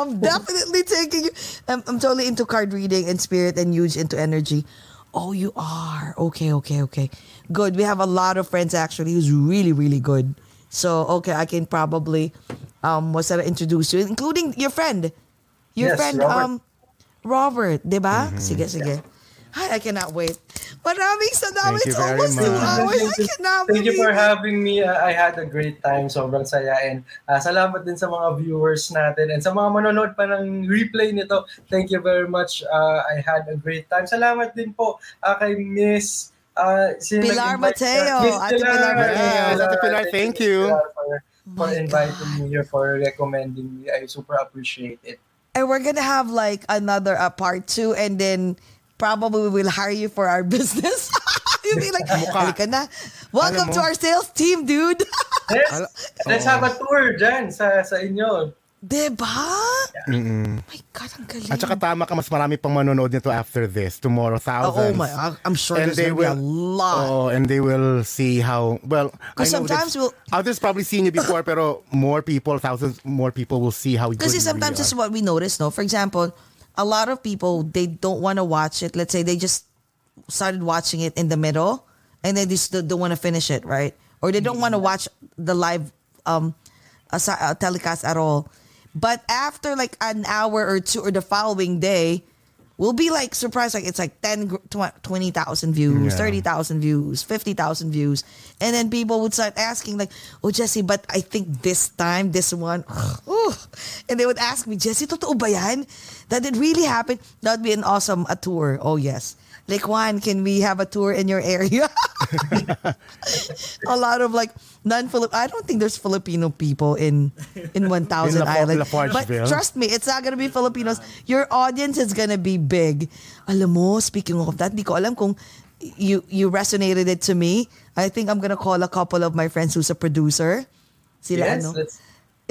I'm [LAUGHS] definitely taking you. I'm, I'm totally into card reading and spirit and huge into energy. Oh, you are. Okay, okay, okay. Good. We have a lot of friends actually who's really, really good. So okay, I can probably um what's that introduce you, including your friend. Your Yes, friend Robert. um Robert, di ba? Mm-hmm. Sige, sige. Hi, I cannot wait. Maraming salamat. It's almost two much. hours. I Thank you, cannot thank you for it. having me. Uh, I had a great time. Sobrang saya. And uh, salamat din sa mga viewers natin. And sa mga manonood pa ng replay nito, thank you very much. Uh, I had a great time. Salamat din po uh, kay Miss uh, Pilar Mateo. Miss Ate Pilar Mateo. Yes, Ate Pilar, thank you. Pilar, For, for inviting me here, for recommending me. I super appreciate it. And we're gonna have like another uh, part two, and then probably we will hire you for our [LAUGHS] business. [LAUGHS] You'll be like, halika na. Welcome to our sales team, dude. [LAUGHS] Let's, Ala- let's have a tour dyan sa, sa inyo. Diba? My God, ang galing. At saka tama ka, mas marami pang manonood nito after this. Tomorrow, Oh, thousands. oh my, I'm sure And there's they be a will- lot. Oh, and they will see how, well, I 'Cause know sometimes we'll- Others probably seen you before, pero more people, thousands more people will see how good Because sometimes really this is what we notice, no? For example, a lot of people they don't want to watch it. Let's say they just started watching it in the middle, and then they still don't want to finish it, right? Or they don't want to watch the live um asa- uh, telecast at all. But after like an hour or two or the following day, we'll be like surprised like it's like 10 20,000 views, Yeah. 30,000 views, 50,000 views. And then people would start asking like, "Oh Jesse, but I think this time this one [SIGHS] ooh." and they would ask me, "Jesse, totoo ba yan? That it really happened?" That would be an awesome a tour. Oh yes. Like Juan, can we have a tour in your area? [LAUGHS] a lot of like non-Filip. I don't think there's Filipino people in in 1,000 In La- Island. But trust me, it's not gonna be Filipinos. Your audience is gonna be big. Alam mo, speaking of that, di ko alam kung you you resonated it to me. I think I'm gonna call a couple of my friends who's a producer. Sila Yes, ano?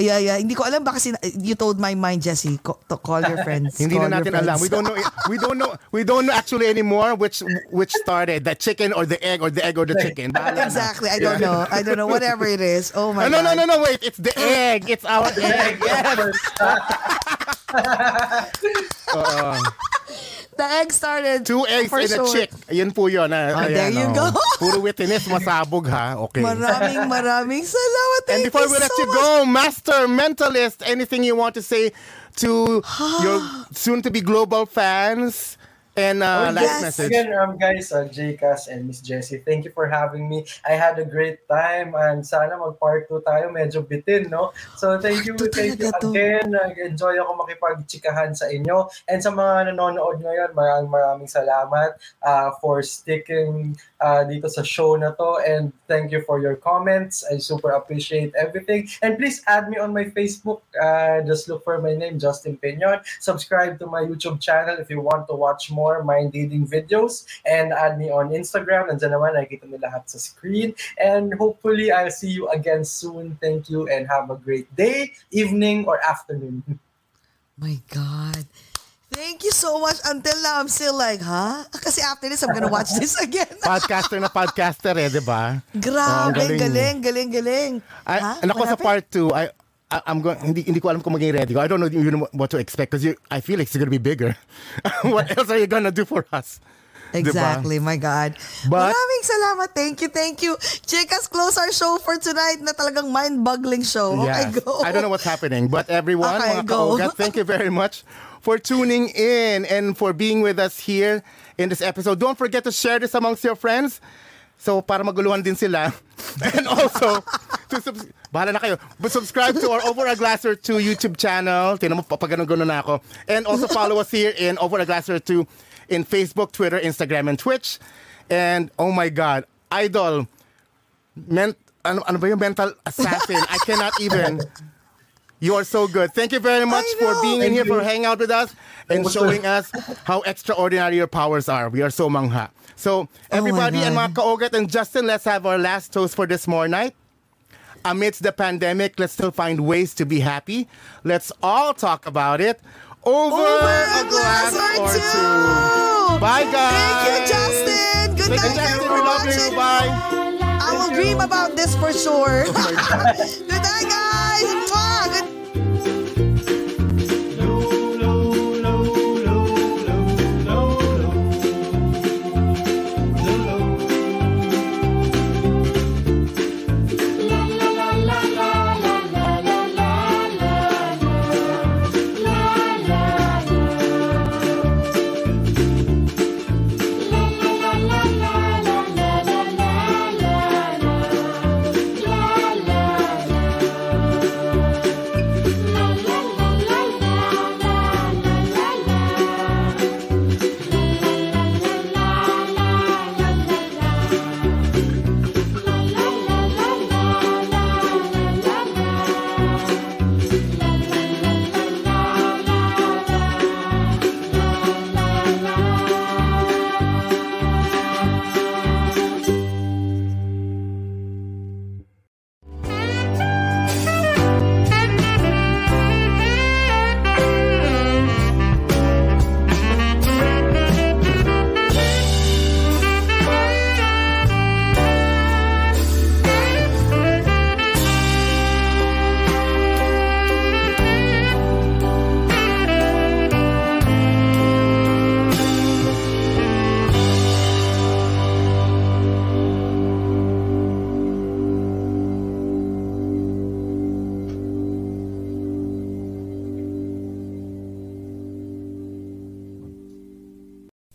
Yeah, yeah. Hindi ko alam baka sin- you told my mind, Jesse, co- to call your friends. [LAUGHS] Hindi na natin alam. We don't know. We don't know. We don't know actually anymore which which started the chicken or the egg or the egg or the chicken. [LAUGHS] Bahala na. Exactly. I don't know. I don't know. Whatever it is. Oh my No, no, god. no, no, no. Wait. It's the egg. It's our [LAUGHS] egg. Yes. The egg started. Two eggs for and a chick. Ayun po yun. ah. Oh, there you oh. go. [LAUGHS] Puro witness, masabog ha. Okay. Maraming maraming salamat. And Thank before you we let so you much. go, Master Mentalist, anything you want to say to [GASPS] your soon-to-be global fans and uh, Oh, last yes. message? Again, um, guys, uh, JCas and Miss Jessie, thank you for having me. I had a great time and sana mag-part 2 tayo. Medyo bitin, no? So, thank you, thank you again. Nag-enjoy ako makipag-chikahan sa inyo. And sa mga nanonood ngayon, maraming maraming salamat uh, for sticking uh, dito sa show na to. And thank you for your comments. I super appreciate everything. And please add me on my Facebook. Uh, just look for my name, Justin Peñon. Subscribe to my YouTube channel if you want to watch more mind-reading videos. And add me on Instagram. Nandiyan naman, nakikita niyo lahat sa screen. And hopefully, I'll see you again soon. Thank you and have a great day, evening, or afternoon. My God. Thank you so much. Until now, I'm still like, huh? [LAUGHS] Kasi after this, I'm gonna watch [LAUGHS] this again. [LAUGHS] Podcaster na podcaster eh, di ba? Grabe, Oh, galing. galing, galing, galing. I, Ha? nako sa part 2, I, I I'm going hindi hindi ko alam kung maging ready ko. I don't know even what to expect because I feel like it's gonna be bigger. [LAUGHS] what else are you gonna do for us? Exactly, my God. But- Maraming salamat. Thank you, thank you. Chicas, close our show for tonight na talagang mind-boggling show. Okay, Yes. go. I don't know what's happening, but everyone, Okay, mga kaugat, thank you very much for tuning in and for being with us here in this episode. Don't forget to share this amongst your friends. So, para maguluhan din sila. [LAUGHS] And also, to subs- bahala na kayo. But subscribe to our Over a Glass or 2 YouTube channel. Tingnan mo, papagano-gano na ako. And also follow us here in Over a Glass or 2 in Facebook, Twitter, Instagram, and Twitch. And, oh my God, Idol, ment ano, ano ba yung mental assassin? I cannot even. You are so good. Thank you very much for being in Thank here, for hanging out with us, and you. showing us how extraordinary your powers are. We are so mangha. So, oh everybody and God. mga kaogat and Justin, let's have our last toast for this more night. Amidst the pandemic, let's still find ways to be happy. Let's all talk about it over, a glass, or, two. Bye, guys. Thank you, Justin. Good Thank you, night, Justin. We love you. Bye. I will dream about this for sure. Oh [LAUGHS] good night, guys.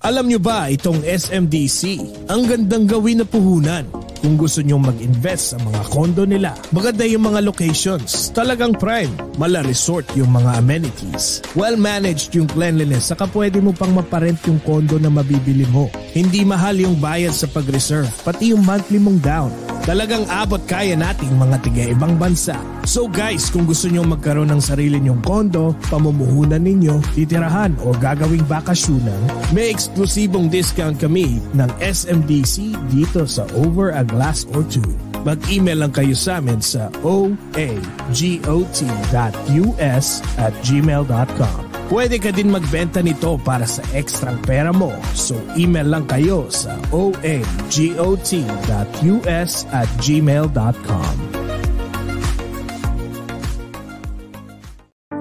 Alam nyo ba itong SMDC? Ang gandang gawin na puhunan. Kung gusto nyong mag-invest sa mga kondo nila, maganda yung mga locations. Talagang prime. Mala resort yung mga amenities. Well-managed yung cleanliness saka pwede mo pang maparent yung kondo na mabibili mo. Hindi mahal yung bayad sa pag-reserve, pati yung monthly mong down. Talagang abot kaya nating mga tiga ibang bansa. So guys, kung gusto nyo magkaroon ng sarili nyong kondo, pamumuhunan ninyo, titirahan o gagawing bakasyonan, may eksklusibong discount kami ng SMDC dito sa Over a Glass or Two. Mag-email lang kayo sa amin sa oagot.us at gmail.com. Pwede ka din magbenta nito para sa ekstrang pera mo. So email lang kayo sa oagot.us at gmail.com.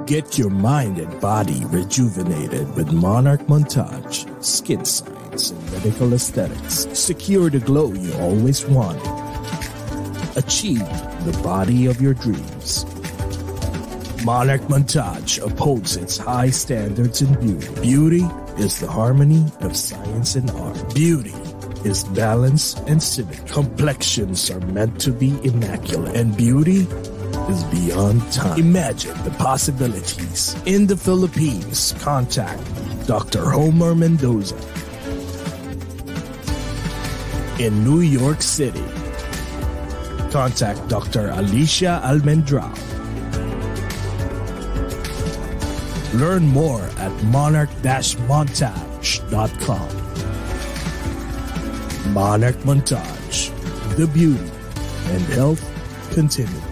Get your mind and body rejuvenated with Monarch Montage, Skin Science and Medical Aesthetics. Secure the glow you always wanted. Achieve the body of your dreams. Monarch Montage upholds its high standards in beauty. Beauty is the harmony of science and art. Beauty is balance and civic. Complexions are meant to be immaculate, and beauty is beyond time. Imagine the possibilities. In the Philippines, contact Dr. Homer Mendoza. In New York City, contact Dr. Alicia Almendrao. Learn more at monarch-montage.com. Monarch Montage, the beauty and health continue.